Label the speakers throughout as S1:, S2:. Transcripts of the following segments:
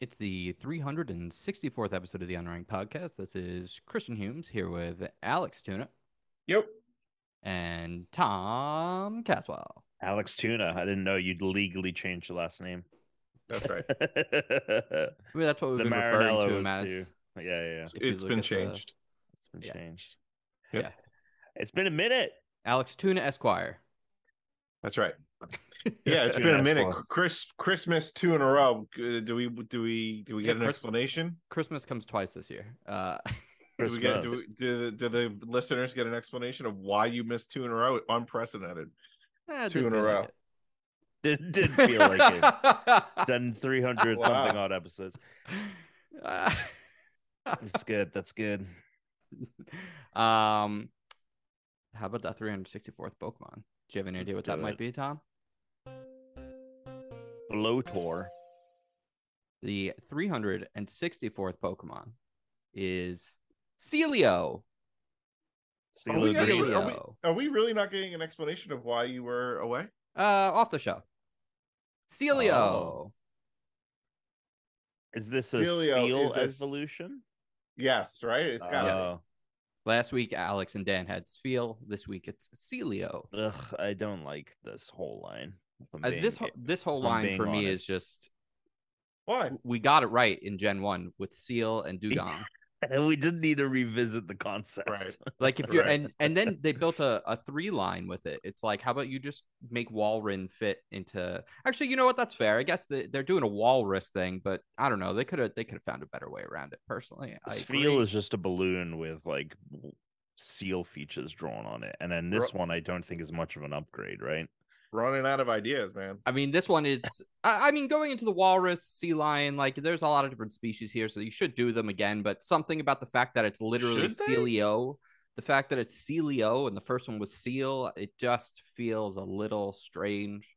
S1: It's the 364th episode of the Unranked Podcast. This is Christian Humes here with Alex Tuna
S2: Yep.
S1: and Tom Caswell.
S3: Alex Tuna. I didn't know you'd legally change the last name.
S2: That's right.
S1: I mean, that's what we've been referring to him as.
S3: too. Yeah, yeah, yeah.
S2: It's,
S1: If you
S2: it's
S1: look
S2: been
S1: at the-
S2: changed.
S3: It's been
S1: Yeah.
S3: changed.
S2: Yep.
S1: Yeah.
S3: It's been a minute.
S1: Alex Tuna Esquire.
S2: That's right. Yeah, it's been a minute. Chris Christmas two in a row. Do we do we do we
S1: Yeah,
S2: get an
S1: Chris-
S2: explanation?
S1: Christmas comes twice this year. Uh,
S2: Do we get do, we, do, the, do the listeners get an explanation of why you missed two in a row? Unprecedented.
S1: eh,
S2: Two in a row.
S1: like
S3: Did did feel like it.
S1: it.
S3: Done three hundred
S2: Wow.
S3: something odd episodes.
S1: Uh,
S3: That's good. That's good.
S1: um, how about that 364th Pokemon? Do you have any idea
S3: Let's
S1: what that
S3: do
S1: might be, Tom?
S3: Blowtor.
S1: The 364th Pokemon is Sealeo.
S2: Are we,
S3: Sealeo
S2: actually- are, we, are we really not getting an explanation of why you were away?
S1: Uh, off the show. Sealeo.
S3: Oh. Is this a
S2: Sealeo
S3: Spheal
S2: is a s-
S3: evolution?
S2: Yes, right. It's got
S1: Yes. Last week, Alex and Dan had Spheal. This week, it's Sealeo.
S3: Ugh, I don't like this whole line. if
S1: Uh,
S3: being-
S1: this ho- this whole line
S3: being
S1: for me is just
S2: why.
S1: we got it right in Gen One with Seel and Dewgong.
S3: We didn't need to revisit the concept.
S2: Right.
S1: like if you're
S2: Right.
S1: and and then they built a, a three line with it. It's like how about you just make Walrein fit into actually you know what that's fair. I guess they, they're doing a walrus thing, but I don't know. They could have they could have found a better way around it personally. I
S3: Spheal
S1: agree.
S3: is just a balloon with like seal features drawn on it, and then this
S2: Ro-
S3: one I don't think is much of an upgrade, right?
S2: Running out of ideas, man.
S1: I mean, this one is. I, I mean, going into the walrus, sea lion, like there's a lot of different species here, so you should do them again. But something about the fact that it's literally
S2: Should?
S1: Sealeo, the fact that it's Sealeo and the first one was Seel, it just feels a little strange.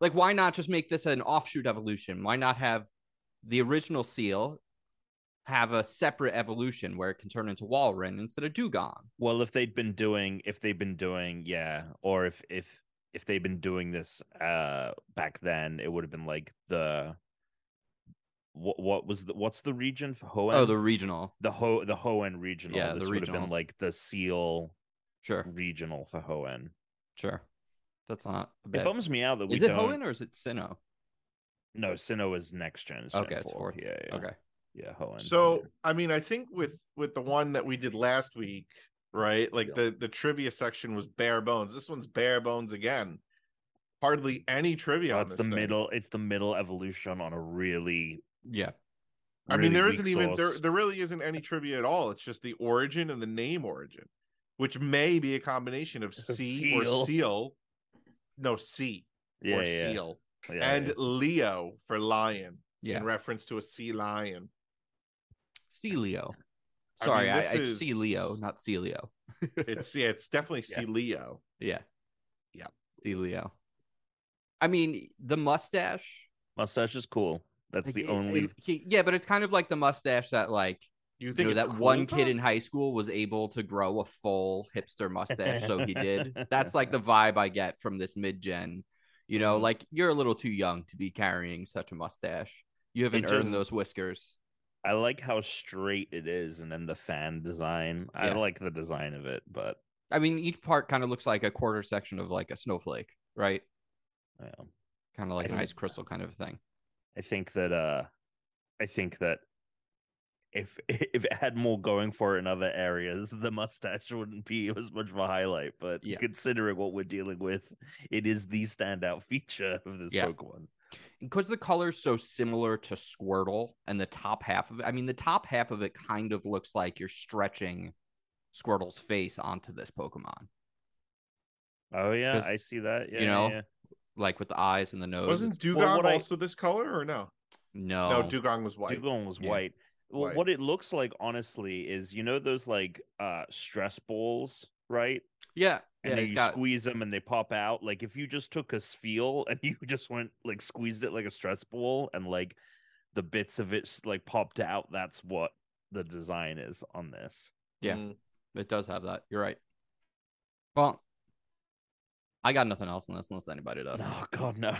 S1: Like, why not just make this an offshoot evolution? Why not have the original Seel have a separate evolution where it can turn into Walrein instead of Dewgong?
S3: Well, if they'd been doing, if they've been doing, yeah, or if if if they'd been doing this uh back then, it would have been like the what what was the what's the region for Hoenn?
S1: Oh, the regional,
S3: the Ho the Hoenn regional.
S1: Yeah,
S3: this
S1: the
S3: would have been like the seal
S1: sure,
S3: regional for Hoenn.
S1: sure. That's not a
S3: It bums me out that we
S1: Is it
S3: don't.
S1: Hoenn or is it Sinnoh?
S3: No, Sinnoh is next gen. it's
S1: Okay,
S3: Gen
S1: it's
S3: 4.
S1: fourth.
S3: Yeah, yeah.
S1: Okay.
S3: Yeah, Hoenn.
S2: So I mean, I think with with the one that we did last week, right? Like
S3: Yeah.
S2: the the trivia section was bare bones. This one's bare bones again. Hardly any trivia on
S3: it's
S2: this
S3: the
S2: thing.
S3: middle. It's the middle evolution on a really.
S1: Yeah.
S2: I mean,
S3: really
S2: there
S3: weak
S2: isn't even there there really isn't any trivia at all. It's just the origin and the name origin, which may be a combination of C or
S3: Seal.
S2: seal. No, C
S3: Yeah,
S2: or
S3: yeah,
S2: seal.
S3: yeah,
S2: and
S3: yeah.
S2: Leo for lion
S1: Yeah.
S2: in reference to a sea lion.
S1: Sealeo.
S2: I
S1: Sorry,
S2: mean,
S1: I,
S2: this
S1: I,
S2: is-
S1: Sealeo, not Sealeo.
S2: It's yeah, it's definitely
S3: Yeah.
S2: C Leo.
S1: yeah.
S2: Yeah.
S1: Sealeo. I mean, the mustache.
S3: mustache is cool. That's
S1: like,
S3: the
S1: it-
S3: only.
S1: it- he- yeah, but it's kind of like the mustache that, like,
S2: You
S1: you know, that
S2: cool,
S1: one kid in high school was able to grow a full hipster mustache, so he did. That's like the vibe I get from this mid gen. You know,
S2: Mhm.
S1: like you're a little too young to be carrying such a mustache. You haven't
S3: It
S1: earned
S3: just-
S1: those whiskers.
S3: I like how straight it is, and then the fan design. I like the design of it, but
S1: I mean, each part kind of looks like a quarter section of like a snowflake, right?
S3: yeah.
S1: Kind of like
S3: I
S1: an ice crystal kind of thing.
S3: I think that uh, I think that if if it had more going for it in other areas, the mustache wouldn't be as much of a highlight. But
S1: Yeah.
S3: considering what we're dealing with, it is the standout feature of this
S1: Yeah.
S3: Pokemon.
S1: Because the color's so similar to Squirtle and the top half of it. I mean, the top half of it kind of looks like you're stretching Squirtle's face onto this Pokemon,
S3: Oh yeah, I see that. Yeah,
S1: you know,
S3: yeah.
S1: like with the eyes and the nose.
S2: Wasn't
S1: It's-
S2: Dewgong
S3: what I-
S2: also this color or no?
S1: no,
S2: No, Dewgong was white.
S3: Dewgong was
S1: Yeah.
S3: white. Well,
S2: White.
S3: what it looks like, honestly, is you know those like uh stress balls, right?
S1: yeah,
S3: And
S1: yeah,
S3: then you
S1: got
S3: squeeze them and they pop out. Like if you just took a Spheal and you just went like squeezed it like a stress ball and like the bits of it like popped out, that's what the design is on this.
S1: Yeah.
S2: Mm.
S1: it does have that. You're right. Well, I got nothing else on this unless anybody does.
S3: Oh God, no.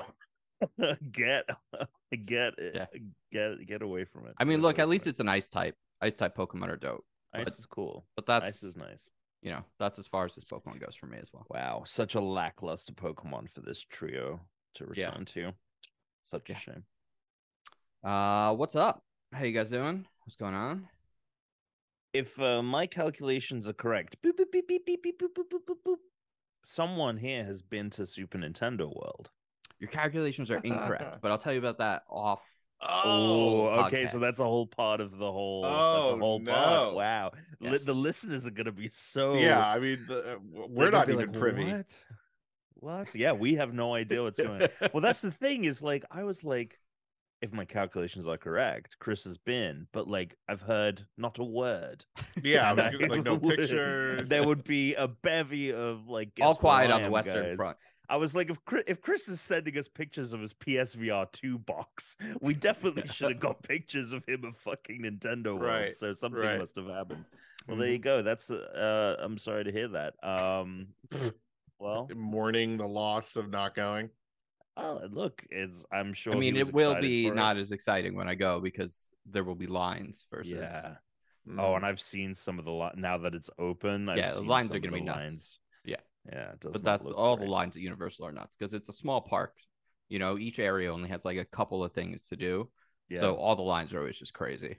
S3: get, get, it,
S1: Yeah.
S3: get, get away from it.
S1: I mean,
S3: Get
S1: look, at least
S3: it.
S1: it's an ice type. Ice type Pokemon are dope.
S3: ice
S1: but-
S3: is cool.
S1: But that's
S3: ice is nice.
S1: You know, that's as far as this Pokemon goes for me as well.
S3: Wow, such a lackluster Pokemon for this trio to
S1: Yeah.
S3: to. Such a shame.
S1: Uh what's up? How you guys doing? What's going on?
S3: If uh, my calculations are correct, boop, boop, beep, beep, beep, beep, boop, boop, boop, boop, boop, someone here has been to Super Nintendo World.
S1: Your calculations are incorrect, but I'll tell you about that off.
S3: Oh, okay. So that's a whole part of the whole. that's
S2: Oh,
S3: a whole
S2: no.
S3: part. Wow. Li-
S1: Yes.
S3: the listeners are gonna be so.
S2: yeah, I mean, the, uh, we're not even
S3: like,
S2: privy.
S3: What? What? Yeah, we have no idea what's going on. well, that's the thing is like I was like, if my calculations are correct, Chris has been, but like I've heard not a word.
S2: Yeah, I
S3: And
S2: was
S3: I
S2: gonna- like no
S3: would-
S2: Pictures.
S3: There would be a bevy of like
S1: All quiet on the
S3: am,
S1: Western
S3: guys.
S1: Front.
S3: I was like, if Chris, if Chris is sending us pictures of his PSVR two box, we definitely should have got pictures of him at fucking Nintendo World.
S2: Right,
S3: So something
S2: right.
S3: must have happened. Well, there you go. That's uh, I'm sorry to hear that. Um, well,
S2: mourning the loss of not going.
S3: oh, look, it's I'm sure.
S1: I mean, it will be
S3: for it.
S1: not as exciting when I go because there will be lines versus
S3: Yeah. Oh,
S2: Mm.
S3: and I've seen some of the li- now that it's open. I've
S1: Yeah, the lines are gonna
S3: the
S1: be nuts.
S3: lines.
S1: Yeah.
S3: Yeah. It does
S1: but that's all
S3: great.
S1: the lines at Universal are nuts because it's a small park. You know, each area only has like a couple of things to do.
S3: Yeah.
S1: So all the lines are always just crazy.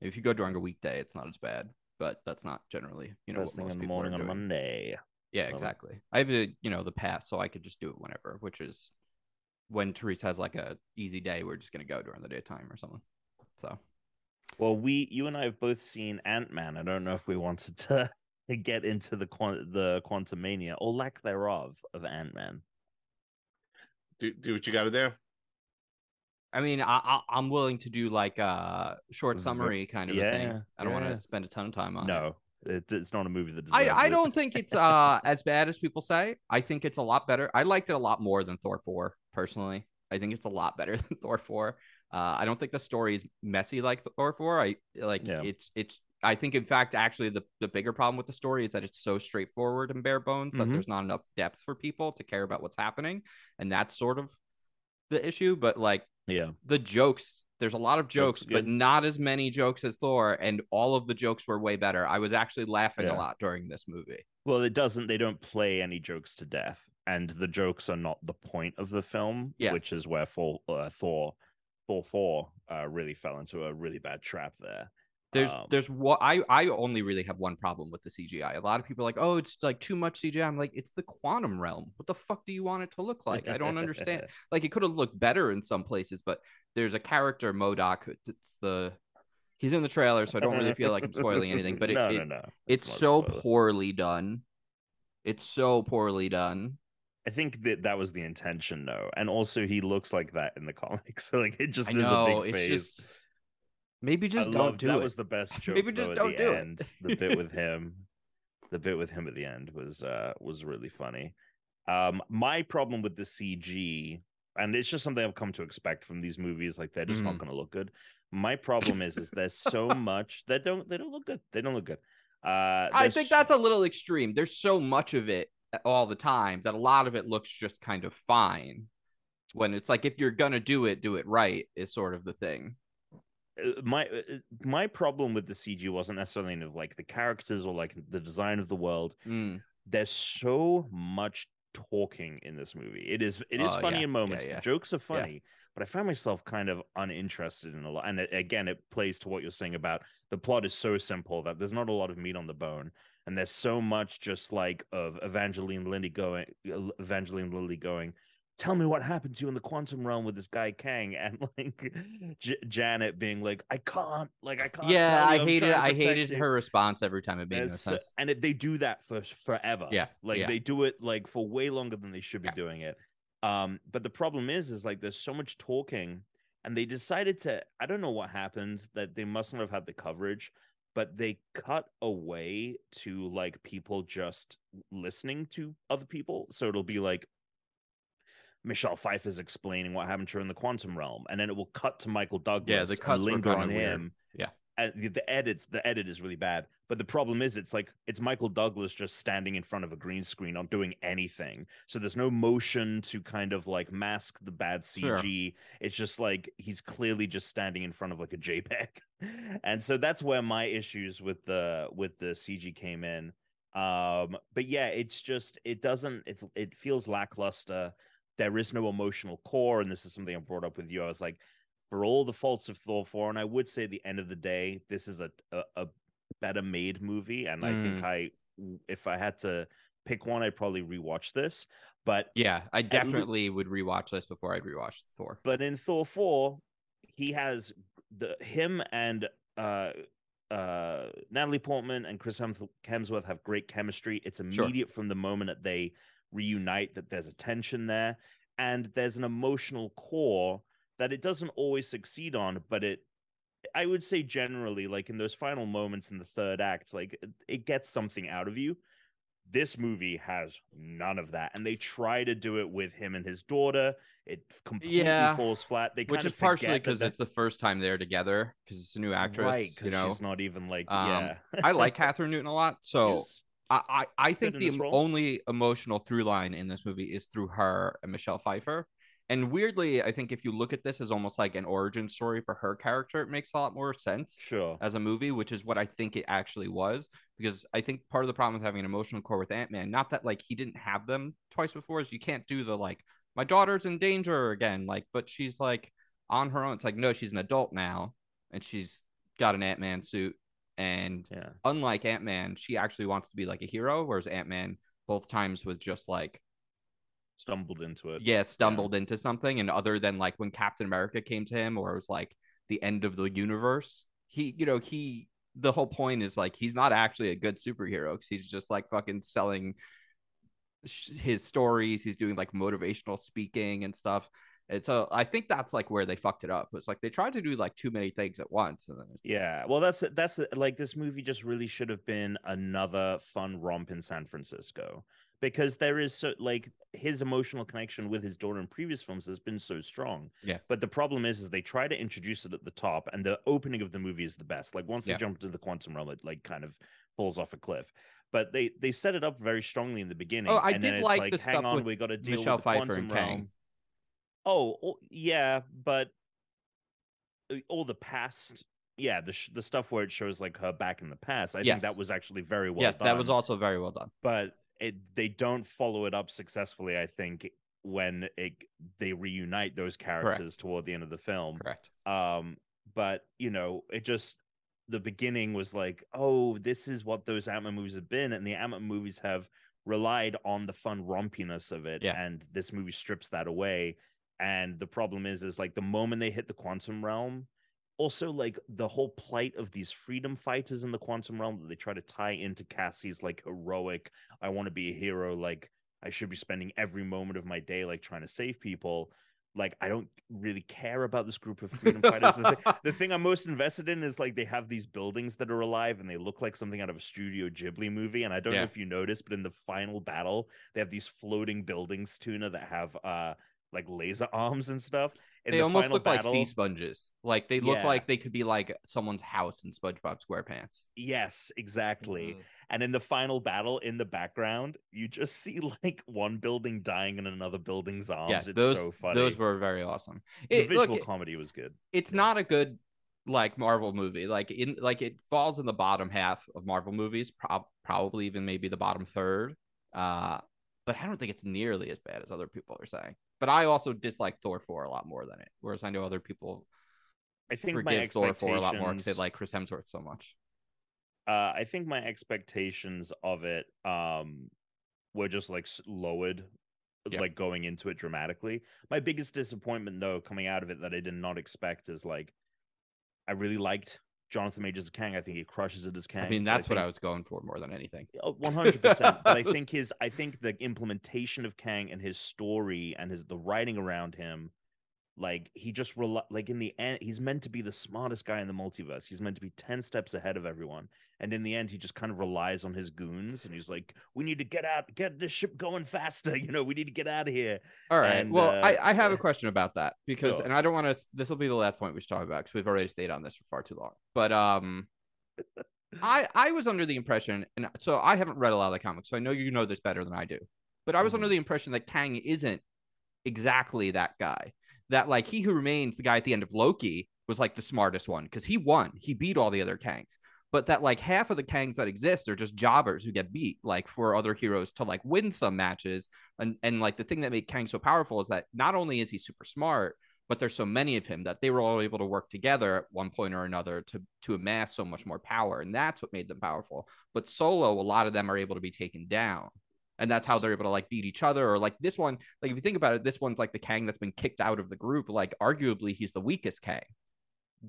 S1: If you go during a weekday, it's not as bad, but that's not generally, you know,
S3: First
S1: what most
S3: in the morning on
S1: doing.
S3: Monday.
S1: Yeah,
S3: Love it.
S1: exactly. I have a, you know, the pass, so I could just do it whenever, which is when Therese has like a easy day, we're just gonna go during the daytime or something. So
S3: Well, we, you and I have both seen Ant Man. I don't know if we wanted to get into the quant- the quantum mania or lack thereof of Ant Man.
S2: do do what you got to do.
S1: I mean, I, I I'm willing to do like a short summary kind of a thing. I don't want to spend a ton of time on it.
S3: No, it, it's not a movie that.
S1: I, I
S3: it.
S1: don't think it's uh as bad as people say. I think it's a lot better. I liked it a lot more than Thor 4 personally. I think it's a lot better than Thor 4. Uh, I don't think the story is messy like Thor 4. I like
S3: Yeah.
S1: it's it's I think in fact actually the the bigger problem with the story is that it's so straightforward and bare bones that
S3: Mhm.
S1: there's not enough depth for people to care about what's happening and that's sort of the issue but like
S3: Yeah,
S1: the jokes there's a lot of
S3: Jokes
S1: but not as many jokes as thor and all of the jokes were way better i was actually laughing
S3: Yeah.
S1: a lot during this movie
S3: well, it doesn't. They don't play any jokes to death, and the jokes are not the point of the film.
S1: Yeah.
S3: which is where Thor, uh, Thor, Thor four, uh, really fell into a really bad trap there.
S1: There's
S3: Um,
S1: there's what i i only really have one problem with the cgi a lot of people are like oh it's like too much cgi i'm like it's the quantum realm. What the fuck do you want it to look like? I don't understand. Like it could have looked better in some places but there's a character MODOK it's the he's in the trailer so i don't really feel like i'm spoiling anything but it,
S3: no,
S1: it-
S3: no, no.
S1: it's
S3: a
S1: so poorly done. It's so poorly done.
S3: I think that that was the intention, though, and also he looks like that in the comics. So like it just
S1: I
S3: is
S1: know,
S3: a big
S1: it's
S3: face.
S1: just- maybe just
S3: I
S1: don't
S3: loved-
S1: do
S3: that
S1: it
S3: was the best joke.
S1: Maybe just
S3: though, at
S1: don't
S3: the
S1: do it.
S3: end. the bit with him, the bit with him at the end was uh was really funny. Um, my problem with the CG, and it's just something I've come to expect from these movies, like they're just not
S1: Mhm.
S3: going to look good. My problem is, is there's so much that don't they don't look good. They don't look good. Uh,
S1: I think that's a little extreme. There's so much of it all the time that a lot of it looks just kind of fine. When it's like if you're gonna do it, do it right is sort of the thing.
S3: Uh, my uh, my problem with the CG wasn't necessarily in like the characters or like the design of the world.
S1: Mm.
S3: There's so much talking in this movie. It is it is
S1: Oh,
S3: funny
S1: yeah,
S3: in
S1: yeah,
S3: moments.
S1: yeah.
S3: The jokes are funny, but I found myself kind of uninterested in a lot. And it, again, it plays to what you're saying about the plot is so simple that there's not a lot of meat on the bone, and there's so much just like of Evangeline Lilly going, Evangeline Lilly going. Tell me what happened to you in the quantum realm with this guy Kang, and like J- Janet being like, "I can't, like, I can't."
S1: Yeah, I hated I hated
S3: you."
S1: her response every time. It made no sense.
S3: and it, they do that for forever.
S1: Yeah,
S3: like
S1: yeah.
S3: they do it like for way longer than they should be
S1: Yeah.
S3: doing it. Um, but the problem is, is like there's so much talking, and they decided to. I don't know what happened that they must not have had the coverage, but they cut away to like people just listening to other people. So it'll be like Michelle Pfeiffer's explaining what happened to her in the quantum realm, and then it will cut to Michael Douglas.
S1: Yeah,
S3: the
S1: cuts
S3: linger on
S1: weird. Yeah.
S3: the, the edits the edit is really bad but the problem is it's like it's michael douglas just standing in front of a green screen not doing anything so there's no motion to kind of like mask the bad cg
S1: Sure.
S3: it's just like he's clearly just standing in front of like a jpeg and so that's where my issues with the with the cg came in um but yeah it's just it doesn't it's it feels lackluster there is no emotional core and this is something i brought up with you i was like for all the faults of Thor 4, and I would say at the end of the day, this is a a, a better made movie. And I think I if I had to pick one, I'd probably rewatch this. But
S1: Yeah, I definitely would rewatch this before I'd rewatch Thor.
S3: but in Thor 4, he has the him and uh uh Natalie Portman and Chris Hemsworth have great chemistry. It's
S1: Sure.
S3: immediate from the moment that they reunite that there's a tension there and there's an emotional core that it doesn't always succeed on, but it I would say generally like in those final moments in the third act like it, gets something out of you. This movie has none of that and they try to do it with him and his daughter. It completely
S1: Yeah,
S3: falls flat. They
S1: Which is partially because it's the first time they're together because it's a new actress.
S3: right,
S1: you know,
S3: she's not even like
S1: Um,
S3: yeah.
S1: I like Kathryn Newton a lot. So
S3: She's-
S1: I, I, I think the
S3: this
S1: em-
S3: role.
S1: only emotional through line in this movie is through her and Michelle Pfeiffer. And weirdly, I think if you look at this as almost like an origin story for her character, it makes a lot more sense
S3: sure.
S1: as a movie, which is what I think it actually was. Because I think part of the problem with having an emotional core with Ant Man, not that like he didn't have them twice before, is you can't do the like my daughter's in danger again, like, but she's like on her own. It's like no, she's an adult now, and she's got an Ant Man suit, and
S3: Yeah.
S1: unlike Ant Man, she actually wants to be like a hero, whereas Ant Man both times was just like
S3: Stumbled into it.
S1: yeah, stumbled into something. And other than like when Captain America came to him, or it was like the end of the universe, he, you know, he, the whole point is like he's not actually a good superhero because he's just like fucking selling sh- his stories. He's doing like motivational speaking and stuff. And so I think that's like where they fucked it up. It's like they tried to do like too many things at once. And then
S3: Yeah, well, that's that's like this movie just really should have been another fun romp in San Francisco because there is so like his emotional connection with his daughter in previous films has been so strong.
S1: Yeah.
S3: But the problem is, is they try to introduce it at the top, and the opening of the movie is the best. Like once
S1: Yeah.
S3: they jump into the quantum realm, it like kind of falls off a cliff. But they they set it up very strongly in the oh, beginning.
S1: Oh, I
S3: and then
S1: did
S3: it's
S1: like
S3: like,
S1: the
S3: hang
S1: stuff
S3: on,
S1: with
S3: we got to deal
S1: Michelle
S3: with the
S1: Pfeiffer
S3: quantum
S1: and
S3: realm.
S1: Kang.
S3: Oh, oh, yeah, but uh, all the past, yeah, the sh- the stuff where it shows like her back in the past. I think that was actually very well
S1: yes,
S3: done.
S1: that was also very well done.
S3: but it they don't follow it up successfully. I think when it they reunite those characters toward the end of the film.
S1: Correct.
S3: Um, but you know, it just the beginning was like, oh, this is what those Ant-Man movies have been, and the Ant-Man movies have relied on the fun rompiness of it,
S1: Yeah.
S3: and this movie strips that away. And the problem is, is like the moment they hit the quantum realm, also like the whole plight of these freedom fighters in the quantum realm that they try to tie into Cassie's like heroic, I want to be a hero, like I should be spending every moment of my day like trying to save people. Like I don't really care about this group of freedom fighters. The, thi- the thing I'm most invested in is like they have these buildings that are alive and they look like something out of a Studio Ghibli movie. And I don't
S1: Yeah.
S3: know if you noticed, but in the final battle, they have these floating buildings, Tuna, that have uh like laser arms and stuff. In
S1: they
S3: the
S1: almost
S3: final
S1: look like sea sponges. Like they look
S3: Yeah.
S1: like they could be like someone's house in SpongeBob SquarePants.
S3: Yes, exactly.
S2: Mhm.
S3: And in the final battle, in the background, you just see like one building dying and another building's arms.
S1: yeah,
S3: it's
S1: those
S3: so funny.
S1: those were very awesome.
S3: the visual
S1: look,
S3: comedy was good.
S1: it's not a good like Marvel movie. Like in like it falls in the bottom half of Marvel movies, prob- probably even maybe the bottom third. Uh, but I don't think it's nearly as bad as other people are saying. But I also dislike Thor four a lot more than it. Whereas I know other people
S3: I think my
S1: forgive Thor four a lot more because they like Chris Hemsworth so much.
S3: uh i think my expectations of it um were just like lowered
S1: Yeah.
S3: like going into it dramatically my biggest disappointment though coming out of it that i did not expect is like i really liked jonathan majors as kang. I think he crushes it as kang.
S1: I mean,
S3: but
S1: that's what I was going for more than anything.
S3: Oh, 100% but i
S1: I
S3: think his i think the implementation of kang and his story and his the writing around him like he just rel- like in the end he's meant to be the smartest guy in the multiverse he's meant to be 10 steps ahead of everyone and in the end he just kind of relies on his goons and he's like we need to get out get this ship going faster you know we need to get out of here
S1: All right.
S3: And,
S1: well,
S3: uh,
S1: I, I have a question about that because,
S3: Sure.
S1: and I don't want to. This will be the last point we should talk about because we've already stayed on this for far too long. But um, I I was under the impression, and so I haven't read a lot of the comics, so I know you know this better than I do. But I was under
S3: Mhm.
S1: the impression that Kang isn't exactly that guy. That like he who remains, the guy at the end of Loki, was like the smartest one because he won. He beat all the other Kangs. But that like half of the Kangs that exist are just jobbers who get beat, like for other heroes to like win some matches. And and like the thing that made Kang so powerful is that not only is he super smart, but there's so many of him that they were all able to work together at one point or another to to amass so much more power, and that's what made them powerful. But solo, a lot of them are able to be taken down, and that's how they're able to like beat each other. Or like this one, like if you think about it, this one's like the Kang that's been kicked out of the group. Like arguably, he's the weakest Kang.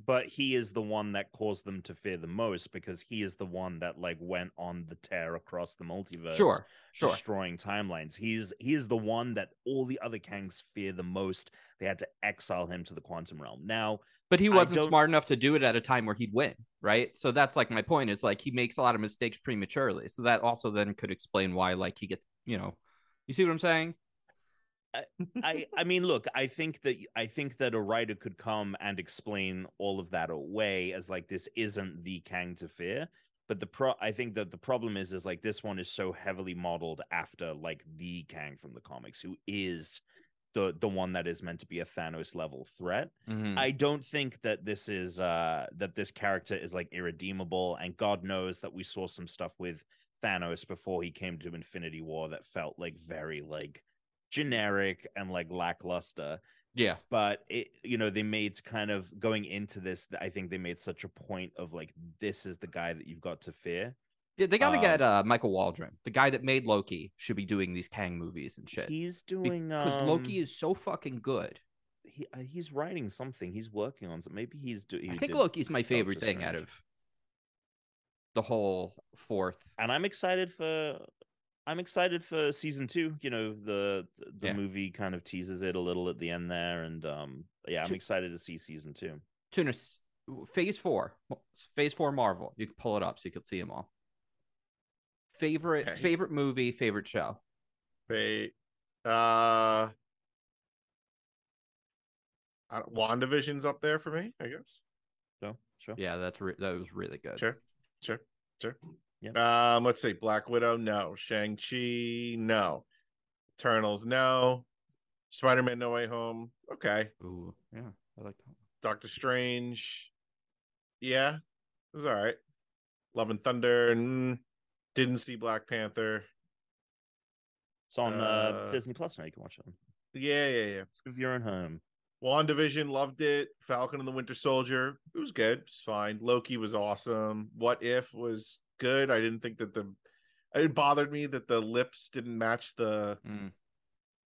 S3: but he is the one that caused them to fear the most because he is the one that like went on the tear across the multiverse
S1: Sure, sure.
S3: destroying timelines he's he is the one that all the other kangs fear the most they had to exile him to the quantum realm now
S1: But he wasn't smart enough to do it at a time where he'd win, right? So that's like my point is like he makes a lot of mistakes prematurely. So that also then could explain why like he gets, you know, you see what I'm saying?
S3: I I mean, look, I think that I think that a writer could come and explain all of that away as like this isn't the Kang to fear. But the pro I think that the problem is is like this one is so heavily modeled after like the Kang from the comics, who is the the one that is meant to be a Thanos level threat.
S1: Mhm.
S3: I don't think that this is uh that this character is like irredeemable, and God knows that we saw some stuff with Thanos before he came to Infinity War that felt like very like generic and like lackluster.
S1: Yeah.
S3: But it you know, they made kind of going into this, I think they made such a point of like this is the guy that you've got to fear.
S1: They got to
S3: Um,
S1: get uh, Michael Waldron, the guy that made Loki, should be doing these Kang movies and shit.
S3: He's doing
S1: Because
S3: um,
S1: Loki is so fucking good.
S3: he, uh, he's writing something. He's working on something. Maybe he's doing.
S1: I think Loki's my favorite thing out of the whole fourth.
S3: and I'm excited for I'm excited for season two. You know, the the
S1: Yeah.
S3: movie kind of teases it a little at the end there, and um, yeah, I'm
S1: Two-
S3: excited to see season two.
S1: Tunis, Phase Four, Phase Four Marvel. You can pull it up so you can see them all. Favorite
S2: Okay.
S1: favorite movie, favorite show.
S2: They, uh, I don't- WandaVision's up there for me, I guess.
S3: So sure,
S1: Yeah, that's re- that was really good.
S2: Sure, sure, sure.
S3: Yeah.
S2: Um, let's see. Black Widow, no. Shang Chi, no. Eternals, no. Spider Man, No Way Home, okay.
S1: Ooh, yeah, I like that.
S2: Doctor Strange, yeah, it was all right. Love and Thunder, mm, didn't see Black Panther.
S3: it's on uh,
S2: Uh,
S3: Disney Plus now. You can watch it
S2: Yeah, yeah, yeah.
S3: of your own home.
S2: WandaVision, loved it. Falcon and the Winter Soldier, it was good. It's fine. Loki was awesome. What If was good. I didn't think that the it bothered me that the lips didn't match the
S1: Mm.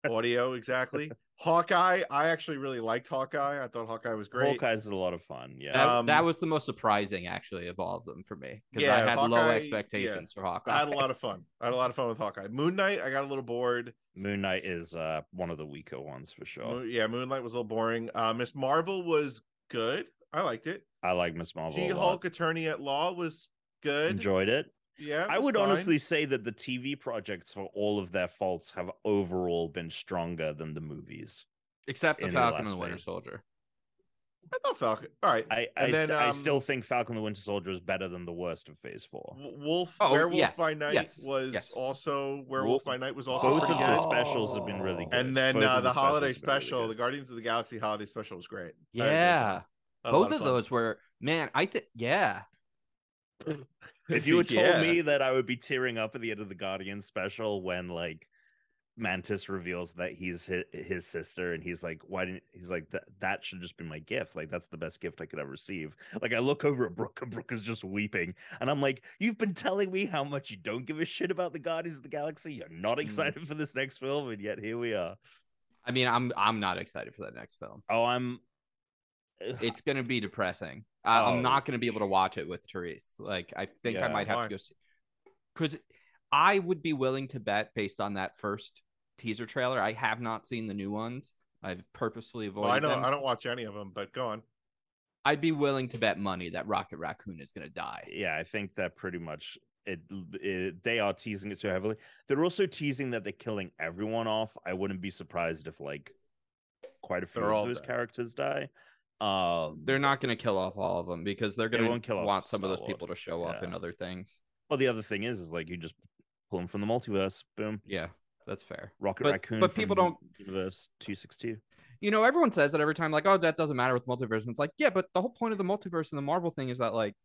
S2: Audio exactly. Hawkeye, I actually really liked Hawkeye. I thought Hawkeye was great.
S3: Hawkeye's is a lot of fun. Yeah,
S1: That, that
S2: Um,
S1: was the most surprising actually of all of them for me because
S2: Yeah,
S1: I had low
S2: Hawkeye-
S1: expectations for Hawkeye.
S2: I had a lot of fun. I had a lot of fun with Hawkeye. Moon Knight, I got a little bored.
S3: Moon Knight is uh one of the weaker ones for sure.
S2: Mo- Yeah, Moon Knight was a little boring. Uh, Miss Marvel was good. I liked it.
S3: I like Miss Marvel.
S2: She. Hulk Attorney at Law was good.
S3: Enjoyed it.
S2: Yeah,
S3: I would
S2: fine.
S3: honestly say that the TV projects, for all of their faults, have overall been stronger than the movies.
S1: Except the
S3: in the
S1: Falcon and the Winter
S3: phase.
S1: Soldier.
S2: I thought Falcon. All right.
S3: I I,
S2: then,
S3: st- I
S2: um,
S3: still think Falcon and the Winter Soldier is better than the worst of Phase Four.
S2: Wolf
S1: Oh,
S2: Werewolf
S1: yes,
S2: by Night
S1: yes,
S2: was
S1: yes.
S2: also Werewolf
S3: Wolf-
S2: by Night was also
S3: Both of
S2: pretty
S3: the specials have been really good.
S2: And then uh,
S3: of
S2: the holiday
S3: specials have been really
S2: special, the Guardians of the Galaxy holiday special was great. I had a good
S1: Yeah.
S2: time. Had a lot
S1: Both of
S2: fun.
S1: those were man, I think yeah.
S3: If you had told
S2: Yeah.
S3: me that I would be tearing up at the end of the Guardians special when like Mantis reveals that he's his, his sister and he's like, why didn't he's like that that should just be my gift. Like that's the best gift I could ever receive. Like I look over at Brooke and Brooke is just weeping. And I'm like, You've been telling me how much you don't give a shit about the Guardians of the Galaxy. You're not mm. excited for this next film, and yet here we are.
S1: I mean, I'm I'm not excited for that next film.
S3: Oh, I'm
S1: It's gonna be depressing. I,
S3: Oh,
S1: I'm not gonna be able to watch it with Therese. Like, I think I might have
S2: why?
S1: to go see because I would be willing to bet based on that first teaser trailer. I have not seen the new ones. I've purposefully avoided
S2: Well, I don't.
S1: them.
S2: I don't watch any of them, but go on.
S1: I'd be willing to bet money that Rocket Raccoon is going to die.
S3: Yeah, I think that pretty much it, it. They are teasing it so heavily. They're also teasing that they're killing everyone off. I wouldn't be surprised if like quite a few
S2: They're
S3: of those
S2: dead.
S3: characters die. Um,
S1: They're not going to kill off all of them because they're going to want some of those people to show up in other things.
S3: Well, the other thing is, is like you just pull them from the multiverse. Boom,
S1: Yeah, that's fair.
S3: Rocket
S1: But-
S3: Raccoon.
S1: but people don't-
S3: Universe two six two.
S1: You know, everyone says that every time, like, oh, that doesn't matter with multiverse. And it's like, yeah, but the whole point of the multiverse and the Marvel thing is that, like,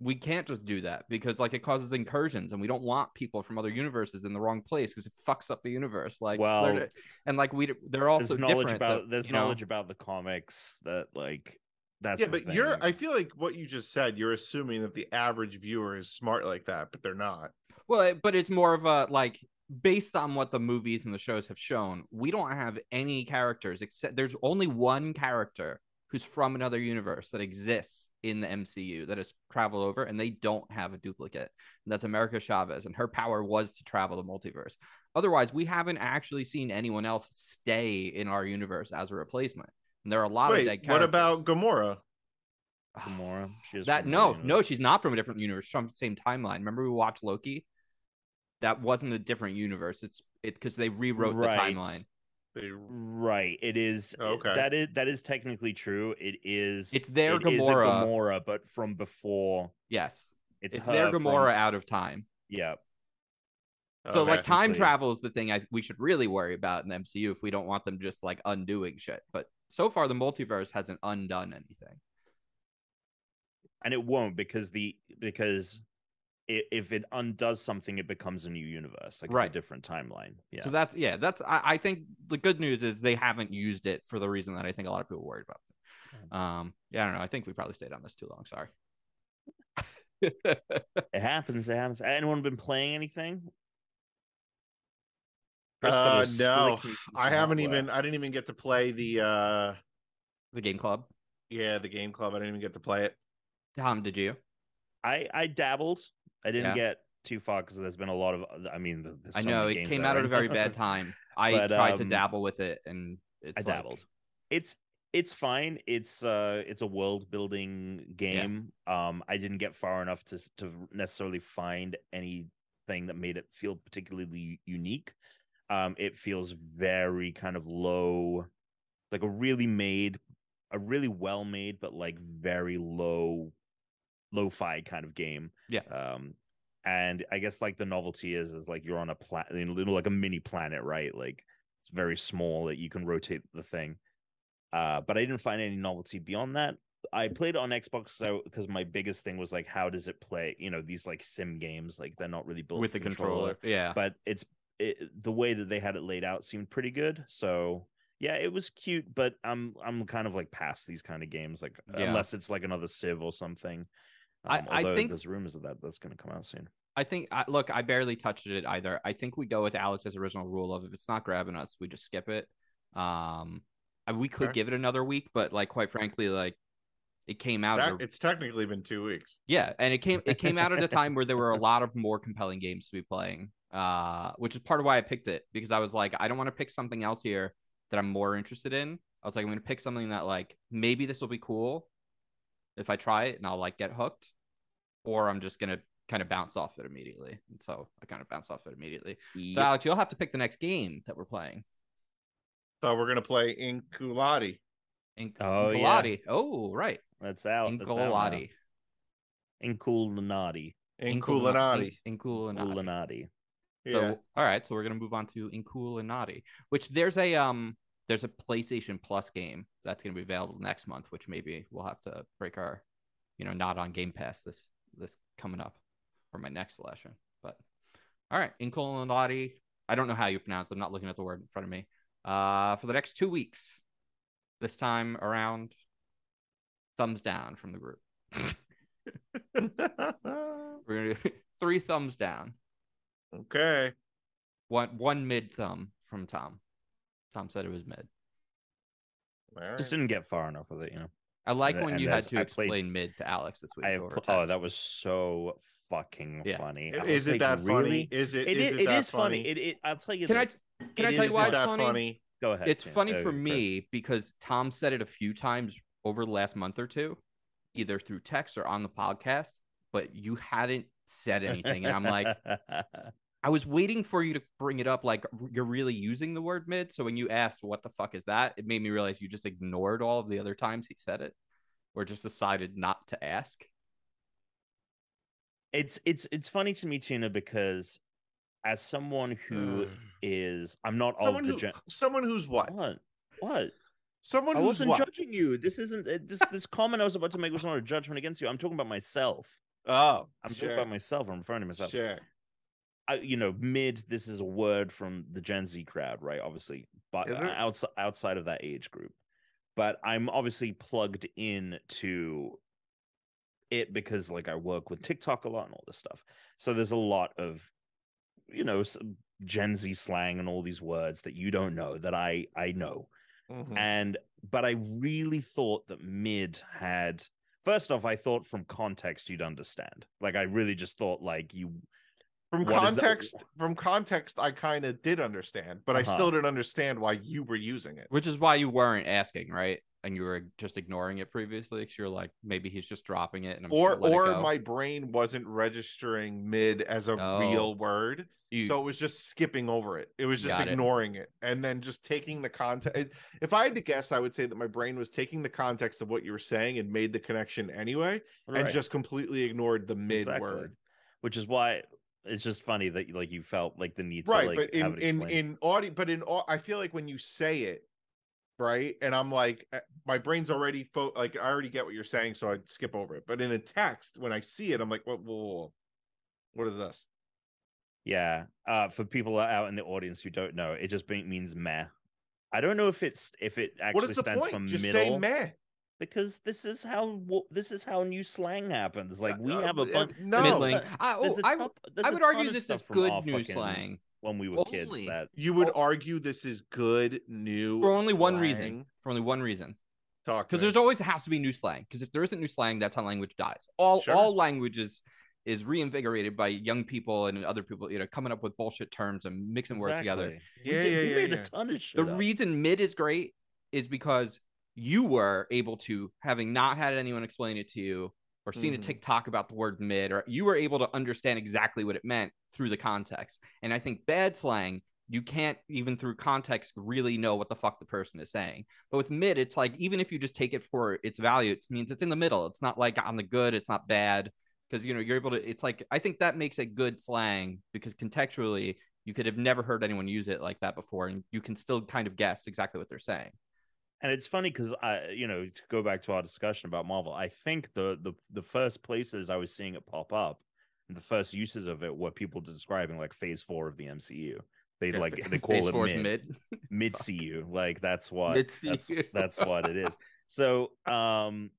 S1: we can't just do that because, like, it causes incursions and we don't want people from other universes in the wrong place because it fucks up the universe. Like, so they're- and like, we, they're also
S3: There's knowledge
S1: different.
S3: about
S1: that,
S3: there's
S1: you know-
S3: knowledge about the comics that like that's
S2: yeah,
S3: the
S2: but you're. I feel like what you just said. You're assuming that the average viewer is smart like that, but they're not.
S1: Well, but it's more of a like based on what the movies and the shows have shown, we don't have any characters except there's only one character who's from another universe that exists in the MCU that has traveled over and they don't have a duplicate. And that's America Chavez and her power was to travel the multiverse. Otherwise, we haven't actually seen anyone else stay in our universe as a replacement. And there are a lot of
S2: Wait,
S1: dead
S2: what about
S1: characters.
S2: Gamora?
S3: Gamora. She
S1: that no,
S3: another
S1: no, she's not from a different universe. She's from the same timeline. Remember we watched Loki? That wasn't a different universe. It's it because they rewrote
S3: Right.
S1: the timeline.
S2: They,
S3: Right. It is.
S2: Oh, Okay.
S3: That is that is technically true. It is.
S1: It's their
S3: it is a
S1: Gamora.
S3: Gamora, but from before.
S1: Yes,
S3: It's,
S1: it's, their
S3: her from-
S1: Gamora out of time.
S3: Yeah.
S1: So
S2: okay.
S1: like time travel is the thing I we should really worry about in the MCU if we don't want them just like undoing shit. But so far the multiverse hasn't undone anything.
S3: and it won't because the because i if it undoes something, it becomes a new universe. Like
S1: Right.
S3: a different timeline. Yeah.
S1: So that's yeah, that's I, I think the good news is they haven't used it for the reason that I think a lot of people worried about. Um yeah, I don't know. I think we probably stayed on this too long. Sorry.
S3: it happens. It happens. Anyone been playing anything?
S2: Uh, no, I haven't
S3: hardware.
S2: even. I didn't even get to play the. uh
S1: the game club.
S2: Yeah, the game club. I didn't even get to play it.
S1: Tom, did you?
S3: I I dabbled. I didn't
S1: Yeah.
S3: get too far because there's been a lot of. I mean, th- there's
S1: I
S3: so
S1: know it came
S3: out
S1: at a very bad time. I
S3: But,
S1: tried to
S3: um,
S1: dabble with it and it's
S3: I
S1: like-
S3: dabbled. It's it's fine. It's uh it's a world building game. Um I didn't get far enough to to necessarily find anything that made it feel particularly unique. Um it feels very kind of low like a really made a really well made but like very low lo-fi kind of game.
S1: Yeah.
S3: Um and I guess like the novelty is is like you're on a planet, you know, like a mini planet, right? Like it's very small that you can rotate the thing. Uh, but I didn't find any novelty beyond that. I played it on Xbox so because my biggest thing was like, how does it play? You know, these like sim games, like they're not really built
S1: with the controller. Yeah.
S3: but it's it, the way that they had it laid out seemed pretty good. So yeah, it was cute, but I'm I'm kind of like past these kind of games, like
S1: Yeah.
S3: unless it's like another Civ or something.
S1: I-
S3: Um,
S1: I
S3: although
S1: think-
S3: there's rumors of that that's going to come out soon.
S1: I think I, look, I barely touched it either. I think we go with Alex's original rule of if it's not grabbing us, we just skip it. Um, and we could
S2: Okay.
S1: give it another week, but like quite frankly, like it came out.
S2: That,
S1: at a-
S2: it's technically been two weeks.
S1: yeah, and it came it came out at a time where there were a lot of more compelling games to be playing. Uh, which is part of why I picked it because I was like, I don't want to pick something else here that I'm more interested in. I was like, I'm gonna pick something that like maybe this will be cool if I try it and I'll like get hooked, or I'm just gonna kind of bounce off it immediately. And so I kind of bounce off it immediately. So Alex, you'll have to pick the next game that we're playing.
S2: So we're gonna play Inculati.
S1: In-
S3: Oh, yeah.
S1: Oh, right.
S3: That's out. that's out now.
S1: Inculati.
S3: Inkulinati.
S2: Inkulinati.
S1: Inkulinati.
S3: Inkulinati.
S1: So
S2: Yeah.
S1: all right, so we're gonna move on to Inkulinati, which there's a um there's a PlayStation Plus game that's gonna be available next month, which maybe we'll have to break our, you know, not on Game Pass this this coming up for my next selection. But all right, Inkulinati. I don't know how you pronounce. it. I'm not looking at the word in front of me. Uh, for the next two weeks, this time around, thumbs down from the group. We're gonna do three thumbs down.
S2: okay.
S1: One one mid thumb from Tom. Tom said it was mid.
S2: All right.
S3: Just didn't get far enough with it, you know.
S1: I like
S3: And-
S1: when you had to
S3: I played-
S1: explain mid to Alex this week.
S3: I have
S1: over
S3: oh, that was so fucking
S1: Yeah.
S3: funny. I
S2: Is it
S3: like,
S2: that funny? Is it?
S3: It
S2: is
S3: is.
S2: it
S3: It
S2: that
S3: is funny. It, it. I'll tell you
S1: Can I
S3: this.
S1: can I tell you why it's
S2: that
S1: funny?
S2: funny?
S3: Go ahead.
S1: it's
S3: Tim.
S1: funny
S3: Uh,
S1: for
S3: Chris.
S1: me because Tom said it a few times over the last month or two, either through text or on the podcast, but you hadn't said anything. And I'm like, I was waiting for you to bring it up like you're really using the word mid. So when you asked what the fuck is that, it made me realize you just ignored all of the other times he said it or just decided not to ask.
S3: it's it's it's funny to me, Tina, because as someone who is, I'm not
S2: someone
S3: of the
S2: who,
S3: gen-
S2: someone who's what?
S3: what what.
S2: Someone
S3: I
S2: who's
S3: wasn't
S2: what?
S3: judging you. This isn't uh, this this comment I was about to make was not a judgment against you. I'm talking about myself.
S2: Oh,
S3: I'm
S2: sure.
S3: talking about myself. I'm referring to myself.
S2: Sure.
S3: I, you know, mid. This is a word from the Gen Z crowd, right? Obviously, but outside outside of that age group. But I'm obviously plugged in to it because, like, I work with TikTok a lot and all this stuff. So there's a lot of, you know, Gen Z slang and all these words that you don't know that I I know
S2: Mhm.
S3: and but i really thought that mid had first off i thought from context you'd understand like i really just thought like you
S2: From
S3: What
S2: context, from context, I kind of did understand, but I
S3: Uh-huh.
S2: still didn't understand why you were using it.
S1: Which is why you weren't asking, right? And you were just ignoring it previously because you're like, maybe he's just dropping it and I'm
S2: or
S1: just gonna let it
S2: or my brain wasn't registering mid as a
S1: Oh.
S2: real word
S1: You-
S2: so it was just skipping over it it was just
S1: Got it.
S2: ignoring it. and then just taking the context if i had to guess i would say that my brain was taking the context of what you were saying and made the connection anyway and just completely ignored the mid
S3: Exactly.
S2: word
S3: which is why it's just funny that like you felt like the need to
S2: right
S3: like
S2: but
S3: have
S2: in
S3: it
S2: in in audio but in i feel like when you say it right and i'm like uh, my brain's already fo- like i already get what you're saying so i'd skip over it but in a text when i see it i'm like what whoa, whoa, whoa. what is this?
S3: Yeah uh for people out in the audience who don't know it just means meh. I don't know if it's if it actually
S2: is the
S3: stands
S2: point?
S3: for
S2: just
S3: middle.
S2: say meh
S3: because this is how this is how new slang happens like we
S2: Uh,
S3: have a
S2: uh,
S3: bunch
S2: no.
S3: there's a-
S1: middling. I, oh,
S3: there's a
S1: I,
S3: top- there's
S1: I
S3: a
S1: would argue this is good new slang
S3: when we were kids that
S2: You would argue this is good new
S1: for only one reason. For only one reason.
S2: Talk
S1: Because there's always has to be new slang. Because if there isn't new slang, that's how language dies. All
S2: Sure.
S1: all languages is reinvigorated by young people and other people, you know, coming up with bullshit terms and mixing words together.
S3: Exactly. We
S2: Yeah,
S3: did-
S2: yeah,
S3: we
S2: yeah,
S3: made
S2: yeah.
S3: a ton of shit
S1: The
S3: up.
S1: reason mid is great is because you were able to, having not had anyone explain it to you or seen
S2: Mhm.
S1: a TikTok about the word mid, or you were able to understand exactly what it meant through the context. And I think bad slang, you can't even through context really know what the fuck the person is saying. But with mid, it's like even if you just take it for its value, it means it's in the middle. It's not like on the good, it's not bad. Because you know, you're able to it's like I think that makes it good slang because contextually you could have never heard anyone use it like that before, and you can still kind of guess exactly what they're saying.
S3: And it's funny because I, you know, to go back to our discussion about Marvel, I think the the the first places I was seeing it pop up, and the first uses of it were people describing like Phase Four of the MCU. They like they call it mid mid
S1: Fuck.
S3: CU, like that's what that's, that's what it is. So, um,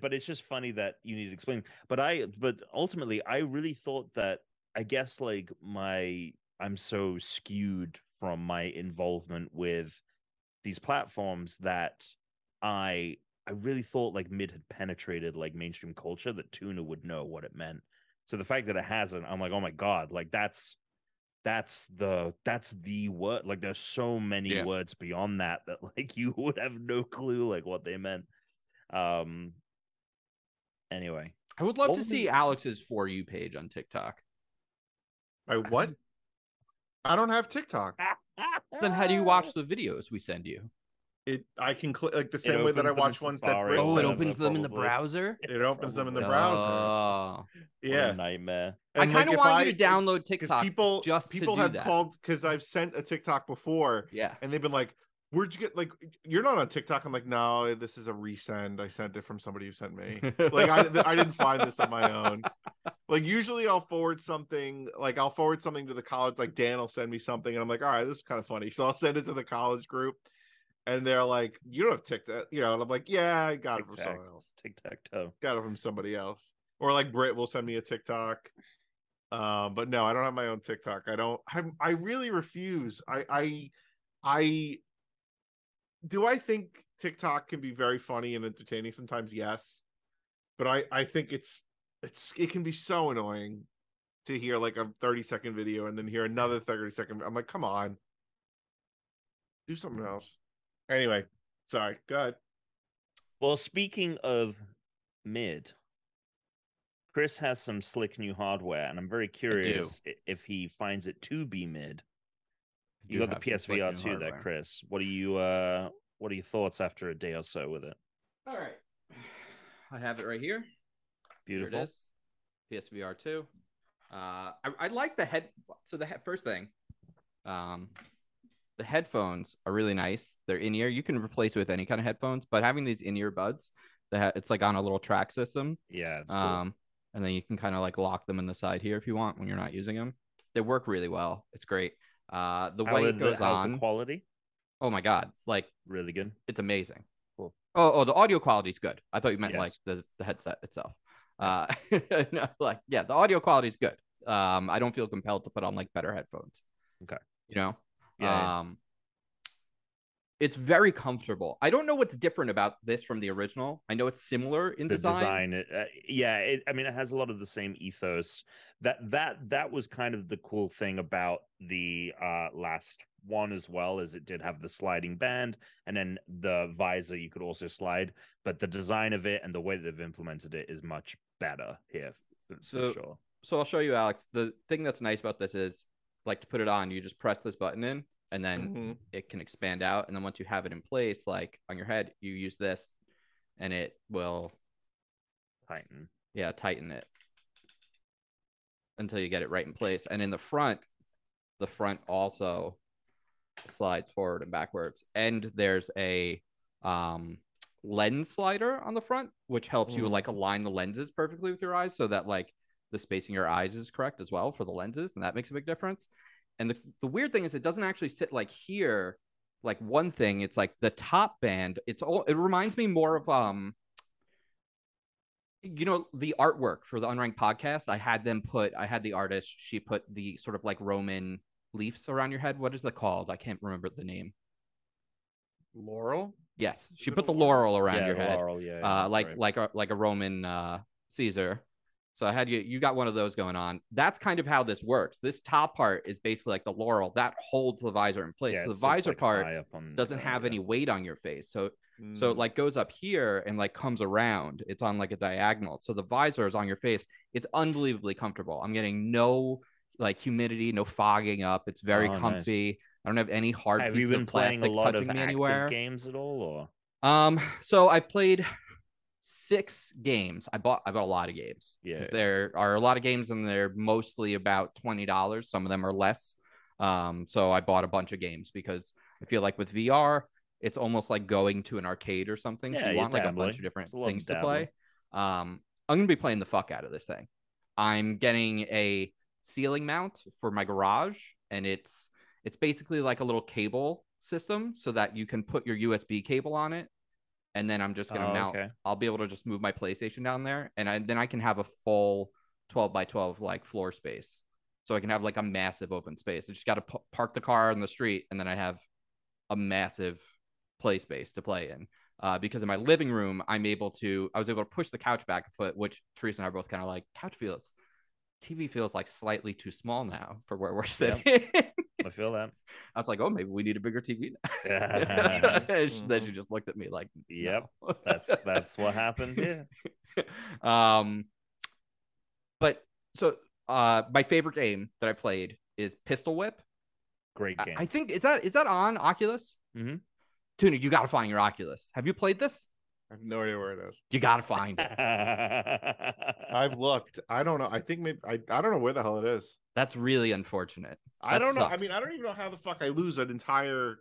S3: but it's just funny that you need to explain. But I, but ultimately, I really thought that I guess like my I'm so skewed from my involvement with these platforms that I I really thought like mid had penetrated like mainstream culture that Tuna would know what it meant. So the fact that it hasn't, I'm like, oh my god, like that's that's the that's the word. Like there's so many
S1: Yeah.
S3: words beyond that that like you would have no clue like what they meant. Um. Anyway,
S1: I would love
S3: What
S1: to see
S3: be-
S1: Alex's for you page on TikTok.
S2: I what? I don't have TikTok.
S1: Then how do you watch the videos we send you?
S2: It I can click like the same way that I
S3: opens them in
S2: watch ones that
S3: Safari
S2: Brit
S1: Oh, it
S2: sends,
S3: whatever,
S1: opens them in the
S3: probably.
S1: browser.
S2: It opens them in the browser.
S1: Oh,
S3: What a
S2: Yeah,
S3: nightmare.
S1: I
S2: And,
S1: kind of
S2: if
S1: want
S2: I-
S1: you to download
S2: because
S1: TikTok.
S2: people
S1: just to
S2: people
S1: do
S2: have
S1: that.
S2: called because I've sent a TikTok before
S1: yeah,
S2: and they've been like, "Where'd you get like you're not on TikTok?" I'm like, "No, this is a resend. I sent it from somebody who sent me." like I, I didn't find this on my own. Like usually I'll forward something, like I'll forward something to the college, like Dan will send me something, and I'm like, all right, this is kind of funny. So I'll send it to the college group, and they're like, you don't have TikTok, you know, and I'm like, yeah, I got it from someone else,
S3: Tic tac toe.
S2: got it from somebody else, or like brit will send me a TikTok. Um, but no, I don't have my own TikTok. I don't. I I really refuse. I I I do. I think TikTok can be very funny and entertaining sometimes. Yes, but I I think it's it's it can be so annoying to hear like a 30 second video and then hear another 30 second i'm like come on Do something else. Anyway, sorry. Go ahead.
S3: Well, speaking of mid, Chris has some slick new hardware, and I'm very curious if he finds it to be mid. You got the
S1: have some slick
S3: PSVR
S1: new
S3: too, there,
S1: hardware.
S3: Chris. What are you? uh What are your thoughts after a day or so with it?
S1: All right. I have it right here.
S3: Beautiful.
S1: Here it is. PSVR 2. Uh, I, I like the head. So the he- first thing, um, the headphones are really nice. They're in ear. You can replace it with any kind of headphones, but having these in ear buds, that ha- it's like on a little track system.
S3: Yeah, it's cool.
S1: Um, and then you can kind of like lock them in the side here if you want when you're not using them. They work really well. It's great. Uh, the
S3: How
S1: way it goes
S3: the,
S1: on.
S3: quality?
S1: oh my god! Like
S3: Really good.
S1: it's amazing.
S3: Cool.
S1: Oh, oh, the audio quality is good. I thought you meant like the, the headset itself. Uh, no, like yeah, the audio quality is good. Um, I don't feel compelled to put on like better headphones.
S3: Okay.
S1: You know,
S3: Yeah, yeah.
S1: um, it's very comfortable. I don't know what's different about this from the original. I know it's similar in
S3: the
S1: design.
S3: design, uh, yeah it, i mean it has a lot of the same ethos that that that was kind of the cool thing about the uh last one as well as it did have the sliding band and then the visor you could also slide but the design of it and the way they've implemented it is much better here for,
S1: So-
S3: sure
S1: So I'll show you, Alex. The thing that's nice about this is, like, to put it on, you just press this button in, and then
S2: Mhm.
S1: it can expand out. And then once you have it in place, like on your head, you use this, and it will
S3: tighten
S1: yeah tighten it until you get it right in place and in the front the front also slides forward and backwards and there's a um lens slider on the front which helps you
S2: Mhm.
S1: like align the lenses perfectly with your eyes so that like the spacing of your eyes is correct as well for the lenses and that makes a big difference and the, the weird thing is it doesn't actually sit like here like one thing. It's like the top band. It's all it reminds me more of um you know the artwork for the unranked podcast. I had them put i had the artist she put the sort of like roman leaves around your head. What is that called? I can't remember the name.
S2: Laurel.
S1: yes. She put the
S2: laurel?
S1: around
S3: yeah,
S1: your head.
S3: Laurel, yeah,
S1: uh like
S3: right.
S1: like a like a roman uh caesar so i had you you got one of those going on that's kind of how this works this top part is basically like the laurel that holds the visor in place
S3: Yeah,
S1: so the visor
S3: like,
S1: part
S3: on-
S1: doesn't have
S3: yeah.
S1: any weight on your face so so it
S2: Mm.
S1: like goes up here and like comes around. It's on like a diagonal. So the visor is on your face. It's unbelievably comfortable. I'm getting no like humidity, no fogging up. It's very
S3: Oh, nice.
S1: comfy. I don't have any hard
S3: have
S1: pieces
S3: you been
S1: of
S3: playing a lot of
S1: touching me
S3: active
S1: anywhere.
S3: games at all
S1: Um, so I've played six games. I bought I bought a lot of games.
S3: Yeah,
S1: there are a lot of games and they're mostly about twenty dollars. Some of them are less. Um, so I bought a bunch of games because I feel like with VR, it's almost like going to an arcade or something. so
S3: Yeah,
S1: you
S3: you're
S1: want like a bunch of different things to play. Um, I'm gonna be playing the fuck out of this thing. I'm getting a ceiling mount for my garage, and it's it's basically like a little cable system so that you can put your USB cable on it, and then I'm just gonna
S3: Oh,
S1: mount.
S3: okay.
S1: I'll be able to just move my PlayStation down there, and I, then I can have a full 12 by 12 like floor space. So I can have like a massive open space. I just got to p- park the car on the street, and then I have a massive play space to play in. Uh, because in my living room, I'm able to, I was able to push the couch back a foot, which Teresa and I are both kind of like, couch feels, TV feels like slightly too small now for where we're sitting.
S3: I feel that.
S1: I was like, oh, maybe we need a bigger TV. now.
S3: Yeah.
S1: She- Then she just looked at me like,
S3: Yep,
S1: no.
S3: that's that's what happened. Yeah.
S1: um, but so uh, my favorite game that I played is Pistol Whip.
S3: Great game.
S1: I think is that is that on Oculus?
S3: Mm-hmm.
S1: Tuna, you got to find your Oculus. Have you played this?
S2: I have no idea where it is.
S1: You got to find it.
S2: I've looked. I don't know. I think maybe I, I don't know where the hell it is.
S1: That's really unfortunate.
S2: I don't know. I mean, I don't even know how the fuck I lose an entire.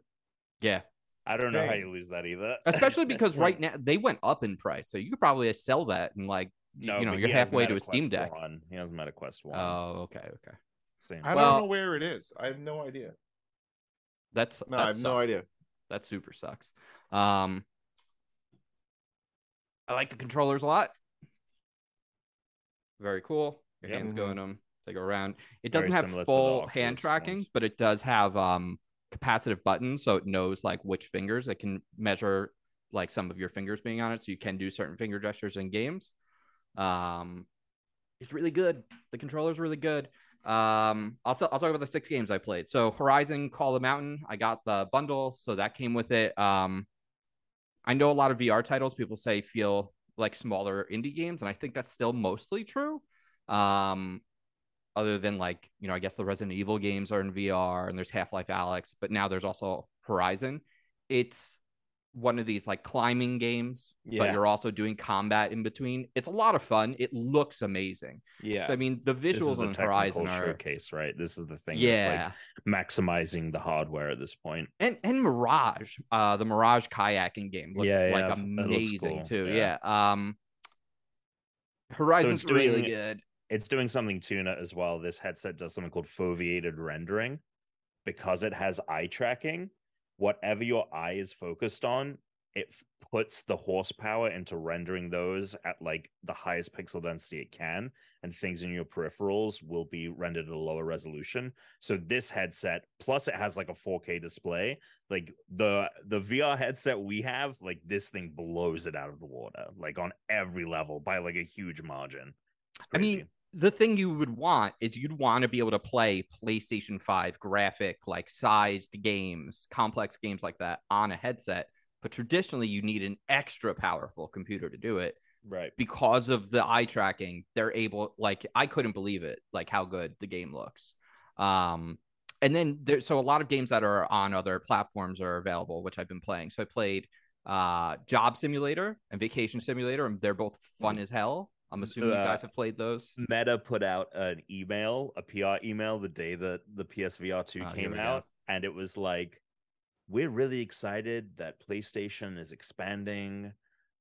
S1: Yeah,
S3: I don't know how you lose that either.
S1: especially because right now they went up in price, so you could probably sell that and like
S3: No,
S1: you know you're halfway to a Steam Deck.
S3: 1. He has Meta Quest One.
S1: Oh, okay, okay.
S3: Same.
S2: I
S1: Well-
S2: don't know where it is. I have no idea.
S1: That's
S2: No,
S1: that
S2: I have no idea.
S1: That super sucks. Um, I like the controllers a lot. Very cool. Your
S3: Yeah.
S1: hands go in them. They go around. It doesn't have
S3: similar to the
S1: full hand tracking,
S3: ones.
S1: but it does have um capacitive buttons, so it knows like which fingers. It can measure like some of your fingers being on it, so you can do certain finger gestures in games. Um, it's really good. The controller's really good. Um, I'll, I'll talk about the six games I played. So Horizon Call of the Mountain, I got the bundle, so that came with it. Um, I know a lot of VR titles people say feel like smaller indie games, and I think that's still mostly true. Um, other than like you know, I guess the Resident Evil games are in VR, and there's Half Life Alyx, but now there's also Horizon. It's one of these like climbing games, but you're also doing combat in between. It's a lot of fun. It looks amazing.
S3: Yeah.
S1: So I mean, the visuals
S3: the
S1: on
S3: technical
S1: Horizon are
S3: showcase, right? This is the thing
S1: yeah,
S3: that's like maximizing the hardware at this point.
S1: and and Mirage, uh, the Mirage kayaking game looks
S3: Yeah, yeah,
S1: like
S3: looks
S1: amazing
S3: cool,
S1: too.
S3: yeah.
S1: Yeah. Um, Horizon's really
S3: doing-
S1: good.
S3: It's doing something tuna as well. This headset does something called foveated rendering because it has eye tracking. Whatever your eye is focused on, it f- puts the horsepower into rendering those at like the highest pixel density it can, and things in your peripherals will be rendered at a lower resolution. So this headset, plus it has like a 4K display, like the the VR headset we have, like this thing blows it out of the water, like on every level by like a huge margin.
S1: I mean. The thing you would want is you'd want to be able to play PlayStation 5 graphic, like sized games, complex games like that on a headset. But traditionally, you need an extra powerful computer to do it
S3: right.
S1: because of the eye tracking. They're able, like, I couldn't believe it, like how good the game looks. Um, and then there's so a lot of games that are on other platforms are available, which I've been playing. So I played uh Job Simulator and Vacation Simulator, and they're both fun as hell. I'm assuming you
S3: Uh,
S1: guys have played those.
S3: Meta put out an email, a PR email, the day that the PSVR 2
S1: Oh,
S3: came
S1: we go.
S3: out, and it was like, we're really excited that PlayStation is expanding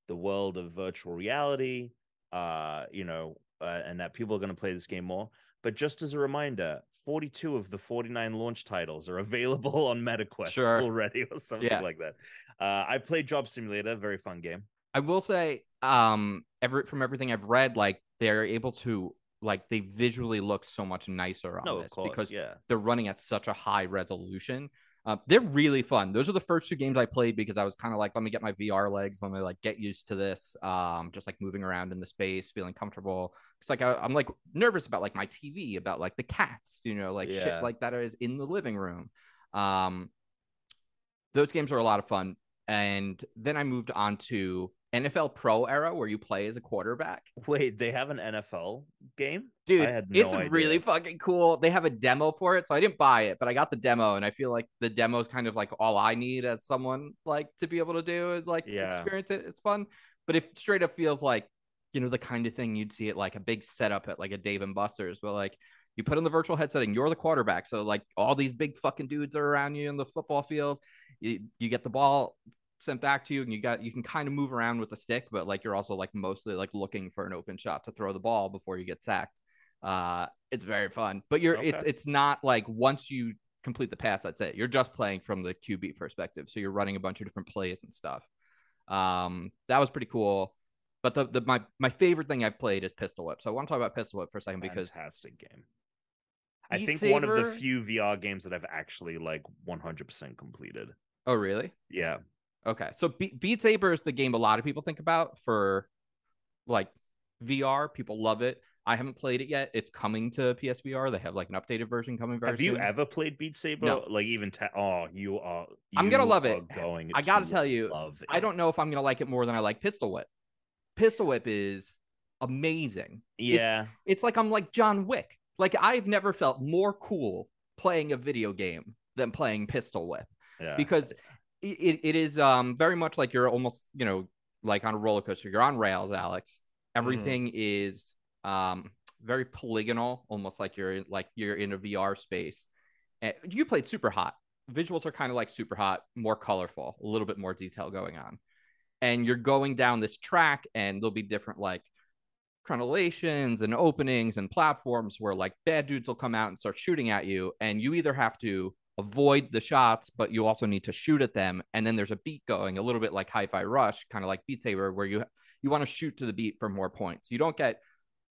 S3: the world of virtual reality, uh, you know, uh, and that people are going to play this game more. But just as a reminder, 42 of the 49 launch titles are available on MetaQuest
S1: Sure.
S3: already, or something
S1: Yeah.
S3: like that. Uh, I played Job Simulator, very fun game.
S1: I will say, um, every from everything I've read, like they're able to like they visually look so much nicer on
S3: No,
S1: this
S3: course,
S1: because
S3: yeah.
S1: they're running at such a high resolution. Uh, they're really fun. Those are the first two games I played because I was kind of like, let me get my VR legs, let me like get used to this. Um, just like moving around in the space, feeling comfortable. It's like I, I'm like nervous about like my TV, about like the cats, you know, like
S3: Yeah.
S1: shit like that is in the living room. Um, those games are a lot of fun. And then I moved on to NFL Pro era where you play as a quarterback.
S3: Wait, they have an NFL game?
S1: Dude,
S3: no
S1: it's
S3: idea.
S1: really fucking cool. They have a demo for it, so I didn't buy it, but I got the demo, and I feel like the demo is kind of like all I need as someone like to be able to do and like
S3: Yeah.
S1: experience it. It's fun, but it straight up feels like you know the kind of thing you'd see at like a big setup at like a Dave and Buster's, but like you put on the virtual headset and you're the quarterback, so like all these big fucking dudes are around you in the football field. You you get the ball sent back to you and you got you can kind of move around with the stick but like you're also like mostly like looking for an open shot to throw the ball before you get sacked uh it's very fun but you're it's
S3: Okay.
S1: it's not like once you complete the pass that's it you're just playing from the qb perspective so you're running a bunch of different plays and stuff um that was pretty cool but the, the my my favorite thing i've played is pistol whip so i want to talk about pistol whip for a second because
S3: fantastic game. I
S1: Beat
S3: think one of the few VR games that I've actually like 100% completed.
S1: oh really
S3: Yeah.
S1: Okay, so Be- Beat Saber is the game a lot of people think about for like VR. People love it. I haven't played it yet. It's coming to PSVR. They have like an updated version coming very
S3: Have you ever played Beat Saber?
S1: No.
S3: Like even te- oh, you are.
S1: I'm gonna love it.
S3: Going.
S1: I gotta tell you, I don't know if I'm gonna like it more than I like Pistol Whip. Pistol Whip is amazing.
S3: Yeah.
S1: It's like I'm like John Wick. Like I've never felt more cool playing a video game than playing Pistol Whip.
S3: Yeah.
S1: because it, it is um very much like you're almost you know like on a roller coaster. You're on rails alex. Everything is um very polygonal almost like you're in, like you're in a vr space. And you played Superhot. Visuals are kind of like Superhot more colorful a little bit more detail going on. And you're going down this track and there'll be different like crenellations and openings and platforms where like bad dudes will come out and start shooting at you and you either have to avoid the shots but you also need to shoot at them. And then there's a beat going a little bit like hi-fi rush kind of like beat saber where you you want to shoot to the beat for more points. You don't get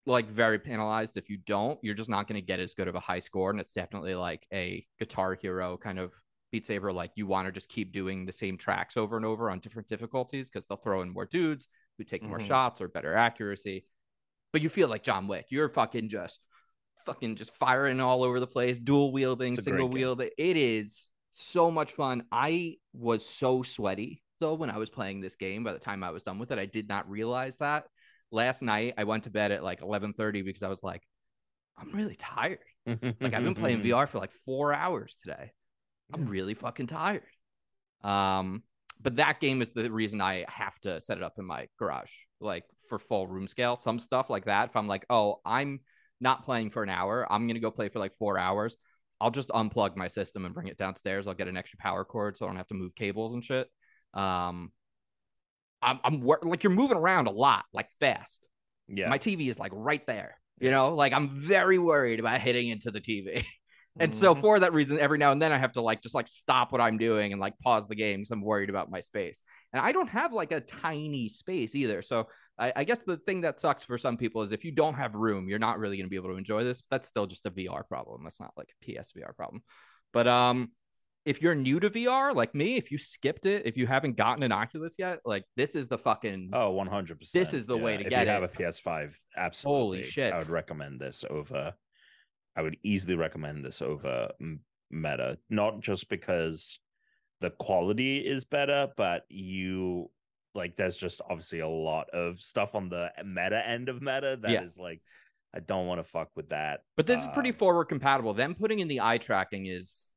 S1: like very penalized if you don't. You're just not going to get as good of a high score. And it's definitely like a guitar hero kind of beat saber like you want to just keep doing the same tracks over and over on different difficulties because they'll throw in more dudes who take more
S2: Mhm.
S1: shots or better accuracy. But you feel like John Wick. You're fucking just fucking just firing all over the place, dual wielding, single wielding. It is so much fun. I was so sweaty though when I was playing this game. By the time I was done with it, I did not realize that. Last night I went to bed at like 11:30 because I was like, I'm really tired. Like I've been playing VR for like four hours today. I'm really fucking tired. Um, but that game is the reason I have to set it up in my garage, like for full room scale. Some stuff like that. If I'm like, oh, I'm not playing for an hour, I'm gonna go play for like four hours. I'll just unplug my system and bring it downstairs. I'll get an extra power cord so I don't have to move cables and shit. Um, I'm, I'm like you're moving around a lot, like fast.
S3: Yeah.
S1: My TV is like right there. You know, like I'm very worried about hitting into the TV. And so
S3: Mhm.
S1: for that reason, every now and then I have to like just like stop what I'm doing and like pause the game because I'm worried about my space. And I don't have like a tiny space either. So I, I guess the thing that sucks for some people is if you don't have room, you're not really going to be able to enjoy this. That's still just a VR problem. That's not like a PSVR problem. But um, if you're new to VR like me, if you skipped it, if you haven't gotten an Oculus yet, like this is the fucking
S3: Oh, 100%.
S1: This is the way to
S3: if
S1: get
S3: you have a PS5, absolutely.
S1: holy shit.
S3: I would recommend this over I would easily recommend this over Meta, not just because the quality is better, but you like there's just obviously a lot of stuff on the meta end of meta that is
S1: Yeah.
S3: like I don't want to fuck with that.
S1: But this is pretty
S3: Um,
S1: forward compatible. Them putting in the eye tracking is,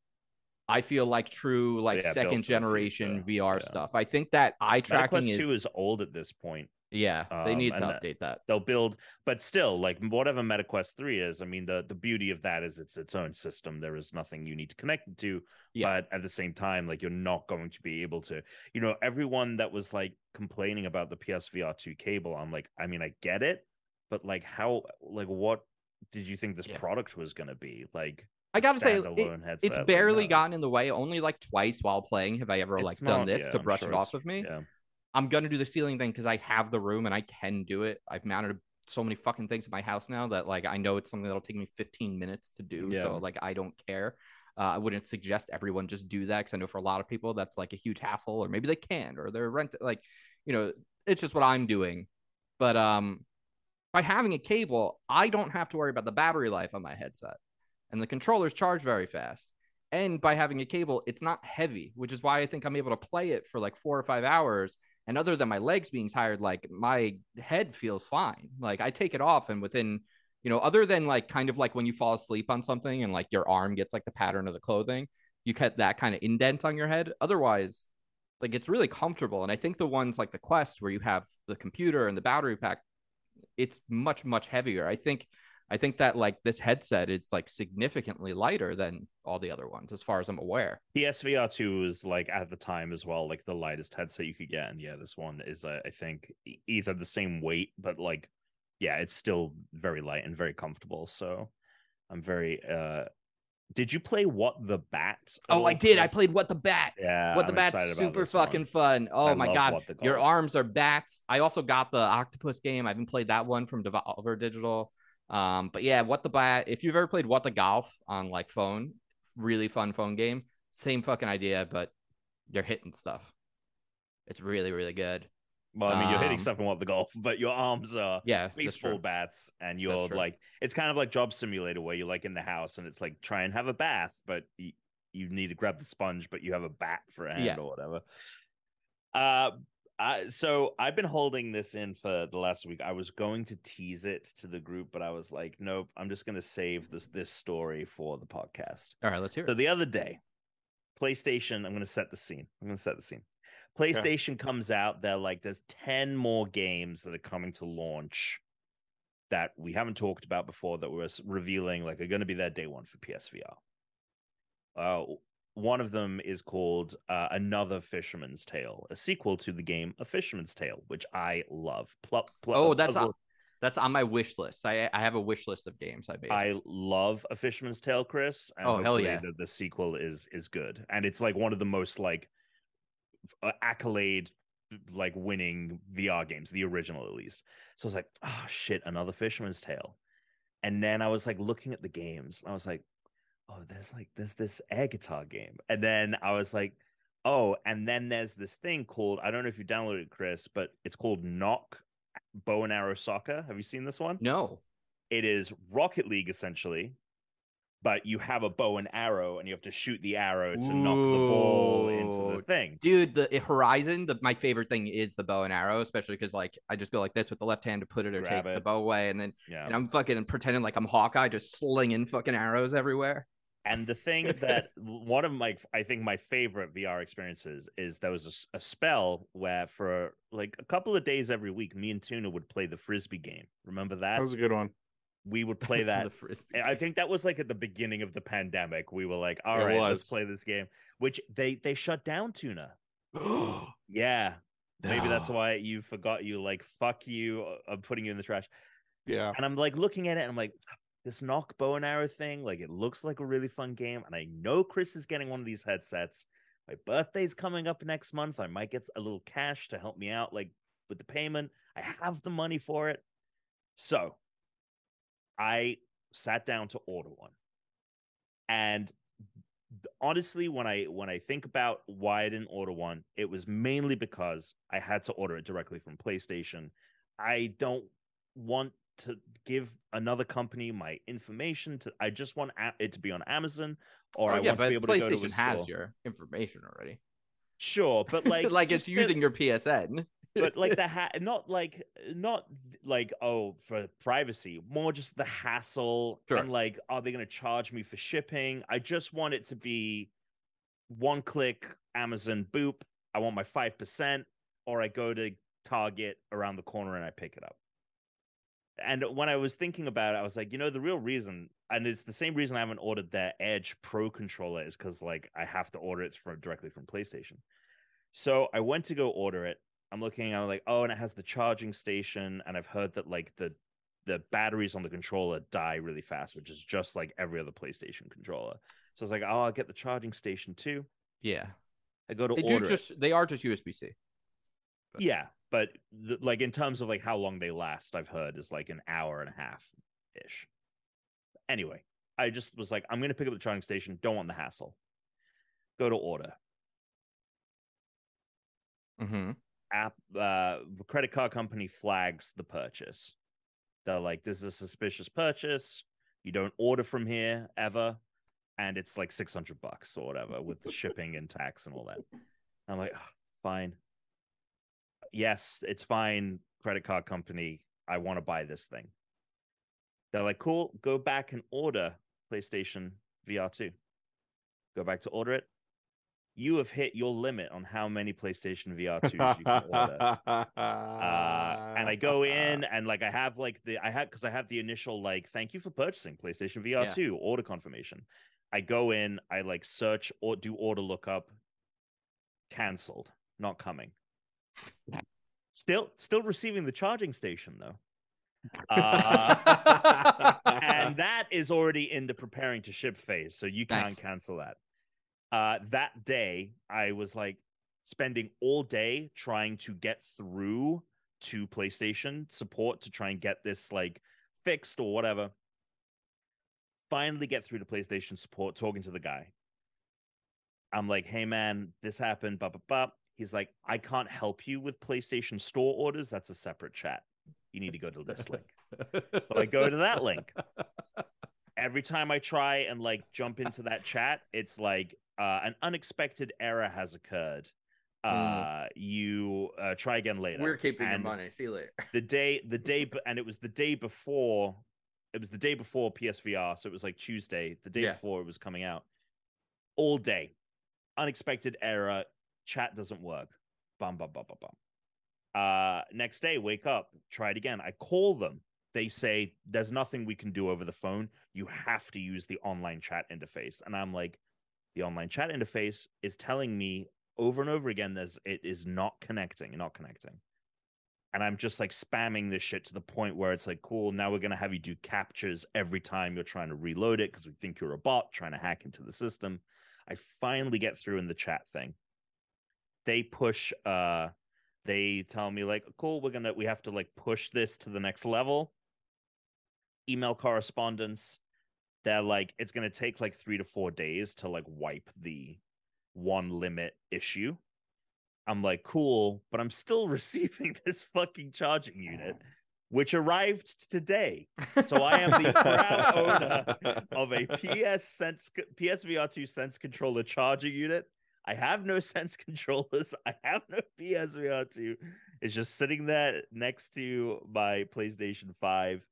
S1: I feel like true like
S3: Yeah,
S1: second generation
S3: future.
S1: VR
S3: Yeah.
S1: stuff. I think that eye tracking is,
S3: 2 is old at this point.
S1: yeah. they
S3: um,
S1: need to update that.
S3: they'll build but still like whatever metaquest 3 is i mean the the beauty of that is it's its own system there is nothing you need to connect it to
S1: Yeah.
S3: but at the same time like you're not going to be able to you know everyone that was like complaining about the psvr 2 cable i'm like i mean i get it but like how like what did you think this
S1: Yeah.
S3: product was going to be like
S1: I gotta say, it- it's barely gotten in the way. Only like twice while playing have I ever
S3: It's
S1: like done this
S3: yeah,
S1: to brush
S3: sure
S1: it off of me.
S3: yeah
S1: I'm gonna do the ceiling thing because I have the room and I can do it. I've mounted so many fucking things in my house now that like I know it's something that'll take me 15 minutes to do.
S3: Yeah.
S1: So like I don't care. Uh, I wouldn't suggest everyone just do that because I know for a lot of people that's like a huge hassle, or maybe they can, or they're rent like, you know, it's just what I'm doing. But um, by having a cable, I don't have to worry about the battery life on my headset, and the controllers charge very fast. And by having a cable, it's not heavy, which is why I think I'm able to play it for like four or five hours. And other than my legs being tired, like my head feels fine. Like I take it off, and within, you know, other than like kind of like when you fall asleep on something and like your arm gets like the pattern of the clothing, you get that kind of indent on your head. Otherwise, like it's really comfortable. And I think the ones like the Quest where you have the computer and the battery pack, it's much much heavier. I think I think that like this headset is like significantly lighter than all the other ones as far as I'm aware.
S3: PSVR 2 is like at the time as well, like the lightest headset you could get. And yeah, this one is, uh, I think, either the same weight, but like, yeah, it's still very light and very comfortable. So I'm very, uh, did you play What the Bat?
S1: Oh, I did. I played What the Bat.
S3: Yeah.
S1: what the
S3: I'm
S1: Bat's super
S3: this one.
S1: fucking fun. Oh
S3: I
S1: my god. Your arms are bats. I also got the octopus game. I haven't played that one from Devolver Digital. Um, but yeah, what the bat. If you've ever played What the Golf on like phone, really fun phone game. Same fucking idea, but you're hitting stuff. It's really, really good.
S3: Well, I mean, you're hitting
S1: Um,
S3: stuff in What the Golf, but your arms are
S1: Yeah,
S3: baseball bats and you're like it's kind of like job simulator where you're like in the house and it's like try and have a bath but you, you need to grab the sponge but you have a bat for a hand
S1: Yeah.
S3: or whatever uh I, so I've been holding this in for the last week. I was going to tease it to the group, but I was like, nope, I'm just going to save this this story for the podcast.
S1: All right, let's hear it.
S3: So the other day, PlayStation, I'm going to set the scene. I'm going to set the scene. PlayStation comes out, they're like, there's 10 more games that are coming to launch that we haven't talked about before that we're revealing, like, are going to be there day one for PSVR. Uh, one of them is called uh, Another Fisherman's Tale, a sequel to the game A Fisherman's Tale, which I love. Pl- pl-
S1: Oh, that's
S3: puzzle-
S1: on, that's on my wish list. I I have a wish list of games I made.
S3: I love A Fisherman's Tale, Chris. And
S1: Oh, hell yeah.
S3: The, the sequel is is good, and it's like one of the most like uh, accolade like winning VR games, the original at least. So I was like, oh shit, another Fisherman's Tale. And then I was like looking at the games, and I was like, oh, there's like there's this air guitar game, and then I was like. Oh, and then there's this thing called I don't know if you downloaded it, Chris, but it's called Nock Bow and Arrow Soccer. Have you seen this one?
S1: no.
S3: it is Rocket League essentially, but you have a bow and arrow and you have to shoot the arrow to knock the ball into the thing.
S1: Dude, the Horizon, the my favorite thing is the bow and arrow, especially because like I just go like this with the left hand to put it or
S3: Grab
S1: take the bow away, and then
S3: Yeah.
S1: and I'm fucking pretending like I'm Hawkeye, just slinging fucking arrows everywhere.
S3: And the thing that one of my, I think my favorite VR experiences is there was a spell where for like a couple of days every week, me and Tuna would play the frisbee game. Remember that?
S2: That was a good one.
S3: we would play that.
S1: frisbee.
S3: I think that was like at the beginning of the pandemic. We were like, all
S2: It
S3: right, let's play this game, which they they shut down Tuna. Yeah, maybe that's why you forgot you. Like, fuck you. uh, I'm putting you in the trash.
S2: Yeah.
S3: And I'm like looking at it, and I'm like, this nock bow and arrow thing, like it looks like a really fun game. And I know Chris is getting one of these headsets. My birthday's coming up next month. I might get a little cash to help me out, like with the payment. I have the money for it. So I sat down to order one. And honestly, when I when I think about why I didn't order one, it was mainly because I had to order it directly from PlayStation. I don't want to give another company my information to I just want it to be on Amazon or
S1: Oh,
S3: I
S1: yeah,
S3: want to be able to go to a
S1: PlayStation has
S3: store.
S1: your information already.
S3: Sure, but like
S1: Like, it's
S3: just the-
S1: using your PSN.
S3: but like the ha- not like not like oh for privacy more just the hassle
S1: Sure.
S3: and like are they going to charge me for shipping i just want it to be one click amazon boop i want my 5% or i go to target around the corner and i pick it up and when i was thinking about it i was like you know the real reason and it's the same reason i haven't ordered their edge pro controller is because like i have to order it from directly from playstation so i went to go order it I'm looking, I'm like, oh, and it has the charging station, and I've heard that like the the batteries on the controller die really fast, which is just like every other PlayStation controller. So I was like, oh, I'll get the charging station too.
S1: yeah,
S3: I go to
S1: they do
S3: order it.
S1: just they are just USB C. but-
S3: Yeah, but the, like in terms of like how long they last, I've heard is like an hour and a half ish. Anyway, I just was like, I'm gonna pick up the charging station. Don't want the hassle. Go to order.
S1: Mm-hmm.
S3: app uh credit card company flags the purchase they're like this is a suspicious purchase you don't order from here ever and it's like 600 bucks or whatever with the shipping and tax and all that i'm like "Ugh, fine yes it's fine credit card company i want to buy this thing they're like cool go back and order playstation vr2 go back to order it you have hit your limit on how many PlayStation VR2s you can order. Uh, and I go in and like I have like the I had because I have the initial like thank you for purchasing PlayStation VR
S1: Yeah.
S3: 2 order confirmation. I go in, I like search or do order lookup, cancelled, not coming. Still, still receiving the charging station though. Uh, and that is already in the preparing to ship phase, so you can't
S1: Nice.
S3: cancel that. Uh, that day, I was like spending all day trying to get through to PlayStation support to try and get this like fixed or whatever. Finally, get through to PlayStation support, talking to the guy. I'm like, hey man, this happened, blah, blah, blah. He's like, I can't help you with PlayStation Store orders. That's a separate chat. You need to go to this link. So I go to that link. Every time I try and like jump into that chat, it's like uh, an unexpected error has occurred. Uh, you uh, try again later.
S1: We're keeping
S3: And
S1: your money. See you later.
S3: The day, the day, and it was the day before. It was the day before PSVR, so it was like Tuesday. The day
S1: Yeah.
S3: before it was coming out. All day, unexpected error. Chat doesn't work. Bum bum bum bum bum. Uh, next day, wake up, try it again. I call them. They say there's nothing we can do over the phone. You have to use the online chat interface. And I'm like, the online chat interface is telling me over and over again there's it is not connecting, not connecting. And I'm just like spamming this shit to the point where it's like, cool, now we're gonna have you do captchas every time you're trying to reload it because we think you're a bot trying to hack into the system. I finally get through in the chat thing. They push uh they tell me like cool we're gonna we have to like push this to the next level email correspondence they're like it's gonna take like three to four days to like wipe the one limit issue i'm like cool but i'm still receiving this fucking charging unit which arrived today. So I am the proud owner of a PS Sense PSVR 2 Sense controller charging unit. I have no Sense controllers. I have no PSVR 2. It's just sitting there next to my PlayStation 5.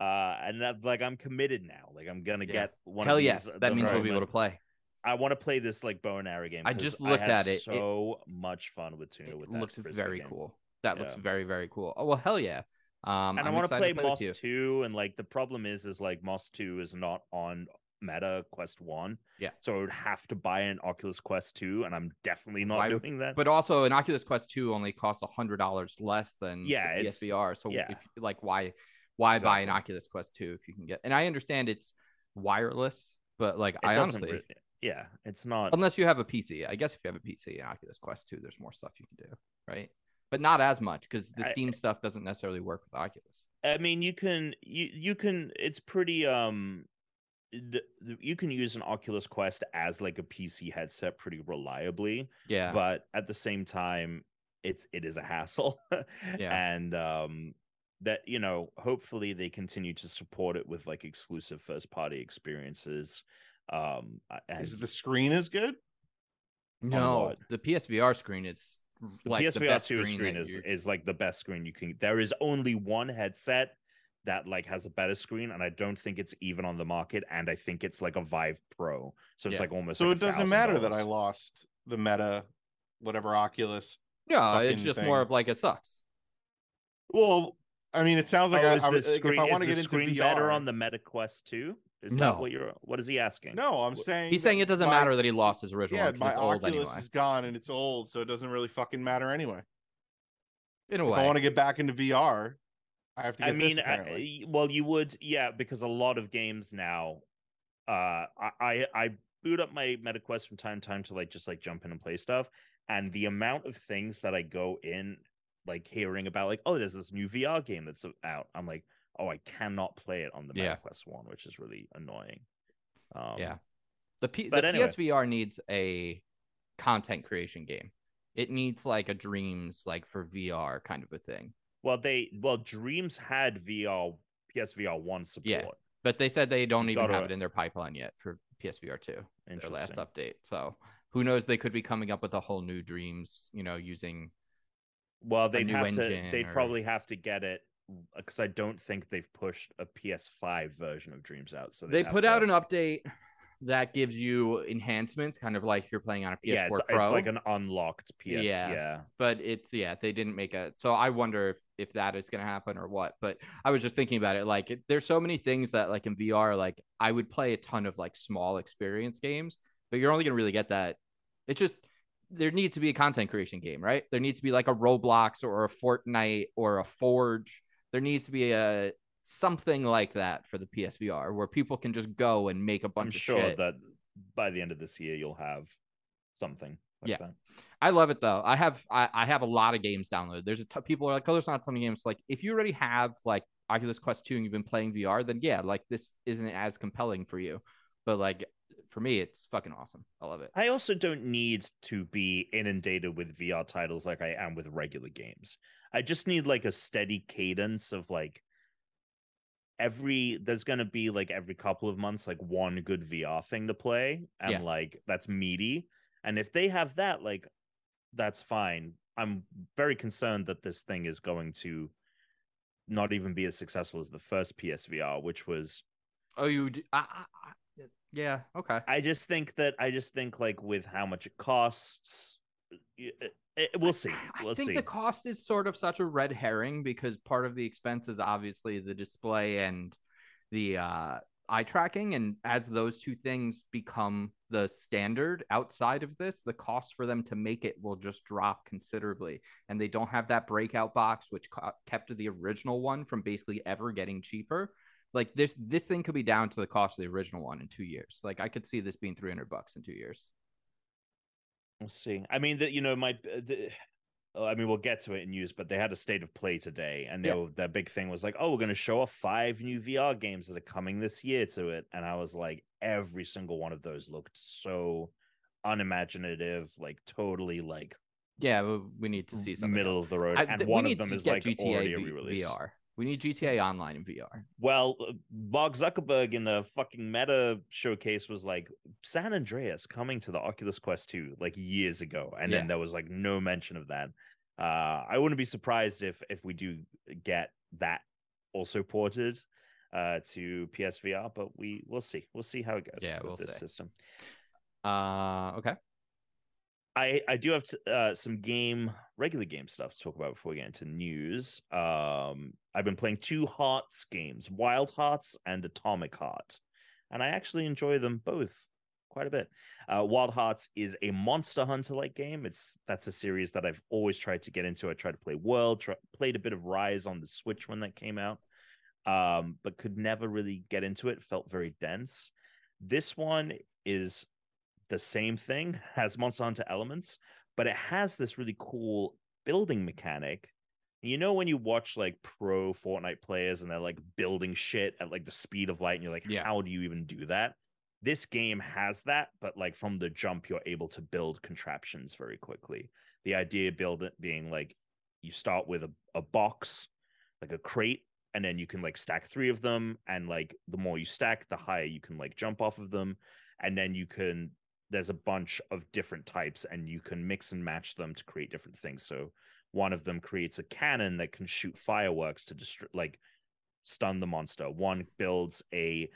S3: Uh, and that like I'm committed now. Like I'm gonna
S1: Yeah.
S3: get one.
S1: Hell
S3: of these
S1: yes, that means we'll be able to play.
S3: I want to play this like bow and arrow game.
S1: I just looked
S3: had
S1: at it. It-
S3: So much fun with Tuna.
S1: It
S3: With that
S1: looks very
S3: game.
S1: cool. That looks very very cool. Oh well, hell yeah. Um,
S3: and I
S1: I'm
S3: want to play
S1: with
S3: Moss 2 and like the problem is is like Moss 2 is not on Meta Quest 1.
S1: Yeah.
S3: So I would have to buy an Oculus Quest 2 and I'm definitely not
S1: Why-
S3: doing that.
S1: But also, an Oculus Quest Two only costs a hundred dollars less than
S3: Yeah,
S1: the PSVR. So
S3: yeah.
S1: if like why why buy an Oculus Quest Two if you can get? And I understand it's wireless, but like
S3: It
S1: I honestly,
S3: re- yeah, it's not
S1: unless you have a PC, I guess if you have a PC and Oculus Quest Two, there's more stuff you can do, right? But not as much because the
S3: I-
S1: Steam stuff doesn't necessarily work with Oculus.
S3: I mean, you can you you can it's pretty um you can use an Oculus Quest as like a PC headset pretty reliably,
S1: Yeah,
S3: but at the same time it's it is a hassle.
S1: Yeah.
S3: And um that you know, hopefully they continue to support it with like exclusive first party experiences. Um and
S2: Is the screen as good?
S1: no, the PSVR screen is
S3: the
S1: like
S3: PSVR
S1: the best
S3: 2
S1: screen,
S3: screen
S1: that
S3: is
S1: you-
S3: is like the best screen you can there is only one headset that like has a better screen and I don't think it's even on the market and I think it's like a Vive Pro. So it's
S1: Yeah.
S3: like almost
S2: So
S3: like
S2: it doesn't matter that I lost the meta, whatever Oculus.
S1: No, it's
S2: fucking
S1: just more of like it sucks.
S2: Well, I mean, it sounds like
S3: oh,
S2: I,
S3: is
S2: I
S3: the
S2: would-
S3: screen,
S2: if I want to
S3: is
S2: get
S3: the
S2: into VR,
S3: better on the Meta Quest 2? Is
S1: No.
S3: that what you're what is he asking?
S2: No, I'm saying
S1: He's saying it doesn't
S2: my-
S1: matter that he lost his original
S2: Yeah,
S1: one
S2: my
S1: it's old
S2: Oculus
S1: anyway.
S2: is gone and it's old, so it doesn't really fucking matter anyway.
S1: In a
S2: If
S1: way,
S2: I want to get back into VR, I have to get
S3: I mean,
S2: this,
S3: I- well, you would, yeah, because a lot of games now, uh, I I, I boot up my MetaQuest from time to time to like just like jump in and play stuff, and the amount of things that I go in, like hearing about, like, oh, there's this new VR game that's out. I'm like, oh, I cannot play it on the
S1: Yeah.
S3: MetaQuest one, which is really annoying. Um,
S1: yeah. The P-
S3: but
S1: the
S3: anyway.
S1: PSVR needs a content creation game. It needs like a Dreams like for VR kind of a thing.
S3: Well, they well, Dreams had VR PSVR one support.
S1: Yeah. But they said they don't even have it in their pipeline yet for PSVR 2, their last update. So who knows? They could be coming up with a whole new Dreams, you know, using.
S3: Well, they'd
S1: new
S3: have
S1: engine
S3: to. They'd
S1: or-
S3: probably have to get it uh, because I don't think they've pushed a PS5 version of Dreams out. So
S1: They put out an update that gives you enhancements, kind of like you're playing on a PS4
S3: yeah, it's,
S1: Pro.
S3: it's like an unlocked PS.
S1: Yeah.
S3: Yeah,
S1: but it's yeah they didn't make a so i wonder if if that is going to happen or what but i was just thinking about it like it, there's so many things that like in vr like i would play a ton of like small experience games but you're only going to really get that it's just there needs to be a content creation game right there needs to be like a roblox or a fortnite or a forge there needs to be a something like that for the psvr where people can just go and make a bunch
S3: I'm
S1: of
S3: sure
S1: shit
S3: that by the end of this year you'll have something. Like
S1: Yeah.
S3: that.
S1: I love it though. I have I, I have a lot of games downloaded. There's a t- people are like, oh, there's not so many games. Like if you already have like Oculus Quest 2 and you've been playing VR, then yeah, like this isn't as compelling for you. But like for me, it's fucking awesome. I love it.
S3: I also don't need to be inundated with VR titles like I am with regular games. I just need like a steady cadence of like every there's gonna be like every couple of months like one good VR thing to play and
S1: Yeah.
S3: like that's meaty. And if they have that, like that's fine. I'm very concerned that this thing is going to not even be as successful as the first PSVR, which was
S1: Oh, you? Do, I, I, I, yeah. Okay.
S3: I just think that I just think like with how much it costs, uh, y- it, it- we'll see.
S1: I
S3: We'll
S1: think
S3: see.
S1: the cost is sort of such a red herring because part of the expense is obviously the display and the uh, eye tracking. And as those two things become the standard outside of this, the cost for them to make it will just drop considerably. And they don't have that breakout box, which co- kept the original one from basically ever getting cheaper. Like this, this thing could be down to the cost of the original one in two years. Like I could see this being three hundred bucks in two years.
S3: We'll see. I mean, that you know, my. uh, The, I mean, we'll get to it in news, but they had a state of play today, and
S1: Yeah.
S3: they were- their big thing was like, "Oh, we're going to show off five new VR games that are coming this year to it," and I was like, every single one of those looked so unimaginative, like totally like
S1: Yeah, we- need to see something.
S3: middle
S1: else.
S3: of the road,
S1: I-
S3: and
S1: th-
S3: one of them is like
S1: GTA
S3: already a
S1: V-
S3: re-release.
S1: VR. We need GTA Online in VR.
S3: Well, uh, Mark Zuckerberg in the fucking Meta showcase was like San Andreas coming to the Oculus Quest 2 like years ago, and
S1: Yeah.
S3: then there was like no mention of that. Uh, I wouldn't be surprised if if we do get that also ported uh to PSVR, but we we'll see. We'll see how it goes
S1: Yeah,
S3: with
S1: we'll
S3: this
S1: see.
S3: system.
S1: Uh, okay.
S3: I I do have t- uh, some game regular game stuff to talk about before we get into news. Um, I've been playing two Hearts games, Wild Hearts and Atomic Heart, and I actually enjoy them both quite a bit. Uh, Wild Hearts is a Monster Hunter like game. It's that's a series that I've always tried to get into. I tried to play World, played a bit of Rise on the Switch when that came out, um, but could never really get into it. Felt very dense. This one is the same thing, as Monster Hunter elements, but it has this really cool building mechanic. You know when you watch like pro Fortnite players and they're like building shit at like the speed of light, and you're like,
S1: Yeah.
S3: how do you even do that? This game has that, but like from the jump, you're able to build contraptions very quickly. The idea build it being like you start with a, a box, like a crate, and then you can like stack three of them, and like the more you stack, the higher you can like jump off of them, and then you can there's a bunch of different types and you can mix and match them to create different things. So one of them creates a cannon that can shoot fireworks to like stun the monster. One builds a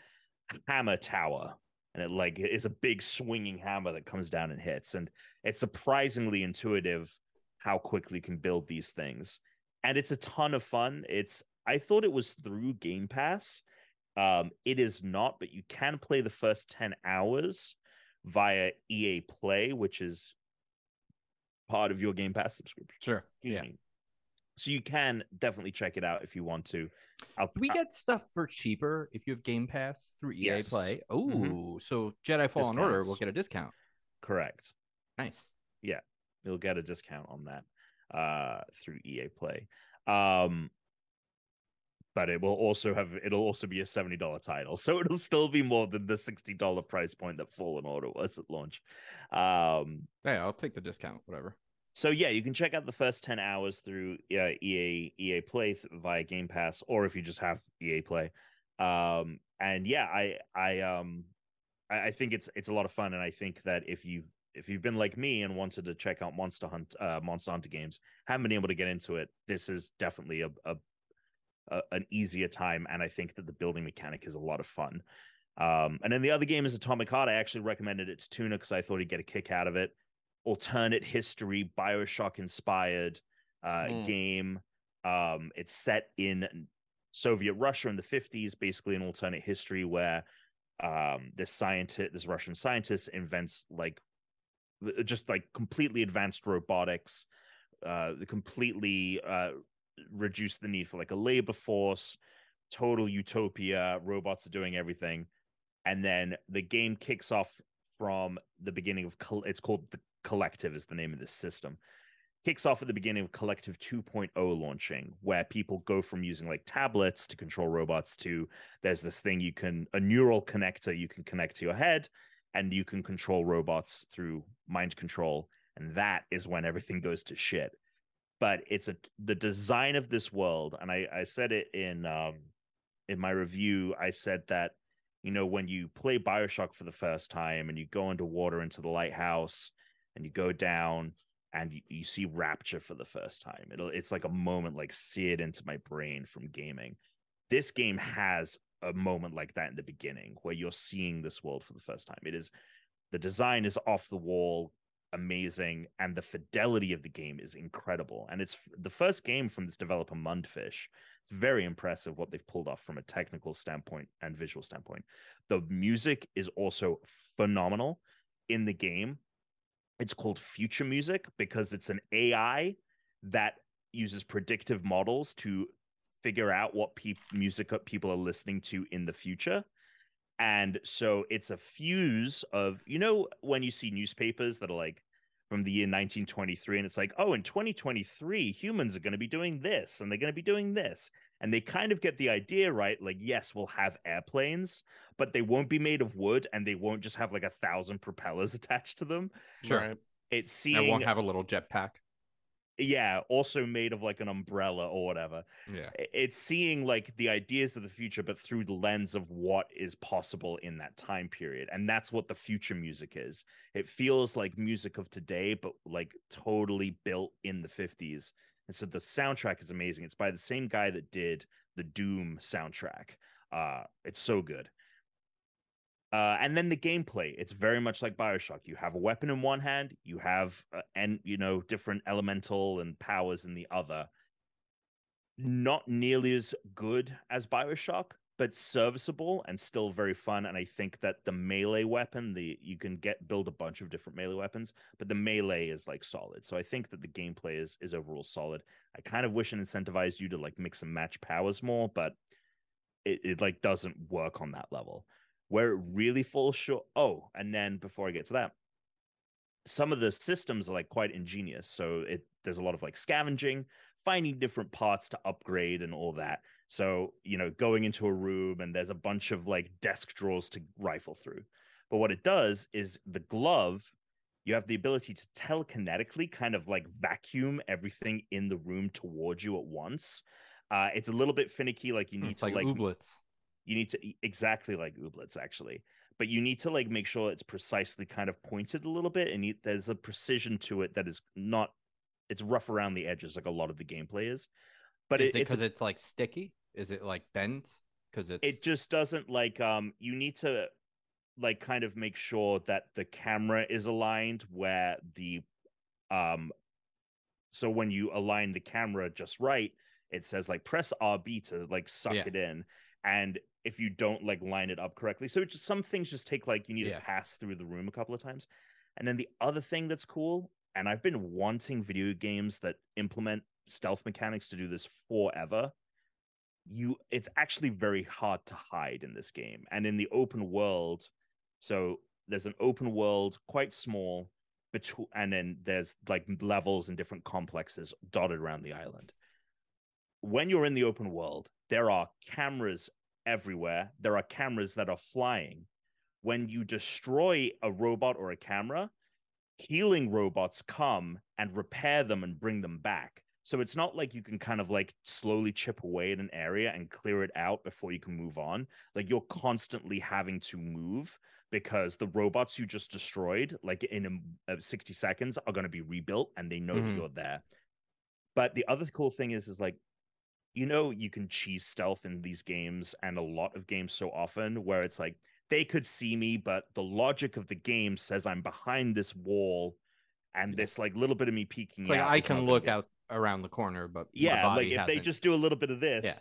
S3: hammer tower and it like is a big swinging hammer that comes down and hits. And it's surprisingly intuitive how quickly you can build these things. And it's a ton of fun. It's i thought it was through game pass. Um it is not but you can play the first 10 hours via EA Play, which is part of your Game Pass subscription.
S1: Sure.
S3: Excuse
S1: yeah.
S3: me. So you can definitely check it out if you want to. I'll,
S1: we get stuff for cheaper if you have Game Pass through EA
S3: Yes.
S1: Play? Oh,
S3: Mhm.
S1: so Jedi Fallen Order will get a discount.
S3: correct.
S1: Nice.
S3: Yeah, you'll get a discount on that uh through EA Play. Um but it will also have it'll also be a $70 title. So it'll still be more than the $60 price point that Fallen Order was at launch. Um
S1: Hey, I'll take the discount. Whatever.
S3: So yeah, you can check out the first ten hours through uh, EA EA Play th- via Game Pass, or if you just have EA Play. Um, and yeah, I I um I, I think it's it's a lot of fun, and I think that if you if you've been like me and wanted to check out Monster Hunt uh, Monster Hunter games, haven't been able to get into it, this is definitely a, a, a an easier time, and I think that the building mechanic is a lot of fun. Um, and then the other game is Atomic Heart. I actually recommended it to Tuna because I thought he'd get a kick out of it alternate history bioshock inspired uh
S2: Mm.
S3: game um it's set in soviet russia in the 50s basically an alternate history where um this scientist this russian scientist invents like uh, just like completely advanced robotics uh the completely uh reduce the need for like a labor force total utopia robots are doing everything. And then the game kicks off from the beginning of it's called the collective is the name of this system. Kicks off at the beginning of collective 2.0 launching where people go from using like tablets to control robots to there's this thing you can a neural connector you can connect to your head and you can control robots through mind control. And that is when everything goes to shit but it's a the design of this world and i i said it in um in my review i said that you know when you play bioshock for the first time and you go underwater into the lighthouse and you go down and you, you see rapture for the first time it'll it's like a moment like seared into my brain from gaming. This game has a moment like that in the beginning where you're seeing this world for the first time. It is the design is off the wall amazing and the fidelity of the game is incredible. And it's the first game from this developer mundfish it's very impressive what they've pulled off from a technical standpoint and visual standpoint. The music is also phenomenal in the game. It's called future music because it's an ai that uses predictive models to figure out what pe- music uh, people are listening to in the future and so it's a fuse of you know when you see newspapers that are like from the year 1923 and it's like oh in 2023 humans are going to be doing this and they're going to be doing this and they kind of get the idea right like yes we'll have airplanes but they won't be made of wood and they won't just have like a thousand propellers attached to them
S1: Sure.
S2: Right.
S3: it's
S1: I won't have a little jetpack.
S3: Yeah, also made of like an umbrella or whatever.
S1: Yeah.
S3: It's seeing like the ideas of the future, but through the lens of what is possible in that time period. And that's what the future music is. It feels like music of today, but like totally built in the 50s. And so the soundtrack is amazing. It's by the same guy that did the Doom soundtrack. Uh, it's so good. Uh, and then the gameplay, it's very much like Bioshock. You have a weapon in one hand, you have uh, and you know different elemental and powers in the other. Not nearly as good as Bioshock, but serviceable and still very fun. And I think that the melee weapon, the you can get build a bunch of different melee weapons, but the melee is like solid. So I think that the gameplay is is overall solid. I kind of wish it incentivized you to like mix and match powers more, but it, it like doesn't work on that level where it really falls short. Oh, and then before I get to that, some of the systems are like quite ingenious. So it there's a lot of like scavenging, finding different parts to upgrade and all that. So, you know, going into a room and there's a bunch of like desk drawers to rifle through. But what it does is the glove, you have the ability to telekinetically kind of like vacuum everything in the room towards you at once. Uh, it's a little bit finicky, like you need
S1: It's
S3: to
S1: like
S3: like
S1: ooblets.
S3: You need to exactly like ooblets actually but you need to like make sure it's precisely kind of pointed a little bit and you, there's a precision to it that is not it's rough around the edges like a lot of the gameplay is but
S1: is
S3: it,
S1: it
S3: it's
S1: because it's like sticky? Is it like bent? Because it's
S3: it just doesn't like um you need to like kind of make sure that the camera is aligned where the um so when you align the camera just right it says like press rb to like suck
S1: Yeah.
S3: it in and if you don't like line it up correctly so just some things just take like you need
S1: Yeah.
S3: to pass through the room a couple of times. And then the other thing that's cool and i've been wanting video games that implement stealth mechanics to do this forever you it's actually very hard to hide in this game and in the open world. So there's an open world quite small between and then there's like levels and different complexes dotted around the island. When you're in the open world there are cameras everywhere there are cameras that are flying when you destroy a robot or a camera healing robots come and repair them and bring them back so it's not like you can kind of like slowly chip away at an area and clear it out before you can move on. Like you're constantly having to move because the robots you just destroyed, like in um, uh, 60 seconds, are going to be rebuilt and they know
S1: Mhm.
S3: that you're there. But the other cool thing is, is like, you know, you can cheese stealth in these games and a lot of games so often where it's like they could see me, but the logic of the game says I'm behind this wall and this like little bit of me peeking
S1: it's like I can look out around the corner, but
S3: yeah like if they
S1: hasn't.
S3: just do a little bit of this
S1: Yeah.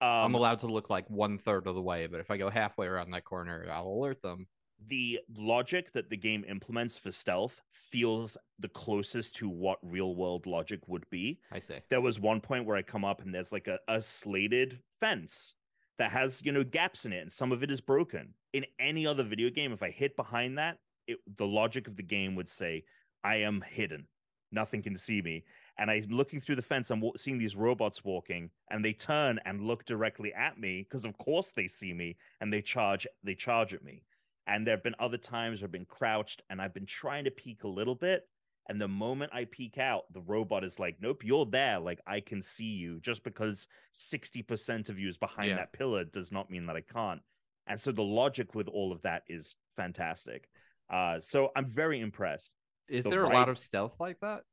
S3: um
S1: I'm allowed to look like one third of the way, but if I go halfway around that corner, I'll alert them.
S3: The logic that the game implements for stealth feels the closest to what real world logic would be.
S1: I say.
S3: there was one point where i come up and there's like a, a slated fence that has you know gaps in it and some of it is broken. In any other video game if i hit behind that it, the logic of the game would say i am hidden. Nothing can see me. And i'm looking through the fence i'm seeing these robots walking and they turn and look directly at me because of course they see me and they charge they charge at me and there have been other times i've been crouched and i've been trying to peek a little bit and the moment I peek out, the robot is like, nope, you're there. Like, I can see you. Just because 60% of you is behind
S1: Yeah.
S3: that pillar does not mean that I can't. And so the logic with all of that is fantastic. Uh, so I'm very impressed.
S1: Is
S3: The
S1: there a
S3: right-
S1: lot of stealth like that?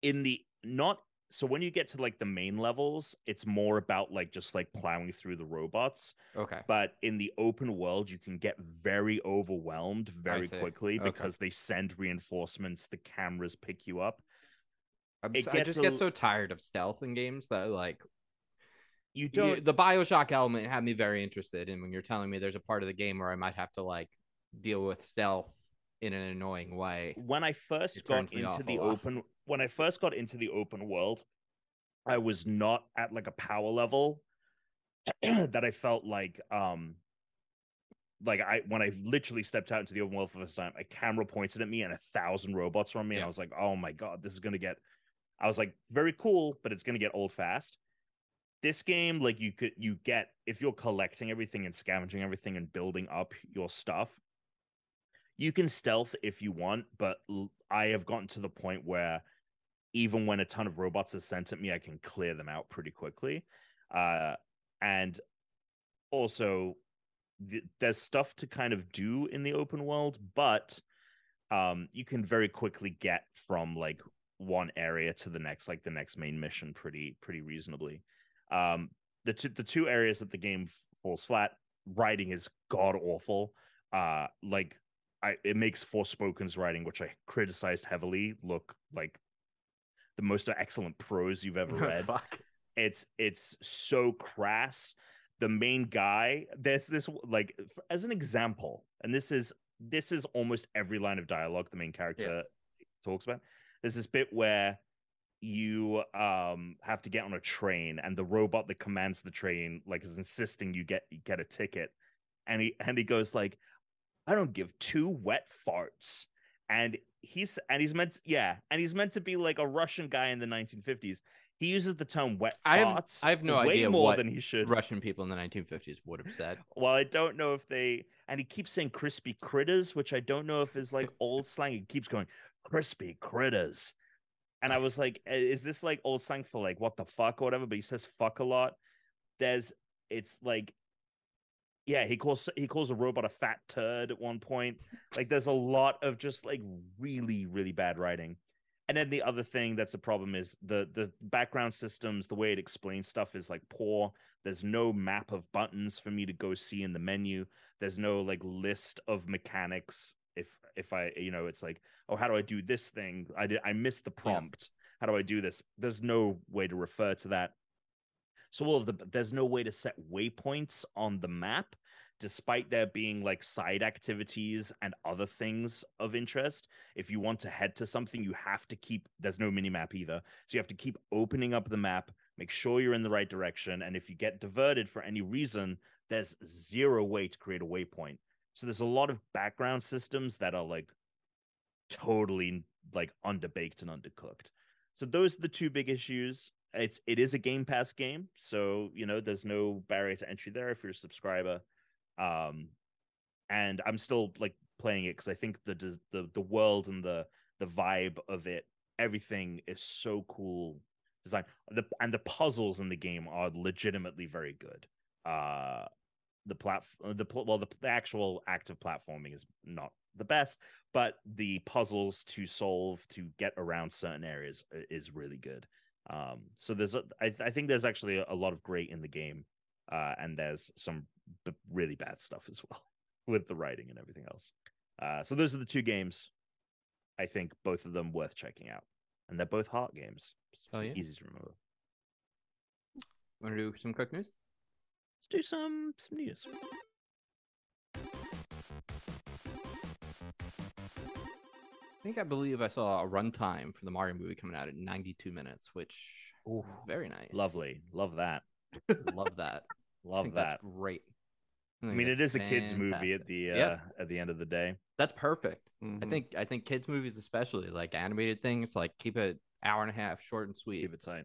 S3: In the not so when you get to like the main levels, it's more about like just like plowing through the robots.
S1: Okay.
S3: But in the open world, you can get very overwhelmed very quickly
S1: Okay.
S3: because they send reinforcements, the cameras pick you up.
S1: I'm,
S3: it
S1: s- I just
S3: a
S1: get so tired of stealth in games that like
S3: You
S1: you-
S3: don't
S1: the Bioshock element had me very interested. And when you're telling me there's a part of the game where I might have to like deal with stealth in an annoying way,
S3: when I first got
S1: turns me off
S3: into the open when I first got into the open world, I was not at like a power level that I felt like um like I when I literally stepped out into the open world for the first time, a camera pointed at me and a thousand robots were on me, and I was like, oh my god, this is gonna get I was like, very cool, but it's gonna get old fast. This game, like you could you get if you're collecting everything and scavenging everything and building up your stuff, you can stealth if you want, but I have gotten to the point where even when a ton of robots are sent at me, I can clear them out pretty quickly. Uh, and also, th- there's stuff to kind of do in the open world, but um, you can very quickly get from like one area to the next, like the next main mission, pretty pretty reasonably. Um, the two the two areas that the game falls flat, riding is god awful. Uh, like I, it makes Forspoken's writing, which I criticized heavily, look like the most excellent prose you've ever read.
S1: Fuck.
S3: it's it's so crass. The main guy, there's this like as an example, and this is this is almost every line of dialogue the main character talks about. There's this bit where you um have to get on a train and the robot that commands the train like is insisting you get you get a ticket and he and he goes like i don't give two wet farts. And he's and he's meant yeah and he's meant to be like a russian guy in the 1950s he uses the term wet farts
S1: I have no
S3: way
S1: idea
S3: more
S1: what
S3: than he should.
S1: Russian people in the 1950s would have said.
S3: well i don't know if they and he keeps saying crispy critters which i don't know if is like old slang. He keeps going crispy critters. And i was like "Eh, is this like old slang for like what the fuck or whatever? But he says fuck a lot. There's it's like yeah he calls he calls a robot a fat turd at one point. Like there's a lot of just like really really bad writing. And then the other thing that's a problem is the the background systems the way it explains stuff is like poor. There's no map of buttons for me to go see in the menu. There's no like list of mechanics if if i you know it's like oh how do i do this thing? I did i missed the oh, prompt. How do i do this? There's no way to refer to that so of the there's no way to set waypoints on the map despite there being like side activities and other things of interest. If you want to head to something you have to keep there's no mini map either. So you have to keep opening up the map make sure you're in the right direction and if you get diverted for any reason there's zero way to create a waypoint. So there's a lot of background systems that are like totally like underbaked and undercooked. So those are the two big issues it's it is a game pass game so you know there's no barrier to entry there if you're a subscriber um and i'm still like playing it because i think the the the world and the the vibe of it everything is so cool design. The and the puzzles in the game are legitimately very good. Uh the plat the pl- well the, the actual of platforming is not the best but the puzzles to solve to get around certain areas is really good um so there's a, I, I think there's actually a, lot of great in the game uh and there's some b- really bad stuff as well with the writing and everything else uh so those are the two games i think both of them worth checking out and they're both heart games
S1: Oh, yeah?
S3: easy to remember
S1: Want to do some quick news?
S3: let's do some some news
S1: think I believe I saw a runtime for the Mario movie coming out at 92 minutes, which very nice.
S3: lovely love that
S1: Love that. I
S3: love
S1: think
S3: that
S1: that's great.
S3: i mean it is a kids movie at the uh
S1: Yeah.
S3: at the end of the day
S1: That's perfect. I
S2: Mhm.
S1: think I think kids movies especially like animated things like keep it hour and a half short and sweet.
S3: keep it tight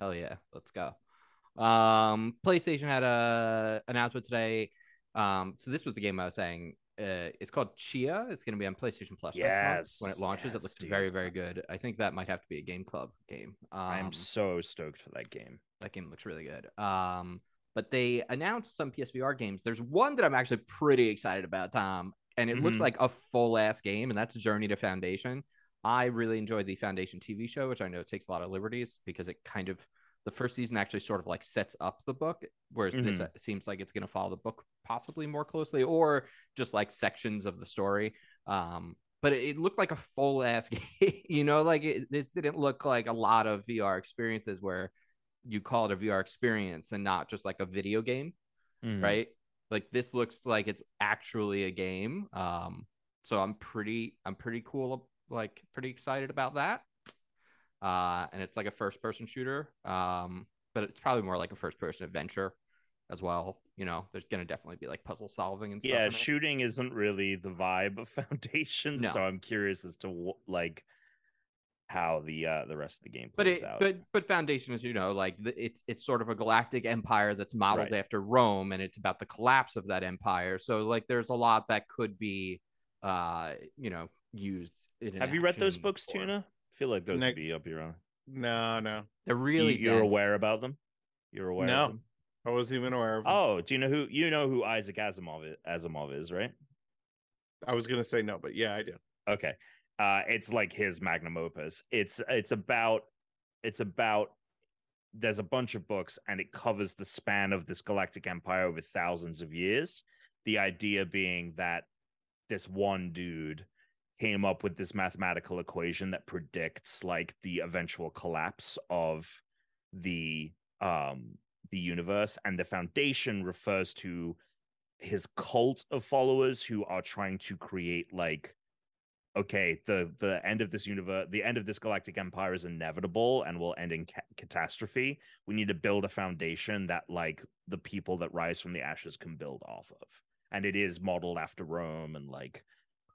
S1: Hell yeah, let's go. Um, PlayStation had a announcement today. Um, so this was the game I was saying. Uh, it's called Tchia. It's going to be on PlayStation Plus right
S3: Yes,
S1: when it launches. it looks
S3: dude.
S1: very, very good. I think that might have to be a Game Club game. Um,
S3: i'm so stoked for that game
S1: that game looks really good. Um, but they announced some PSVR games. There's one that I'm actually pretty excited about, Tom, and it looks
S3: Mhm.
S1: like a full ass game, and that's Journey to Foundation. I really enjoyed the Foundation TV show, which I know takes a lot of liberties because it kind of the first season actually sort of like sets up the book, whereas this
S3: Mhm.
S1: uh, seems like it's going to follow the book possibly more closely, or just like sections of the story. Um, but it, looked like a full ass game, you know, like it, this didn't look like a lot of VR experiences where you call it a VR experience and not just like a video game,
S3: Mhm.
S1: right? Like this looks like it's actually a game. Um, so I'm pretty, I'm pretty cool, like pretty excited about that. Uh, and it's like a first person shooter. Um, but it's probably more like a first person adventure as well. You know, there's gonna definitely be like puzzle solving and stuff.
S3: yeah shooting isn't really the vibe of foundation
S1: No.
S3: so i'm curious as to like how the uh the rest of the game
S1: but
S3: plays
S1: it
S3: out
S1: but but foundation is you know like the, it's it's sort of a galactic empire that's modeled
S3: Right.
S1: after rome and it's about the collapse of that empire so like there's a lot that could be uh you know used
S3: have you read those books
S1: form.
S3: tuna feel like those
S2: Nick-
S3: would be up your own
S2: No, no,
S1: They're really.
S3: you're
S1: dense.
S3: aware about them? You're aware
S2: No.
S3: of them?
S2: I wasn't even aware of. it.
S3: Oh, do you know who you know who Isaac Asimov is, Asimov is, right?
S2: I was gonna say no, but yeah, I do.
S3: Okay. Uh it's like his magnum opus. It's it's about it's about there's a bunch of books and it covers the span of this galactic empire over thousands of years. The idea being that this one dude came up with this mathematical equation that predicts like the eventual collapse of the um the universe and the foundation refers to his cult of followers who are trying to create like okay the the end of this universe the end of this galactic empire is inevitable and will end in ca- catastrophe. We need to build a foundation that like the people that rise from the ashes can build off of. And it is modeled after rome and like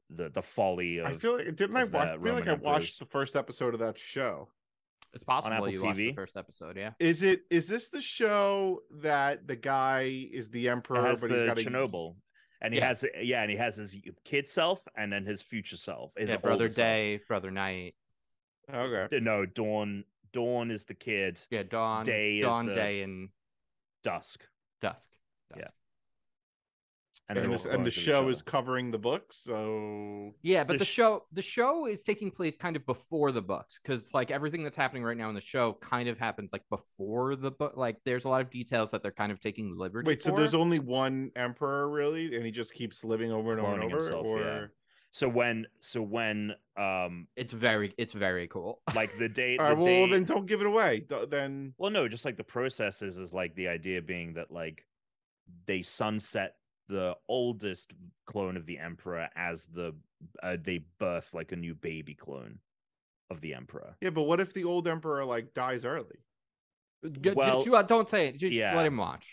S3: the the folly of
S2: I feel like didn't I
S3: of
S2: watch? I feel like I
S3: emperors.
S2: watched the first episode of that show.
S1: It's possible
S3: Apple
S1: you watched the first episode. Yeah.
S2: Is it? Is this the show that the guy is the emperor,
S3: has
S2: but
S3: the
S2: he's got a
S3: chernobyl and he
S1: Yeah.
S3: has yeah and he has his kid self and then his future self his
S1: yeah. Brother
S3: older self.
S1: Day, Brother Night.
S2: Okay.
S3: no dawn dawn is the kid
S1: Yeah. Dawn.
S3: Day is
S1: Dawn,
S3: the-
S1: Day, and
S3: dusk
S1: Dusk.
S3: Yeah.
S2: And,
S3: they're
S2: this,
S3: all
S2: and the
S3: going to each
S2: show
S3: other.
S2: is covering the book, so
S1: Yeah, but
S3: The
S1: the,
S3: sh-
S1: show the show is taking place kind of before the books because like everything that's happening right now in the show kind of happens like before the book. Like there's a lot of details that they're kind of taking liberty.
S2: wait. So there's only one emperor, really, and he just keeps living over and over and over,
S3: himself,
S2: or
S3: yeah. so when so when um
S1: it's very it's very cool.
S3: like the day
S2: All
S3: the
S2: right, well,
S3: day
S2: then don't give it away. Th- Then
S3: well no just like the process is is like the idea being that like they sunset the oldest clone of the emperor as the uh, they birth like a new baby clone of the emperor
S2: yeah, but what if the old emperor like dies early?
S3: Well,
S1: just, you, uh, don't say it. Just
S3: yeah.
S1: let him watch.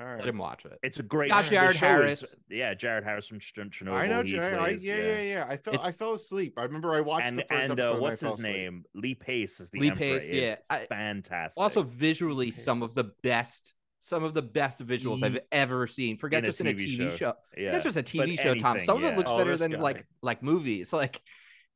S2: All
S1: Let him watch it.
S3: it's a great
S1: got
S3: the
S1: Jared
S3: show is-
S1: Harris.
S3: yeah jared harris from chernobyl
S2: I know.
S3: he
S2: Jay, I,
S3: plays,
S2: yeah, yeah, yeah. I fell. I fell asleep. I remember I watched
S3: and
S2: the first
S3: and
S2: episode.
S3: uh,
S2: and I
S3: what's
S2: fell
S3: his
S2: asleep.
S3: name lee pace is the
S1: Lee
S3: emperor
S1: Pace,
S3: is
S1: yeah. I-
S3: fantastic
S1: Also, visually, some of the best some of the best visuals I've ever seen. Forget
S3: in a
S1: just in a
S3: TV
S1: TV
S3: show.
S1: show.
S3: yeah
S1: Not just a
S3: but
S1: TV show, Tom.
S3: anything,
S1: Some of it looks
S2: Oh,
S1: better than
S2: guy.
S1: like like movies. Like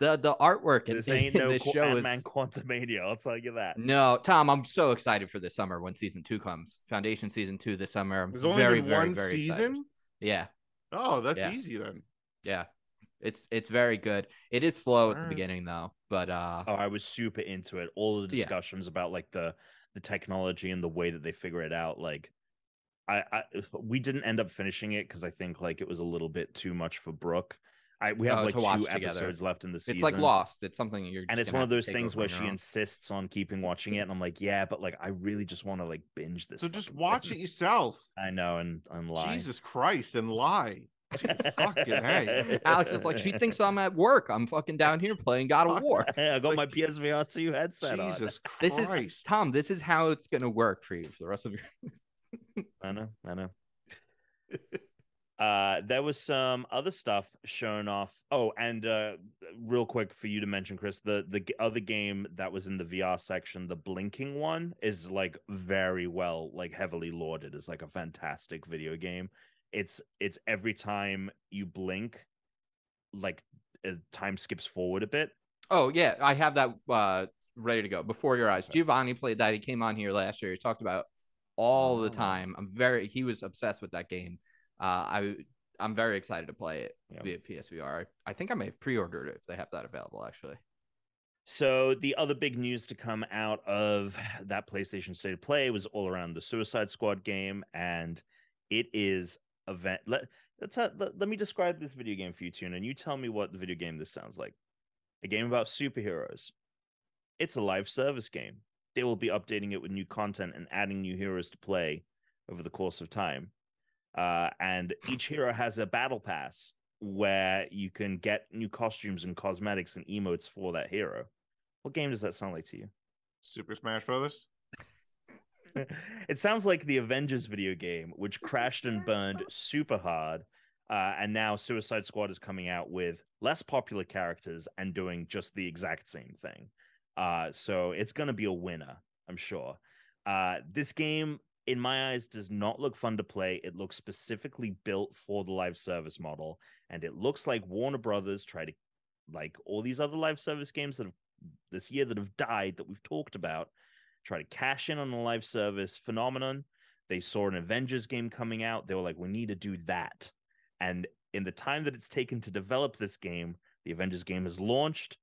S1: the the artwork in,
S3: This ain't
S1: in
S3: no
S1: this
S3: Qu-
S1: show is
S3: Ant-Man Quantumania. I'll tell you that.
S1: no. Tom, I'm so excited for this summer when season two comes. Foundation season two this summer. I'm
S2: There's only
S1: very
S2: been
S1: very
S2: one
S1: very
S2: season.
S1: excited. Yeah,
S2: Oh, that's
S1: Yeah.
S2: easy then.
S1: yeah. It's it's very good. It is slow at the
S2: Alright.
S1: beginning though, but uh,
S3: Oh, I was super into it. All of the
S1: Yeah.
S3: discussions about like the the technology and the way that they figure it out. Like, I, I we didn't end up finishing it because I think like it was a little bit too much for Brooke. I we have
S1: Oh,
S3: like
S1: to watch
S3: two
S1: together.
S3: episodes left in the season.
S1: it's like Lost. It's something you're.
S3: and it's one of those things where she
S1: own.
S3: insists on keeping watching it, and I'm like, yeah, but like I really just want to like binge this.
S2: So just
S3: fucking
S2: watch it yourself.
S3: I know, and and lie.
S2: Jesus Christ, and lie. Fucking hey.
S1: Alex is like, she thinks I'm at work. I'm fucking down here playing God of War.
S3: I got my
S2: Like-
S3: PSVR two headset on.
S2: Jesus
S1: This is Tom. This is how it's gonna work for you for the rest of your.
S3: I know, I know. uh there was some other stuff shown off. Oh, and uh real quick for you to mention, Chris, the the other game that was in the VR section, the blinking one, is like very well, like heavily lauded. It's like a fantastic video game. It's it's every time you blink, like uh, time skips forward a bit.
S1: Oh yeah, I have that uh ready to go before your eyes. Giovanni played that. He came on here last year. He talked about all the
S3: Oh.
S1: time. I'm very. He was obsessed with that game. Uh, I I'm very excited to play it
S3: Yeah.
S1: via PSVR. I think I may have pre-ordered it if they have that available. Actually,
S3: So the other big news to come out of that PlayStation State of Play was all around the Suicide Squad game, and it is event. Let let's ha- let, let me describe this video game for you, Tune, and you tell me what video game this sounds like. A game about superheroes. It's a live service game. They will be updating it with new content and adding new heroes to play over the course of time. Uh, and each hero has a battle pass where you can get new costumes and cosmetics and emotes for that hero. What game does that sound like to you?
S2: Super Smash Brothers.
S3: it sounds like the Avengers video game, which crashed and burned super hard. Uh, and now Suicide Squad is coming out with less popular characters and doing just the exact same thing. Uh, so it's going to be a winner, I'm sure. Uh, this game, in my eyes, does not look fun to play. It looks specifically built for the live service model. And it looks like Warner Brothers tried to, like all these other live service games that have this year that have died that we've talked about try to cash in on the live service phenomenon. They saw an Avengers game coming out. They were like, we need to do that. And in the time that it's taken to develop this game, the Avengers game has launched,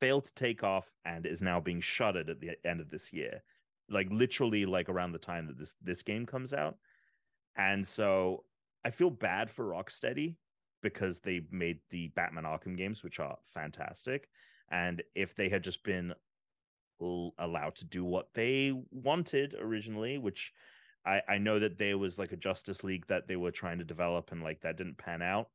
S3: failed to take off, and is now being shuttered at the end of this year. Like literally like around the time that this this game comes out. And so I feel bad for Rocksteady because they made the Batman Arkham games, which are fantastic. And if they had just been allowed to do what they wanted originally, which I, I know that there was like a Justice League that they were trying to develop and like that didn't pan out.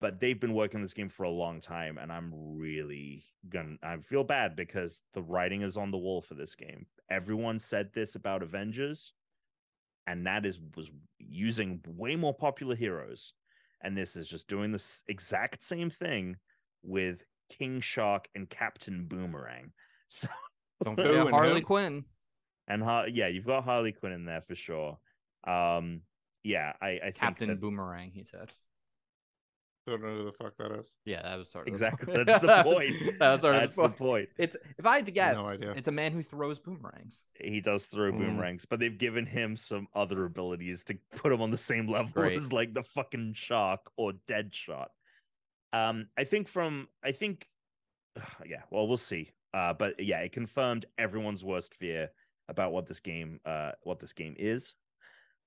S3: But they've been working this game for a long time, and I'm really gonna I feel bad because the writing is on the wall for this game. Everyone said this about Avengers, and that is was using way more popular heroes. And this is just doing this exact same thing with King Shark and Captain Boomerang. So
S1: don't forget Harley Quinn.
S3: And Har- yeah, you've got Harley Quinn in there for sure. Um, yeah, I, I
S1: Captain
S3: that...
S1: Boomerang. He said.
S2: I Don't know who the fuck that is.
S1: Yeah, that was sort
S3: of exactly. That's the point.
S1: that was sort
S3: That's
S1: of
S3: the point.
S1: It's if I had to guess,
S2: No idea.
S1: it's a man who throws boomerangs.
S3: He does throw
S1: Mm.
S3: boomerangs, but they've given him some other abilities to put him on the same level
S1: Great.
S3: as like the fucking shark or Deadshot. Um, I think from I think, yeah. Well, we'll see. Uh, but yeah, it confirmed everyone's worst fear about what this game, uh, what this game is.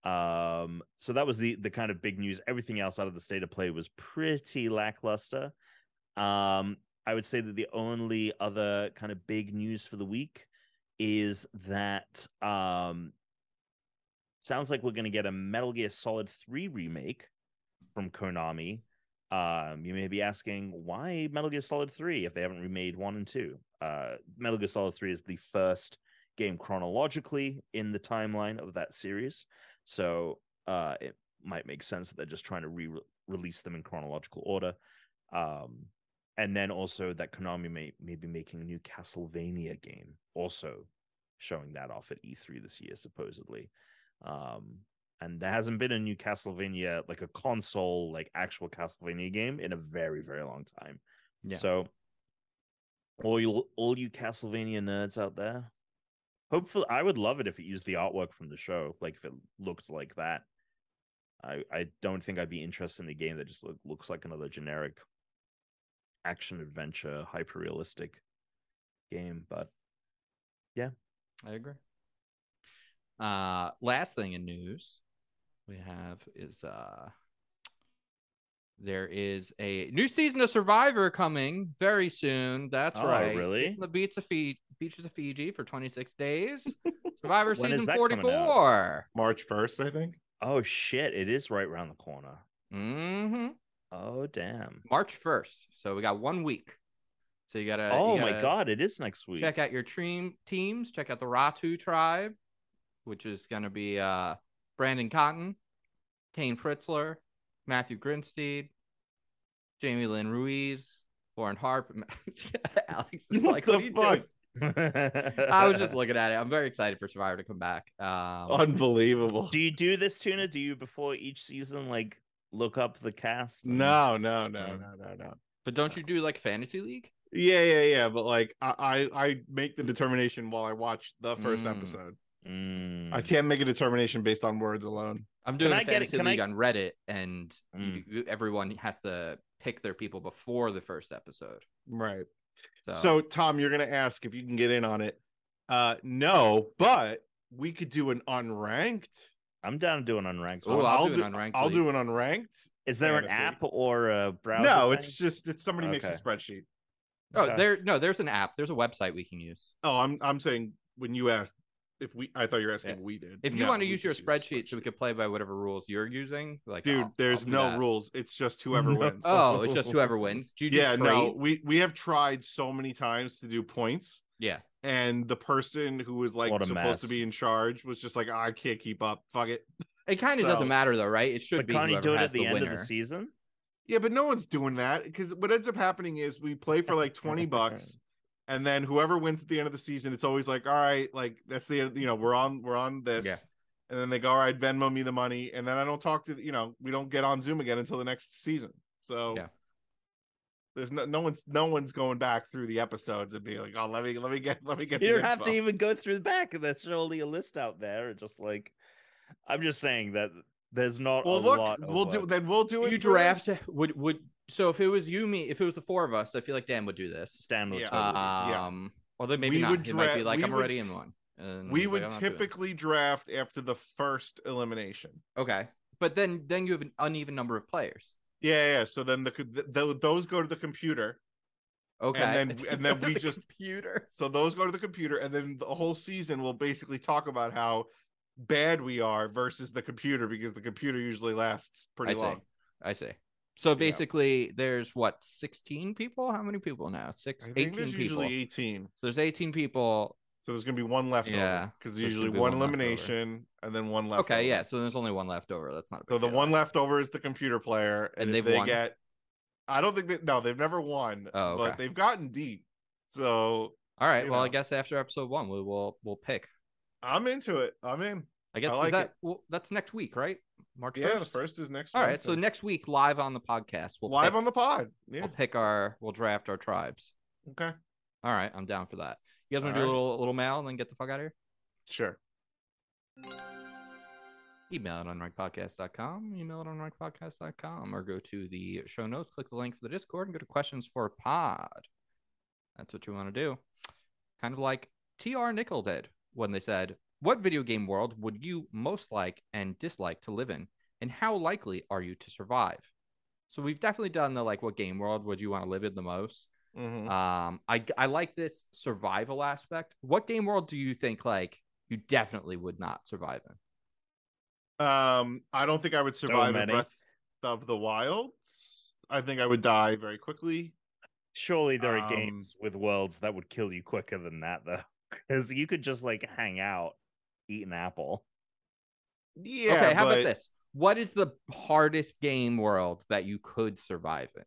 S3: Um, so that was the the kind of big news. Everything else out of the state of play was pretty lackluster. Um, I would say that the only other kind of big news for the week is that um sounds like we're going to get a Metal Gear Solid 3 remake from Konami. Um, you may be asking why Metal Gear Solid 3 if they haven't remade 1 and 2. Uh, Metal Gear Solid 3 is the first game chronologically in the timeline of that series. So uh, it might make sense that they're just trying to re release them in chronological order. Um, and then also that Konami may, may be making a new Castlevania game, also showing that off at E3 this year, supposedly. Um, and there hasn't been a new Castlevania, like a console, like actual Castlevania game in a very, very long time.
S1: Yeah.
S3: So, all you all you Castlevania nerds out there, hopefully, I would love it if it used the artwork from the show, like if it looked like that. I I don't think I'd be interested in a game that just look, looks like another generic action adventure, hyper realistic game. But yeah,
S1: I agree. Uh, last thing in news we have is uh, there is a new season of Survivor coming very soon. That's
S3: Oh,
S1: right.
S3: really?
S1: Hitting The beach of Fiji, beaches of Fiji for 26 days. Survivor season
S3: that coming out?
S1: 44.
S2: March first, I think.
S3: oh shit, it is right around the corner.
S1: hmm
S3: Oh damn.
S1: March 1st. So we got one week. So you gotta.
S3: oh
S1: you
S3: my
S1: gotta
S3: god, it is next week.
S1: Check out your team teams. Check out the Ratu tribe, which is gonna be uh Brandon Cottom, Kane Fritzler, Matthew Grinstead, Jaime Lynn Ruiz, Lauren Harpe. Alex is like, what,
S2: What
S1: are you
S2: the fuck?
S1: doing? I was just looking at it. I'm very excited for Survivor to come back. Um,
S2: Unbelievable.
S3: Do you do this, Tuna? Do you before each season like look up the cast? and-
S2: No, no, no,
S3: Yeah.
S2: no, no, no.
S1: but don't you do like fantasy league?
S2: Yeah, yeah, yeah. But like, I, I, I make the determination while I watch the first
S1: Mm.
S2: episode.
S3: Mm.
S2: I can't make a determination based on words alone.
S1: I'm doing
S3: I
S1: a
S3: get it?
S1: fantasy
S3: Can I-
S1: league on Reddit, and
S3: Mm.
S1: you- you- everyone has to pick their people before the first episode.
S2: Right.
S1: So,
S2: So, Tom, you're gonna ask if you can get in on it. Uh, no, but we could do an unranked.
S3: I'm down to do an unranked.
S1: Ooh,
S3: one.
S1: I'll do
S2: do.
S1: an unranked
S2: I'll
S1: league.
S2: do an unranked.
S3: Is there an app or a browser?
S2: no,
S3: thing?
S2: it's just it's somebody makes a spreadsheet.
S1: oh,
S3: Okay.
S1: there no, there's an app. There's a website we can use.
S2: Oh, I'm I'm saying when you asked if we, I thought you were asking
S1: Yeah.
S2: if we did.
S1: If you
S2: No,
S1: want to use your
S2: just
S1: spreadsheet, so we could play by whatever rules you're using, like
S2: Dude,
S1: I'll-
S2: there's
S1: I'll
S2: no
S1: that.
S2: rules. It's just whoever
S3: No.
S2: wins.
S1: Oh, it's just whoever wins. Do you do
S2: yeah, no, we we have tried so many times to do points,
S1: yeah.
S2: and the person who was like
S3: What a
S2: supposed to be in charge was just like, I can't keep up. Fuck it.
S1: It kind of
S2: So-
S1: doesn't matter though, right? It should be
S3: can't you
S1: whoever
S3: do it
S1: has
S3: at the,
S1: the
S3: end
S1: winner.
S3: of the season?
S2: Yeah, but no one's doing that because what ends up happening is we play for like 20 bucks and then whoever wins at the end of the season, it's always like, all right, like that's the you know, we're on we're on this.
S1: Yeah.
S2: And then they go, all right, Venmo me the money. And then I don't talk to you know, we don't get on Zoom again until the next season. So
S1: Yeah.
S2: There's no no one's no one's going back through the episodes and being like, oh, let me let me get let me get.
S3: You don't have to even go through the back. There's only a list out there. Just like, I'm just saying that there's not
S2: Well,
S3: a
S2: look,
S3: lot. of,
S2: we'll do then. We'll do it.
S1: you draft would would so if it was you me if it was the four of us i feel like dan would do this
S3: Dan would
S2: Yeah.
S3: totally do
S2: yeah.
S1: um although maybe
S2: We
S1: not
S2: would
S1: he might be like i'm
S2: would
S1: already
S2: t-
S1: in one and
S2: We
S1: he's like,
S2: would
S1: "I'm not doing it."
S2: typically draft after the first elimination.
S1: okay but then then you have an uneven number of players
S2: Yeah, yeah. So then the, the, the those go to the computer.
S1: okay And
S2: then- and then we
S1: The
S2: just-
S1: computer
S2: So those go to the computer, and then the whole season we'll basically talk about how bad we are versus the computer because the computer usually lasts pretty
S1: I see.
S2: long.
S1: i see so basically there's what 16 people how many people now six
S2: I think
S1: 18
S2: there's
S1: people
S2: usually 18.
S1: so there's 18 people
S2: So there's gonna be one left
S1: Yeah,
S2: over because
S1: there's
S2: usually
S1: be
S2: one
S1: one
S2: elimination and then one left.
S1: okay yeah so there's only one left over that's not a
S2: So the one left over is the computer player,
S1: And
S2: and,
S1: they've
S2: they
S1: won.
S2: get, I don't think that no, they've never won,
S1: Oh, okay.
S2: but they've gotten deep. So
S1: all right well i guess after episode one we will we'll pick
S2: I'm into it. I'm in.
S1: I guess
S2: I
S1: is
S2: like
S1: that well, that's next week, right? March
S2: Yeah,
S1: 1st?
S2: the first is next. Week.
S1: All right, so next week live on the podcast, we'll
S2: live
S1: pick,
S2: on the pod. Yeah.
S1: we'll pick our we'll draft our tribes.
S2: Okay.
S1: All right, I'm down for that. You guys want to do a little little mail and then get the fuck out of here?
S2: Sure.
S1: Email it on rankedpodcast.com, email it on rankedpodcast.com, or go to the show notes, click the link for the Discord, and go to questions for pod. That's what you want to do. Kind of like TR Nickel did when they said, What video game world would you most like and dislike to live in? And how likely are you to survive? So we've definitely done the like, what game world would you want to live in the most?
S2: Mhm.
S1: Um, I I like this survival aspect. What game world do you think like you definitely would not survive in?
S2: Um, I don't think I would survive in
S3: many.
S2: Breath of the Wild. I think I would die very quickly.
S3: Surely there are
S2: Um,
S3: games with worlds that would kill you quicker than that, though, because you could just like hang out, eat an apple.
S2: Yeah.
S1: okay, how
S2: but
S1: about this? What is the hardest game world that you could survive in?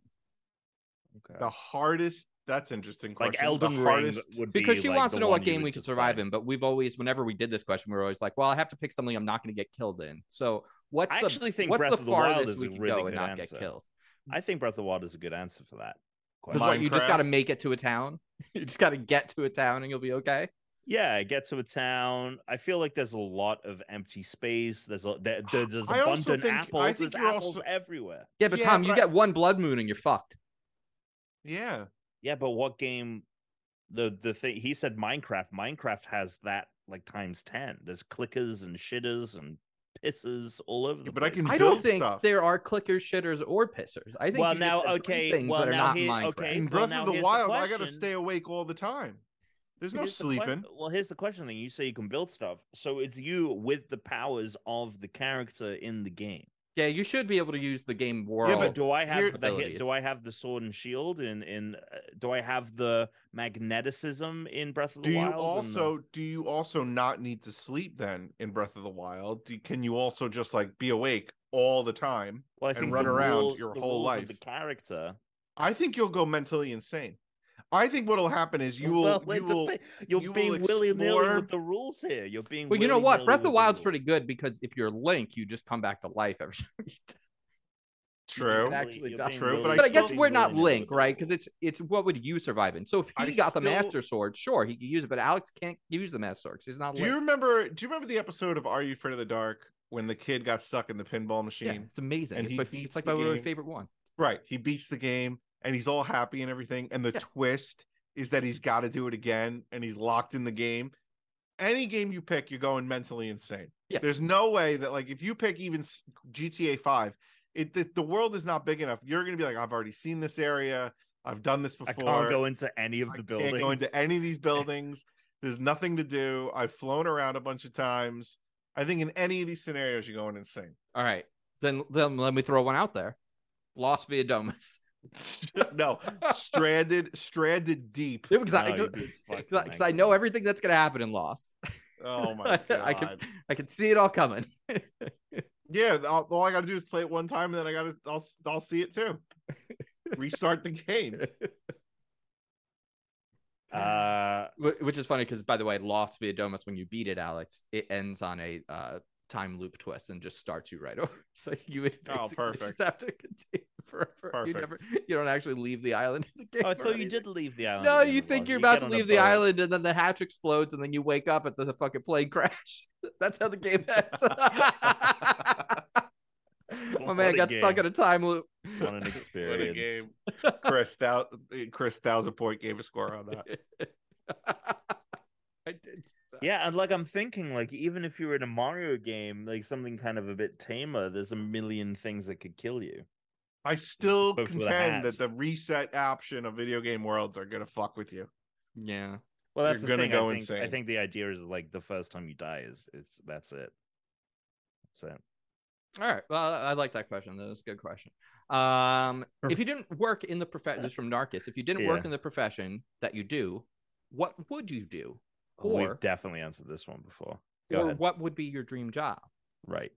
S3: Okay.
S2: The hardest. That's interesting.
S3: like Elden
S2: the
S3: Ring
S2: hardest.
S3: would
S1: Because she
S3: like,
S1: wants to know what game we could survive
S3: die.
S1: in, but we've always, whenever we did this question, we were always like, "Well, I have to pick something I'm not going to get killed in." So, what's
S3: I
S1: the
S3: actually think
S1: what's
S3: Breath
S1: the
S3: of the Wild
S1: farthest
S3: is
S1: we
S3: a
S1: could
S3: really
S1: go and
S3: good
S1: not
S3: answer.
S1: get killed?
S3: I think Breath of the Wild is a good answer for that.
S1: Because
S3: question.
S1: what you just got to make it to a town. you just got to get to a town and you'll be okay.
S3: Yeah, I get to a town. I feel like there's a lot of empty space. There's a there, there- there's
S2: I also
S3: abundant
S2: think- I
S3: apples.
S2: think
S3: There's
S2: you're
S3: apples
S2: also-
S3: everywhere.
S1: Yeah, but
S2: Yeah,
S1: Tom, you
S2: but I-
S1: get one blood moon and you're fucked.
S2: Yeah.
S3: Yeah, but what game? The the thing he said Minecraft. Minecraft has that like times ten. There's clickers and shitters and pisses all over
S2: Yeah,
S3: the
S2: but I
S3: place.
S2: can
S1: I don't
S2: build
S1: think
S2: stuff.
S1: there are clickers, shitters, or pissers. I think
S3: Well,
S1: you just
S3: now,
S1: said three
S3: okay,
S1: things
S3: well,
S1: that are
S3: now
S1: not
S3: here-
S1: Minecraft.
S3: okay,
S2: In
S3: well,
S2: Breath
S3: now
S2: of the
S3: here's the
S2: Wild, I gotta
S3: question.
S2: stay awake all the time. There's no
S3: here's the que-
S2: sleeping.
S3: well, here's the question: then you say you can build stuff, so it's you with the powers of the character in the game.
S1: Yeah, you should be able to use the game world.
S2: Yeah, but
S3: do I have the hit, do I have the sword and shield in in uh, do I have the magneticism in Breath of the
S2: Do you
S3: Wild? and the-
S2: also do you also not need to sleep then in Breath of the Wild? Do, can you also just like be awake all the time?
S3: well, I
S2: and
S3: think
S2: run
S3: the
S2: around
S3: rules-
S2: your
S3: the
S2: whole
S3: rules of the character.
S2: I think you'll go mentally insane. I think what'll happen is you will
S3: well,
S2: you will,
S3: thing. You're
S2: you will
S3: being willy nilly with the rules here. You're being
S1: Well, you know what? Breath of the Wild's pretty good because if you're Link, you just come back to life every time you die.
S2: true.
S1: It actually
S3: You're
S1: does.
S3: being
S2: True, but
S3: willy-
S2: I
S1: I guess we're not Link, right? Because it's it's what would you survive in? So if he
S2: I
S1: got the Master Sword, sure, he could use it, but Alex can't use the Master Sword 'cause he's not
S2: Do you remember do you remember the episode of Are You Afraid of the Dark when the kid got stuck in the pinball
S1: Yeah,
S2: machine?
S1: it's amazing.
S2: and
S1: It's, my, it's like my
S2: game.
S1: favorite one.
S2: Right. He beats the game and he's all happy and everything. And the
S1: Yeah.
S2: twist is that he's got to do it again and he's locked in the game. Any game you pick, you're going mentally insane.
S1: Yeah.
S2: There's no way that, like, if you pick even GTA 5, it the, the world is not big enough. You're going to be like, I've already seen this area. I've done this before.
S3: I can't go into any of
S2: I
S3: the buildings.
S2: can't go into any of these buildings. There's nothing to do. I've flown around a bunch of times. I think in any of these scenarios, you're going insane.
S1: All right, then then let me throw one out there. Lost via Domus.
S2: no, stranded, stranded deep.
S1: Because I,
S3: No,
S1: I know everything that's gonna happen in Lost.
S2: Oh my god!
S1: I can I can see it all coming.
S2: Yeah, all, all I got to do is play it one time, and then I got to I'll I'll see it too. Restart the game.
S3: Uh,
S1: Which is funny because, by the way, Lost via Domus, when you beat it, Alex, it ends on a uh, time loop twist and just starts you right over. So you would
S2: Oh,
S1: just have to continue forever. You
S2: Perfect.
S1: never, you don't actually leave the island. In the oh, game
S3: Oh, I thought you did leave the island.
S1: No,
S3: the
S1: you think you're
S3: You
S1: about to leave the
S3: boat.
S1: island, and then the hatch explodes, and then you wake up and there's a fucking plane crash. That's how the game ends. My
S3: What
S1: man got stuck in a time loop.
S3: What an experience!
S2: What a game. Chris, thou- Chris thousand point game score on that.
S1: I did.
S3: Yeah, and like I'm thinking, like even if you were in a Mario game, like something kind of a bit tamer, there's a million things that could kill you.
S2: I still
S3: Both
S2: contend that the reset option of video game worlds are gonna fuck with you.
S1: Yeah.
S3: Well,
S2: You're
S3: that's the
S2: gonna
S3: thing.
S2: go
S3: I think, I think the idea is like the first time you die is it's that's it. That's it.
S1: All right. Well, I like that question. That was a good question. Um, if you didn't work in the profession, just from Narcus. If you didn't work in the profession that you do, what would you do?
S3: Oh, We've definitely answered this one before. Go
S1: or
S3: ahead.
S1: what would be your dream job?
S3: Right.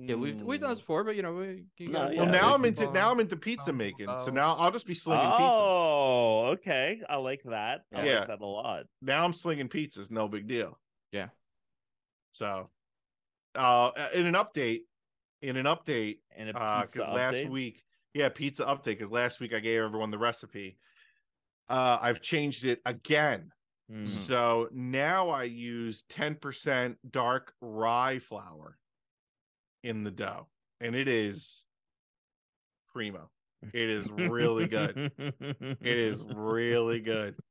S1: Yeah, we've we've done this before, but you know, we, you
S3: No,
S1: gotta-
S3: yeah,
S2: Well,
S3: we
S2: now I'm into now I'm into pizza
S1: Oh,
S2: making, so
S1: oh.
S2: now I'll just be slinging pizzas.
S3: Oh, okay. I like that. I
S2: Yeah.
S3: like that a lot.
S2: Now I'm slinging pizzas, no big deal.
S1: Yeah.
S2: So, uh, in an update, in an update,
S3: And a
S2: uh, because last week, yeah, pizza update. Because last week I gave everyone the recipe. Uh, I've changed it again.
S3: Mm.
S2: So now I use 10% dark rye flour in the dough, and it is primo. It is really good. It is really good.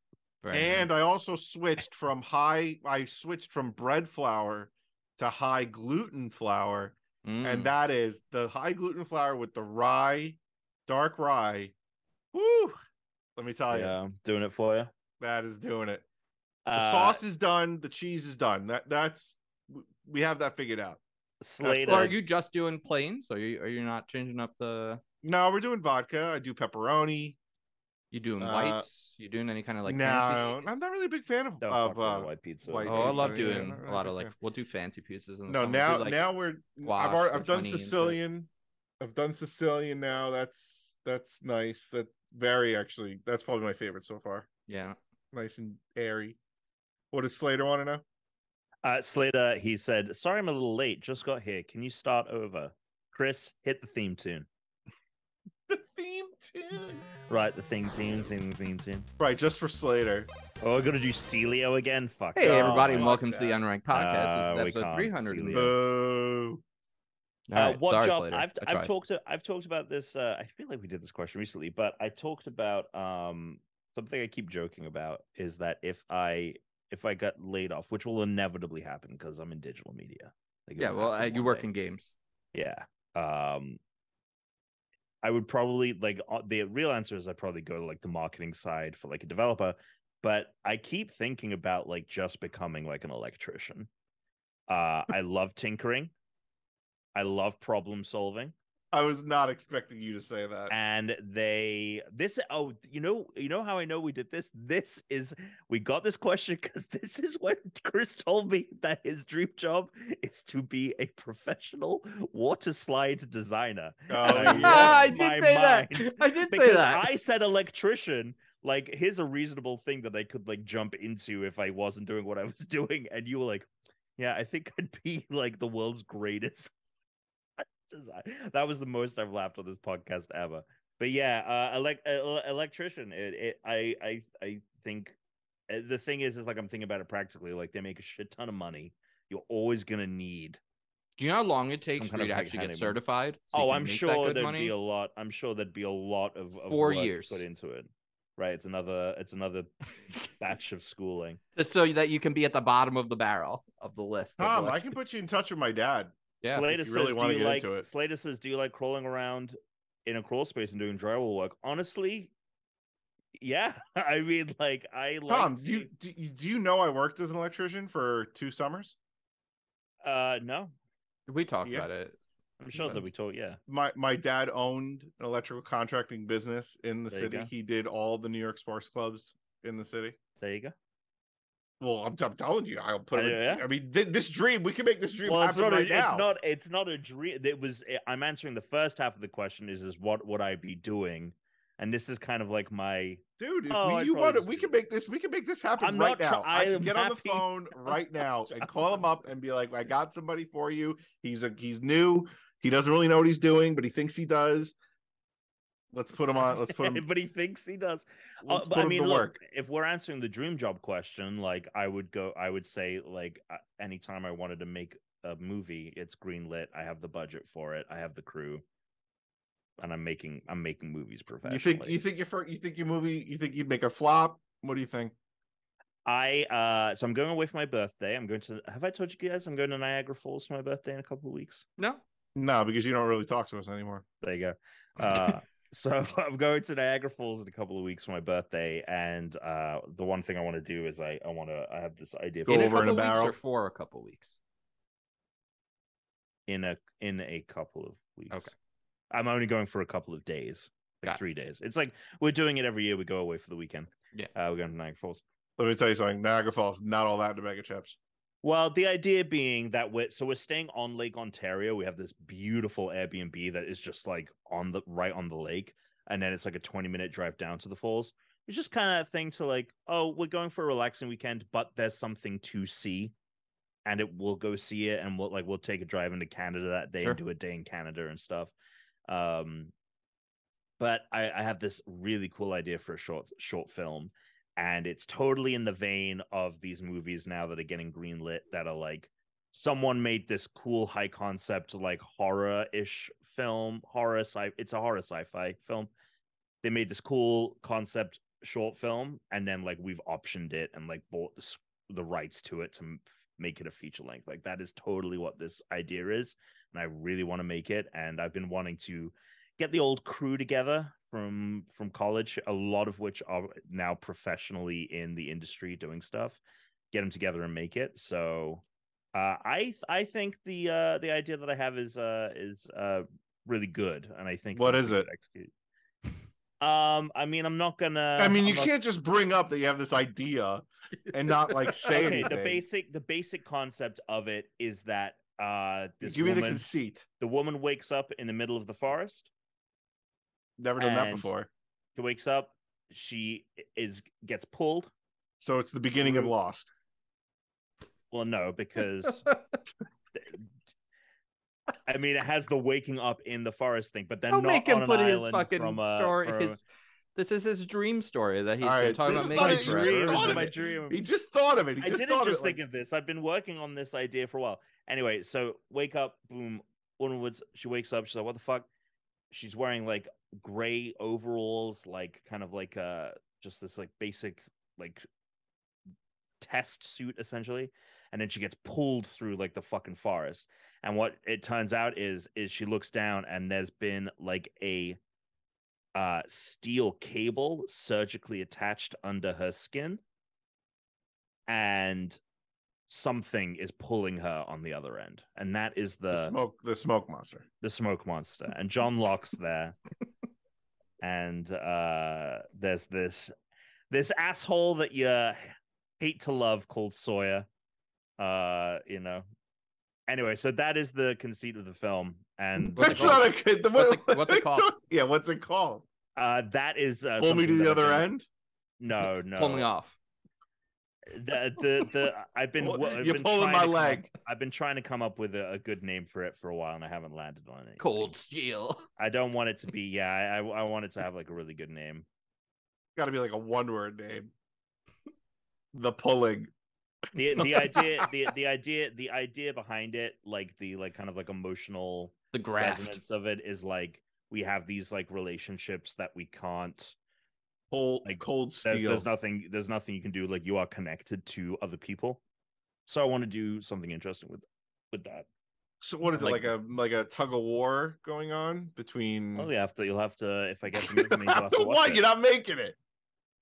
S2: And
S1: nice.
S2: I also switched from high, I switched from bread flour to high gluten flour,
S1: Mm.
S2: and that is the high gluten flour with the rye, dark rye. Woo! Let me tell you,
S3: yeah, doing it for you.
S2: that is doing it. The
S3: Uh,
S2: sauce is done. The cheese is done. That that's we have that figured out.
S3: Slater.
S1: Are you just doing plains? Are you are you not changing up the?
S2: No, we're doing vodka. I do pepperoni.
S1: You doing
S2: Uh,
S1: whites? You doing any kind of like
S2: no,
S1: fancy?
S2: I'm not really a big fan of
S3: Don't
S2: of uh,
S3: white pizza.
S2: white
S1: Oh, I love doing
S2: not really
S1: a lot
S2: big
S1: of like
S2: fan.
S1: we'll do fancy pieces. In the
S2: no
S1: summer.
S2: now
S1: do, like,
S2: now we're
S1: squash
S2: I've already, I've done
S1: honey and.
S2: Sicilian. I've done Sicilian now. That's that's nice. That very actually that's probably my favorite so far.
S1: yeah.
S2: Nice and airy. What does Slater want to know?
S3: Uh, Slater, he said, "Sorry, I'm a little late. Just got here. Can you start over?" Chris, hit the theme tune.
S2: The theme tune.
S3: Right, the theme tune, sing the theme tune.
S2: Right, just for Slater.
S3: Oh, we're gonna do Sealeo again. Fuck.
S1: Hey
S2: Oh,
S1: everybody, and
S2: fuck
S1: welcome to the. Unranked Podcast.
S3: Uh,
S1: this is episode three hundred.
S3: see the-
S2: Boo.
S3: Uh,
S1: right,
S3: what
S1: sorry,
S3: job?
S1: Slater.
S3: I've
S1: I
S3: I've talked to, I've talked about this. Uh, I feel like we did this question recently, but I talked about um something I keep joking about is that if I if I got laid off, which will inevitably happen because I'm in digital media. Like,
S1: Yeah, well,
S3: happen
S1: you work
S3: day.
S1: in games.
S3: Yeah. Um I would probably like uh, the real answer is I'd probably go to like the marketing side for like a developer, but I keep thinking about like just becoming like an electrician. Uh I love tinkering. I love problem solving.
S2: I was not expecting you to say that.
S3: And they this oh you know you know how I know we did this? This is we got this question because this is what Chris told me that his dream job is to be a professional water slide designer.
S2: Oh,
S3: I
S2: yeah.
S1: I did
S3: my
S1: say that. I did say
S3: because
S1: that.
S3: I said electrician. Like, here's a reasonable thing that I could like jump into if I wasn't doing what I was doing, and you were like, "Yeah, I think I'd be like the world's greatest." Design." that was the most I've laughed on this podcast ever. But yeah, uh, elect uh, electrician. It, it, I, I, I think uh, the thing is, is like I'm thinking about it practically. Like, they make a shit ton of money. You're always gonna need
S1: Do you know how long it takes for you to actually get certified? so
S3: oh, I'm sure there'd
S1: money?
S3: be a lot. I'm sure there'd be a lot of, of
S1: Four
S3: work
S1: years.
S3: put into it. Right, it's another it's another batch of schooling.
S1: So that you can be at the bottom of the barrel of the list. of
S2: Tom, I can put you in touch with my dad.
S1: Yeah,
S3: Slater
S2: if you really
S3: says,
S2: wanna
S3: "Do you
S2: get
S3: like?"
S2: into it.
S3: Slater says, "Do you like crawling around in a crawl space and doing drywall work?" Honestly, yeah. I mean, like I like.
S2: Tom,
S3: seeing-
S2: you do, you do you know I worked as an electrician for two summers?
S3: Uh, no,
S1: we talked
S2: Yeah.
S1: about it.
S3: I'm sure that we talk. Yeah,
S2: My my dad owned an electrical contracting business in the
S3: There
S2: city. He did all the New York sports clubs in the city.
S3: there you go.
S2: Well, I'm, I'm telling you, I'll put.
S3: I-
S2: it,
S3: yeah.
S2: I mean, th- this dream we can make this dream
S3: Well, it's
S2: happen
S3: not.
S2: right
S3: a,
S2: now.
S3: It's not. It's not a dream. It was. eh, I'm answering the first half of the question. Is is what would I be doing? And this is kind of like my.
S2: Dude,
S3: Oh,
S2: we, you want
S3: just
S2: we can make this. We can make this happen
S3: I'm
S2: right now. I
S3: I
S2: can get on the phone right now and call him up and be like, "I got somebody for you. He's a he's new. He doesn't really know what he's doing, but he thinks he does. Let's put him on. Let's put him.
S3: but he thinks he does. Uh,
S2: Let's
S3: but
S2: put
S3: I
S2: him
S3: mean,
S2: to
S3: look,
S2: work.
S3: if we're answering the dream job question, like I would go, I would say, like uh, anytime I wanted to make a movie, it's greenlit. I have the budget for it. I have the crew, and I'm making, I'm making movies professionally.
S2: You
S3: professionally.
S2: think you think your fir- you think your movie you think you'd make a flop? What do you think?
S3: I uh, so I'm going away for my birthday. I'm going to. Have I told you guys I'm going to Niagara Falls for my birthday in a couple of weeks?
S1: No.
S2: No, because you don't really talk to us anymore.
S3: There you go. Uh, so I'm going to Niagara Falls in a couple of weeks for my birthday, and uh, the one thing I want to do is I I want to I have this idea
S2: Go
S1: in a
S2: over in
S1: couple
S2: a
S1: weeks
S2: barrel.
S1: or for a couple weeks.
S3: in a in a couple of weeks.
S1: Okay.
S3: I'm only going for a couple of days, like
S1: Got it.
S3: three days. It's like we're doing it every year. We go away for the weekend.
S1: Yeah.
S3: uh, we're going to Niagara Falls.
S2: Let me tell you something. Niagara Falls, not all that to mega chips.
S3: Well, the idea being that we're so we're staying on Lake Ontario. We have this beautiful Airbnb that is just like on the right on the lake, and then it's like a 20 minute drive down to the falls. It's just kind of a thing to like, oh, we're going for a relaxing weekend, but there's something to see, and it we'll go see it, and we'll like we'll take a drive into Canada that day
S1: Sure.
S3: and do a day in Canada and stuff. Um, but I, I have this really cool idea for a short short film and it's totally in the vein of these movies now that are getting greenlit that are like someone made this cool high concept like horror-ish film horror sci it's a horror sci-fi film. They made this cool concept short film and then like we've optioned it and like bought the, the rights to it to make it a feature length. Like that is totally what this idea is and i really want to make it and i've been wanting to get the old crew together from from college a lot of which are now professionally in the industry doing stuff get them together and make it so uh i th- i think the uh the idea that i have is uh is uh really good and i think
S2: What is it?
S3: execute. um i mean i'm not gonna
S2: I mean, you
S3: I'm not-
S2: can't just bring up that you have this idea and not like say
S3: okay
S2: anything.
S3: the basic the basic concept of it is that uh this
S2: Give me the conceit.
S3: the woman wakes up in the middle of the forest
S2: Never done that before.
S3: she wakes up she is gets pulled
S2: So it's the beginning of Lost.
S3: well no because i mean it has the waking up in the forest thing but then
S1: Don't
S3: not
S1: make him
S3: on an
S1: put his
S3: island
S1: fucking
S3: from, uh,
S1: story.
S3: from-
S1: His this is his dream story that he's
S2: All
S1: been
S2: right,
S1: talking
S2: this
S1: about making
S2: a- you
S1: forever.
S2: just thought
S3: this is my dream.
S2: He just thought of it. He
S3: I
S2: just
S3: didn't just
S2: of it.
S3: think of this. I've been working on this idea for a while. Anyway, so wake up, boom. Onwards, she wakes up. She's like, "What the fuck?" She's wearing like gray overalls, like kind of like uh, just this like basic like test suit essentially. And then she gets pulled through like the fucking forest. And what it turns out is is she looks down and there's been like a uh steel cable surgically attached under her skin and something is pulling her on the other end and that is
S2: the
S3: the
S2: smoke, the smoke monster.
S3: the smoke monster and john locke's there and uh there's this this asshole that you hate to love called sawyer uh you know anyway so that is the conceit of the film and
S2: That's not a good. The,
S1: What's it- what's it called?
S2: Yeah, what's it called?
S3: uh that is uh,
S2: Pull me to the other end.
S3: no no
S1: Pull me off.
S3: The the, the I've been
S2: Well,
S3: I've
S2: you're
S3: been
S2: pulling
S3: trying
S2: my
S3: to come up-
S2: leg.
S3: I've been trying to come up with a, a good name for it for a while, and I haven't landed on it.
S1: Cold steel.
S3: I don't want it to be. Yeah, I I want it to have like a really good name.
S2: Got to be like a one-word name. The pulling.
S3: The the idea the the idea the idea behind it, like the like kind of like emotional
S1: The graft.
S3: resonance of it, is like we have these like relationships that we can't.
S2: Pull
S3: Like,
S2: cold
S3: There's,
S2: steel.
S3: there's nothing there's nothing you can do. Like you are connected to other people. So I want to do something interesting with with that.
S2: so what is it
S3: like-
S2: like a like a tug of war going on between?
S3: Well, you have to. You'll have to. If I get the movie, you'll have to watch
S2: what?
S3: it.
S2: You're not making it.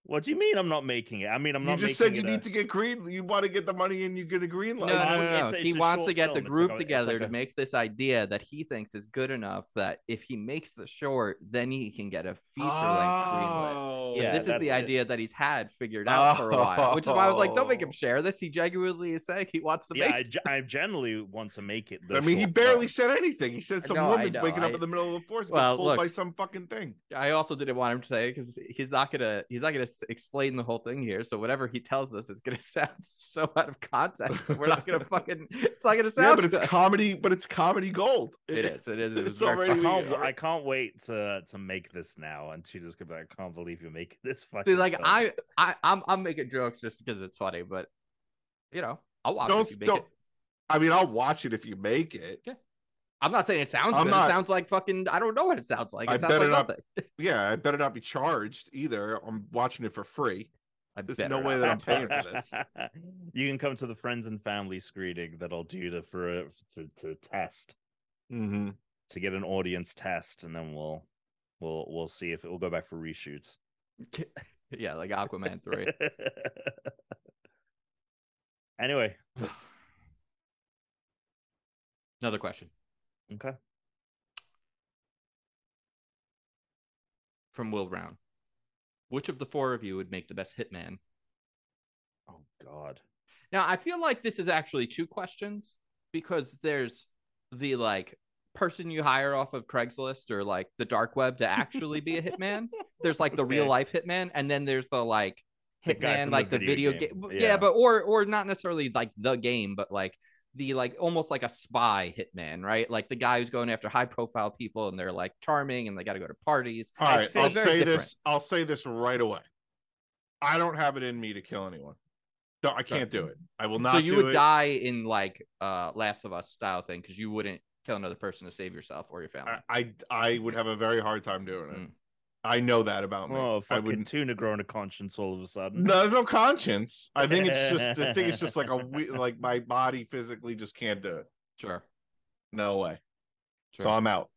S3: What do you mean? I'm not making it. I mean, I'm
S2: you
S3: not.
S2: You just said you
S3: it
S2: need
S3: a-
S2: to get green. You want to get the money and you get a green light.
S1: no,
S3: I
S1: no, no.
S3: it's a-
S1: He wants to get
S3: film.
S1: the group
S3: like a-
S1: together
S3: like
S1: to make this idea that he thinks is good enough that if he makes the short, then he can get a feature length greenlit.
S2: Oh.
S1: So
S3: Yeah,
S1: this is
S3: that's
S1: the
S3: it.
S1: idea that he's had figured out for a while, which is why I was like, don't make him
S2: Oh.
S1: share this. He genuinely is saying he wants to
S3: Yeah,
S1: make.
S3: I, I generally want to make it. The
S2: I mean, he barely
S3: film.
S2: said anything. He said some
S1: No,
S2: woman's
S1: know,
S2: waking up in the middle of the forest,
S1: Well,
S2: well, pulled
S1: look.
S2: by some fucking thing.
S1: I also didn't want him to say because he's not gonna he's not gonna s- explain the whole thing here. So whatever he tells us is gonna sound so out of context. We're not gonna fucking. It's not gonna sound.
S2: Yeah, but it's
S1: good.
S2: comedy. But it's comedy gold.
S1: It is. It is. It
S2: It's
S1: very
S2: already-
S3: I can't. I can't wait to to make this now. And she just go back. I can't believe you're making this fucking.
S1: See, like
S3: film."
S1: I, I, I'm, I'm making jokes just because it's funny, but you know, I'll watch
S2: Don't
S1: if you make
S2: don't.
S1: it.
S2: I mean, I'll watch it if you make it.
S1: I'm not saying it sounds
S2: I'm
S1: good.
S2: not-
S1: It sounds like fucking. I don't know what it sounds like. It
S2: I
S1: sounds
S2: better
S1: like
S2: not-
S1: nothing.
S2: Yeah, I better not be charged either. I'm watching it for free.
S1: I
S2: There's
S1: better
S2: no way
S1: not.
S2: that I'm paying for this.
S3: you can come to the friends and family screening that I'll do to for a- to to test
S2: Mm-hmm.
S3: to get an audience test, and then we'll we'll we'll see if it will go back for reshoots.
S1: yeah, like Aquaman three.
S3: anyway,
S1: Another question
S3: okay.
S1: from Will Brown. Which of the four of you would make the best hitman?
S3: Oh God.
S1: Now, I feel like this is actually two questions because there's the like person you hire off of Craigslist or like the dark web to actually be a hitman. There's like the real life hitman, and then there's the like hitman,
S3: from
S1: like
S3: the
S1: the
S3: video
S1: video
S3: game.
S1: game.
S3: Yeah.
S1: Yeah. but or or not necessarily like the game, but like the like almost like a spy hitman, right? Like the guy who's going after high profile people and they're like charming and they got to go to parties.
S2: All
S3: I
S2: right,
S3: feel
S2: I'll say
S1: different.
S2: this. I'll say this right away. I don't have it in me to kill anyone. No, I can't do it. I will not.
S1: so you
S2: do
S1: would
S2: it.
S1: die in like uh Last of Us style thing because you wouldn't kill another person to save yourself or your family.
S2: I, I I would have a very hard time doing it.
S1: Mm.
S2: I know that about me.
S3: Oh,
S2: I wouldn't.
S3: tuna growing a conscience all of a sudden.
S2: No, there's no conscience. I think it's just. I think it's just like a we- like my body physically just can't do it.
S1: Sure.
S2: No way. So I'm out.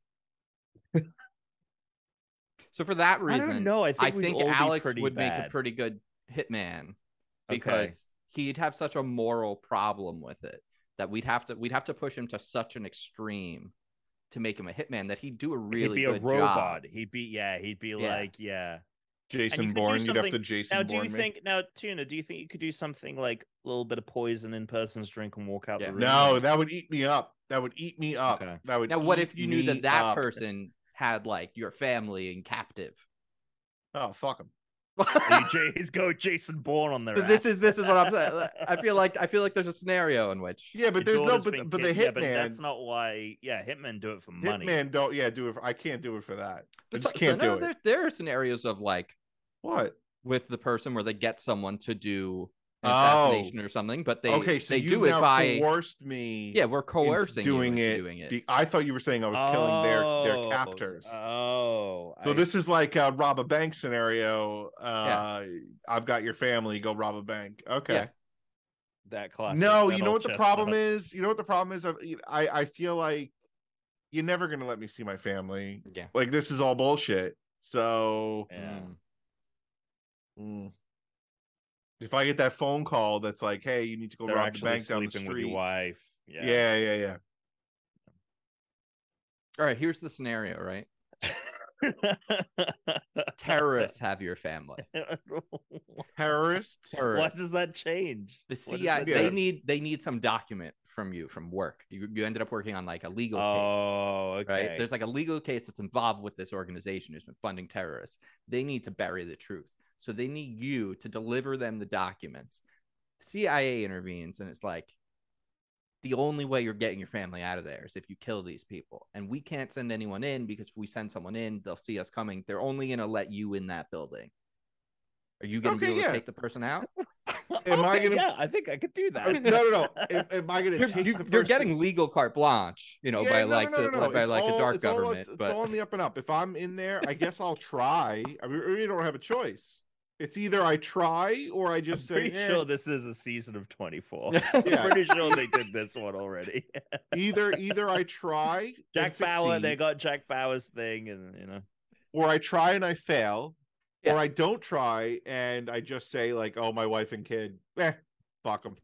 S1: So for that reason, I
S3: don't know. I think,
S1: I think Alex
S3: pretty
S1: would make a pretty good hitman
S3: Okay.
S1: because he'd have such a moral problem with it that we'd have to we'd have to push him to such an extreme to make him a hitman that he'd do a really
S3: he'd be a
S1: good
S3: robot.
S1: job.
S3: He'd be yeah. He'd be
S1: Yeah.
S3: like yeah.
S2: Jason
S3: could do
S2: Bourne. You'd have to
S3: something-
S2: Jason
S3: Now, do you
S2: Bourne me.
S3: think now, Tuna? Do you think you could do something like a little bit of poison in person's drink and walk out
S1: Yeah.
S3: the room?
S2: No, that would eat me up. That would eat me up.
S3: Okay.
S2: That would.
S1: Now, what if you knew that that
S2: up.
S1: person had like your family in captive?
S2: Oh fuck him.
S3: You he's go Jason Bourne on there.
S1: So this is this is what I'm saying. I feel like I feel like there's a scenario in which
S2: Yeah, but there's no.
S3: daughter's
S2: But, but the
S3: kid- yeah, but that's not why. Yeah, hitmen do it for money.
S2: Hitman don't. Yeah, do it. For, I can't do it for that. I
S1: But
S2: just
S1: so- so
S2: can't
S1: no,
S2: do
S1: there,
S2: it.
S1: there are scenarios of like
S2: What?
S1: with the person where they get someone to do an
S2: Oh.
S1: assassination or something, but they
S2: okay, so
S1: they
S2: you
S1: do it
S2: now
S1: by
S2: coerced me.
S1: yeah, we're
S2: into
S1: coercing
S2: doing
S1: you
S2: it.
S1: doing it.
S2: be- I thought you were saying I was killing their their
S3: Oh,
S2: captors.
S3: Oh,
S2: so
S3: I
S2: this is like a rob a bank scenario. Uh, I've got your family. Go rob a bank. Okay.
S1: Yeah.
S3: that classic.
S2: no,
S3: that
S2: you know what the problem
S3: chestnut.
S2: is. You know what the problem is. I I I feel like you're never gonna let me see my family.
S1: yeah.
S2: Like this is all bullshit. So
S3: Yeah.
S1: Mm.
S2: If I get that phone call that's like, "Hey, you need to go
S3: They're
S2: rob the bank down the
S3: sleeping with
S2: street,"
S3: your wife.
S2: yeah,
S3: Yeah.
S2: yeah, yeah.
S1: All right, here's the scenario, right? Terrorists have your family.
S2: Terrorists.
S3: Why
S1: Terrorists.
S3: does that change?
S1: The CIA
S3: that
S1: they
S2: Yeah.
S1: need they need some document from you from work. You you ended up working on like a legal case.
S3: Oh, okay.
S1: right? There's like a legal case that's involved with this organization who's been funding terrorists. They need to bury the truth. So they need you to deliver them the documents. CIA intervenes and it's like the only way you're getting your family out of there is if you kill these people. And we can't send anyone in because if we send someone in, they'll see us coming. They're only going to let you in that building. Are you going to
S2: Okay,
S1: be able
S2: yeah.
S1: to take the person out?
S2: Am I gonna-
S3: Yeah, I think I could do that.
S2: no, no, no. Am, am I gonna
S1: You're,
S2: take
S1: you-
S2: the
S1: you're getting legal carte blanche, you know,
S2: Yeah,
S1: by
S2: no,
S1: like
S2: no, no,
S1: the,
S2: no,
S1: by
S2: it's
S1: like
S2: all-
S1: a dark
S2: it's all-
S1: government.
S2: it's, it's
S1: but
S2: all on the up and up. If I'm in there, I guess I'll try. I mean, we don't have a choice. It's either I try or I
S3: I'm
S2: just say,
S3: pretty
S2: eh.
S3: sure this is a season of 24.
S1: Yeah.
S3: I'm pretty sure they did this one already.
S2: either either I try
S3: Jack
S2: and
S3: Bauer, they got Jack Bauer's thing, and you know.
S2: or I try and I fail,
S1: Yeah.
S2: or I don't try and I just say like, "Oh, my wife and kid, eh, fuck them."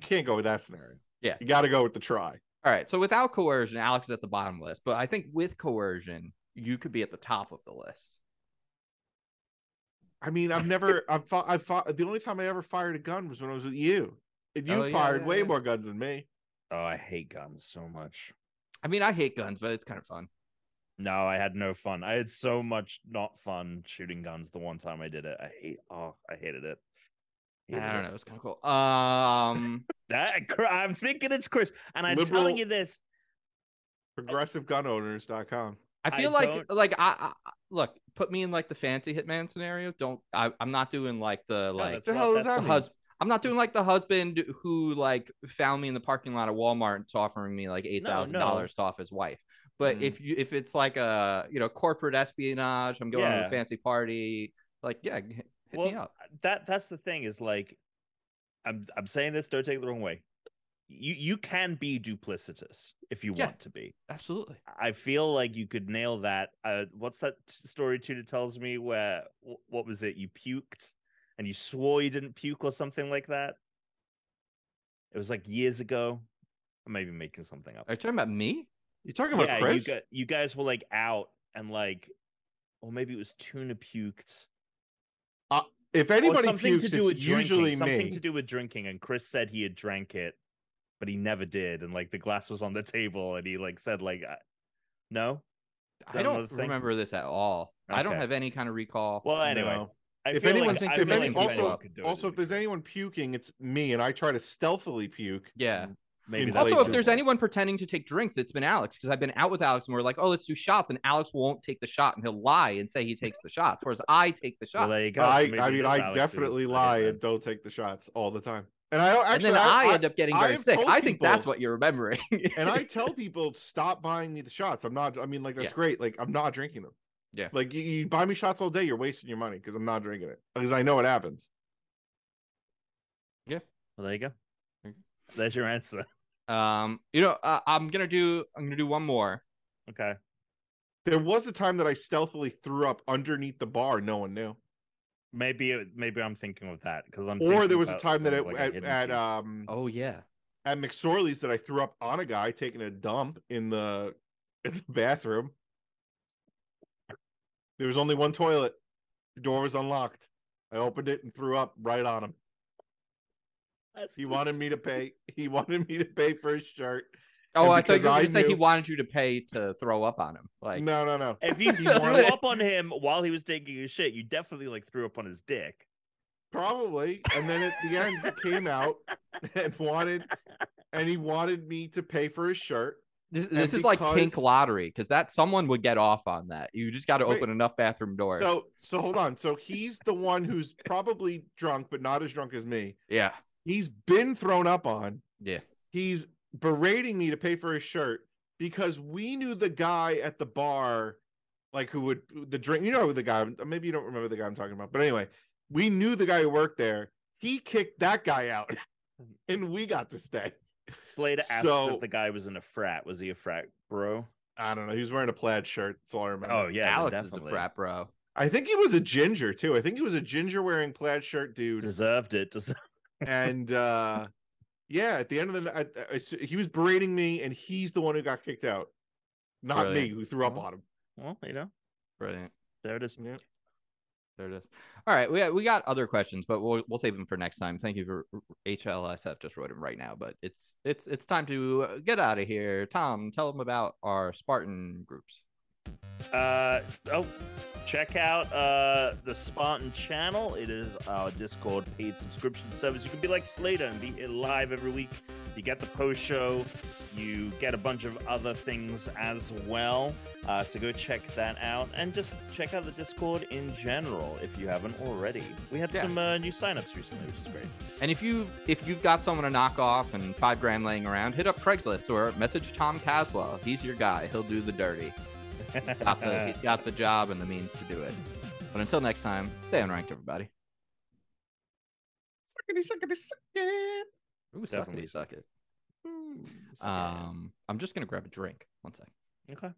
S2: Can't go with that scenario.
S1: Yeah.
S2: you got to go with the try.
S1: All right. So without coercion, Alex is at the bottom of the list. But I think with coercion, you could be at the top of the list.
S2: I mean, I've never, I've fought, I've fought. The only time I ever fired a gun was when I was with you, and you
S1: Oh, yeah,
S2: fired
S1: yeah,
S2: way
S1: yeah.
S2: more guns than me.
S3: Oh, I hate guns so much.
S1: I mean, I hate guns, but it's kind of fun.
S3: No, I had no fun. I had so much not fun shooting guns the one time I did it. I hate. Oh, I hated it. Hated
S1: I don't
S3: it.
S1: know. It's kind of cool. Um,
S3: That, I'm thinking it's Chris, and I'm
S2: Liberal-
S3: telling you this.
S2: progressivegunowners.com.
S1: I
S3: I
S1: feel like
S3: don't-
S1: like I, I I- look, put me in like the fancy hitman scenario. Don't I, I'm not doing like the like
S3: that's
S2: the hell does
S3: that's
S2: that
S1: the
S2: mean?
S1: hus- I'm not doing like the husband who like found me in the parking lot of Walmart and is offering me like eight thousand dollars to off his wife. But
S2: Mm.
S1: if you if it's like a you know corporate espionage, I'm going to a fancy party. Like yeah, hit hit me up.
S3: that that's the thing is like, I'm I'm saying this. Don't take it the wrong way. You you can be duplicitous if you
S1: Yeah.
S3: want to be.
S1: Absolutely.
S3: I feel like you could nail that. Uh, what's that story Tudor tells me where what was it? You puked and you swore you didn't puke or something like that. It was like years ago. I may be making something up.
S1: Are you talking about me?
S2: You talking about
S3: yeah,
S2: Chris?
S3: you got you guys were like out and like, or maybe it was tuna puked.
S2: if
S3: Or
S2: anybody
S3: something
S2: pukes,
S3: to do with
S2: it's usually
S3: drinking. Something to do with drinking. And Chris said he had drank it, but he never did. And like the glass was on the table, and he like said like, "No."
S1: I don't remember this at all. I don't have any kind of recall.
S3: Well, anyway,
S2: No.
S3: I
S2: if
S3: feel
S2: anyone
S3: like,
S1: think- if
S3: feel
S1: any-
S3: like
S1: also-
S3: anyone could do it
S2: also if there's anyone puking, it's me, and I try to stealthily puke.
S1: yeah.
S2: Mm,
S3: maybe
S1: Also, if there's anyone pretending to take drinks, it's been Alex because I've been out with Alex and we're like, oh, let's do shots, and Alex won't take the shot and he'll lie and say he takes the shots, whereas I take the
S3: well,
S1: shot.
S3: there you go.
S2: I,
S3: So
S2: I mean, I
S3: Alex
S2: definitely lie and don't take the shots all the time. And I
S1: and
S2: actually,
S1: then I,
S2: I,
S1: end up getting very
S2: have
S1: sick.
S2: told
S1: I think that's what you're remembering.
S2: and I tell people stop buying me the shots. I'm not. I mean, like that's
S1: Yeah.
S2: great. Like I'm not drinking them.
S1: Yeah.
S2: Like you, you buy me shots all day, you're wasting your money because I'm not drinking it because I know what happens. Yeah.
S3: Well, there you go. There's your answer.
S1: um, you know, uh, I'm gonna do. I'm gonna do one more.
S3: Okay.
S2: There was a time that I stealthily threw up underneath the bar. No one knew.
S3: Maybe it, maybe I'm thinking of that because I'm.
S2: Or there was a time that it,
S3: like
S2: at, at um
S1: Oh yeah.
S2: at McSorley's that I threw up on a guy taking a dump in the in the bathroom. There was only one toilet. The door was unlocked. I opened it and threw up right on him.
S3: That's
S2: He wanted me to pay. He wanted me to pay for his shirt.
S1: Oh, I thought you
S2: because
S1: were
S2: I
S1: gonna say he wanted you to pay to throw up on him. Like,
S2: no, no, no.
S3: If you
S2: He
S3: threw up on him while he was taking his shit, you definitely like threw up on his dick.
S2: Probably. And then at the end, he came out and wanted, and he wanted me to pay for his shirt.
S1: this, this is like pink lottery because that someone would get off on that. You just got to open enough bathroom doors.
S2: So, so hold on. So he's the one who's probably drunk, but not as drunk as me.
S1: yeah,
S2: He's been thrown up on.
S1: yeah.
S2: He's berating me to pay for his shirt because we knew the guy at the bar, like who would the drink. You know who the guy. Maybe you don't remember the guy I'm talking about, but anyway, we knew the guy who worked there. He kicked that guy out, and we got to stay.
S3: Slater asks
S2: So-
S3: if the guy was in a frat. Was he a frat bro?
S2: I don't know. He was wearing a plaid shirt. That's all I remember.
S3: Oh yeah, then
S1: Alex is
S3: definitely.
S1: a frat bro.
S2: I think he was a ginger too. I think he was a ginger wearing plaid shirt dude.
S3: Deserved it. Des-
S2: and uh yeah, at the end of the night, I- I- he was berating me, and he's the one who got kicked out, not me, who threw up
S3: Well.
S2: on him.
S3: well, you know,
S1: Brilliant.
S3: there it is.
S2: Yeah.
S1: There it is. All right, we we got other questions, but we'll we'll save them for next time. Thank you for HLSF. Just wrote him right now, but it's it's it's time to uh, get out of here. Tom, tell them about our Spartan groups.
S3: Uh oh, check out uh the Spartan channel. It is our Discord paid subscription service. You can be like Slater and be live every week. You get the post show. You get a bunch of other things as well. Uh, so go check that out and just check out the Discord in general if you haven't already. We had
S1: Yeah.
S3: some uh, new signups recently, which is great.
S1: And if you if you've got someone to knock off and five grand laying around, hit up Craigslist or message Tom Caswell. He's your guy. He'll do the dirty. Got the, he's got the job and the means to do it. But until next time, stay unranked, everybody.
S2: Suckity, suckity, suckity.
S1: Ooh,
S3: Definitely
S1: suckity suck it. Um, I'm just gonna grab a drink. One sec.
S3: okay.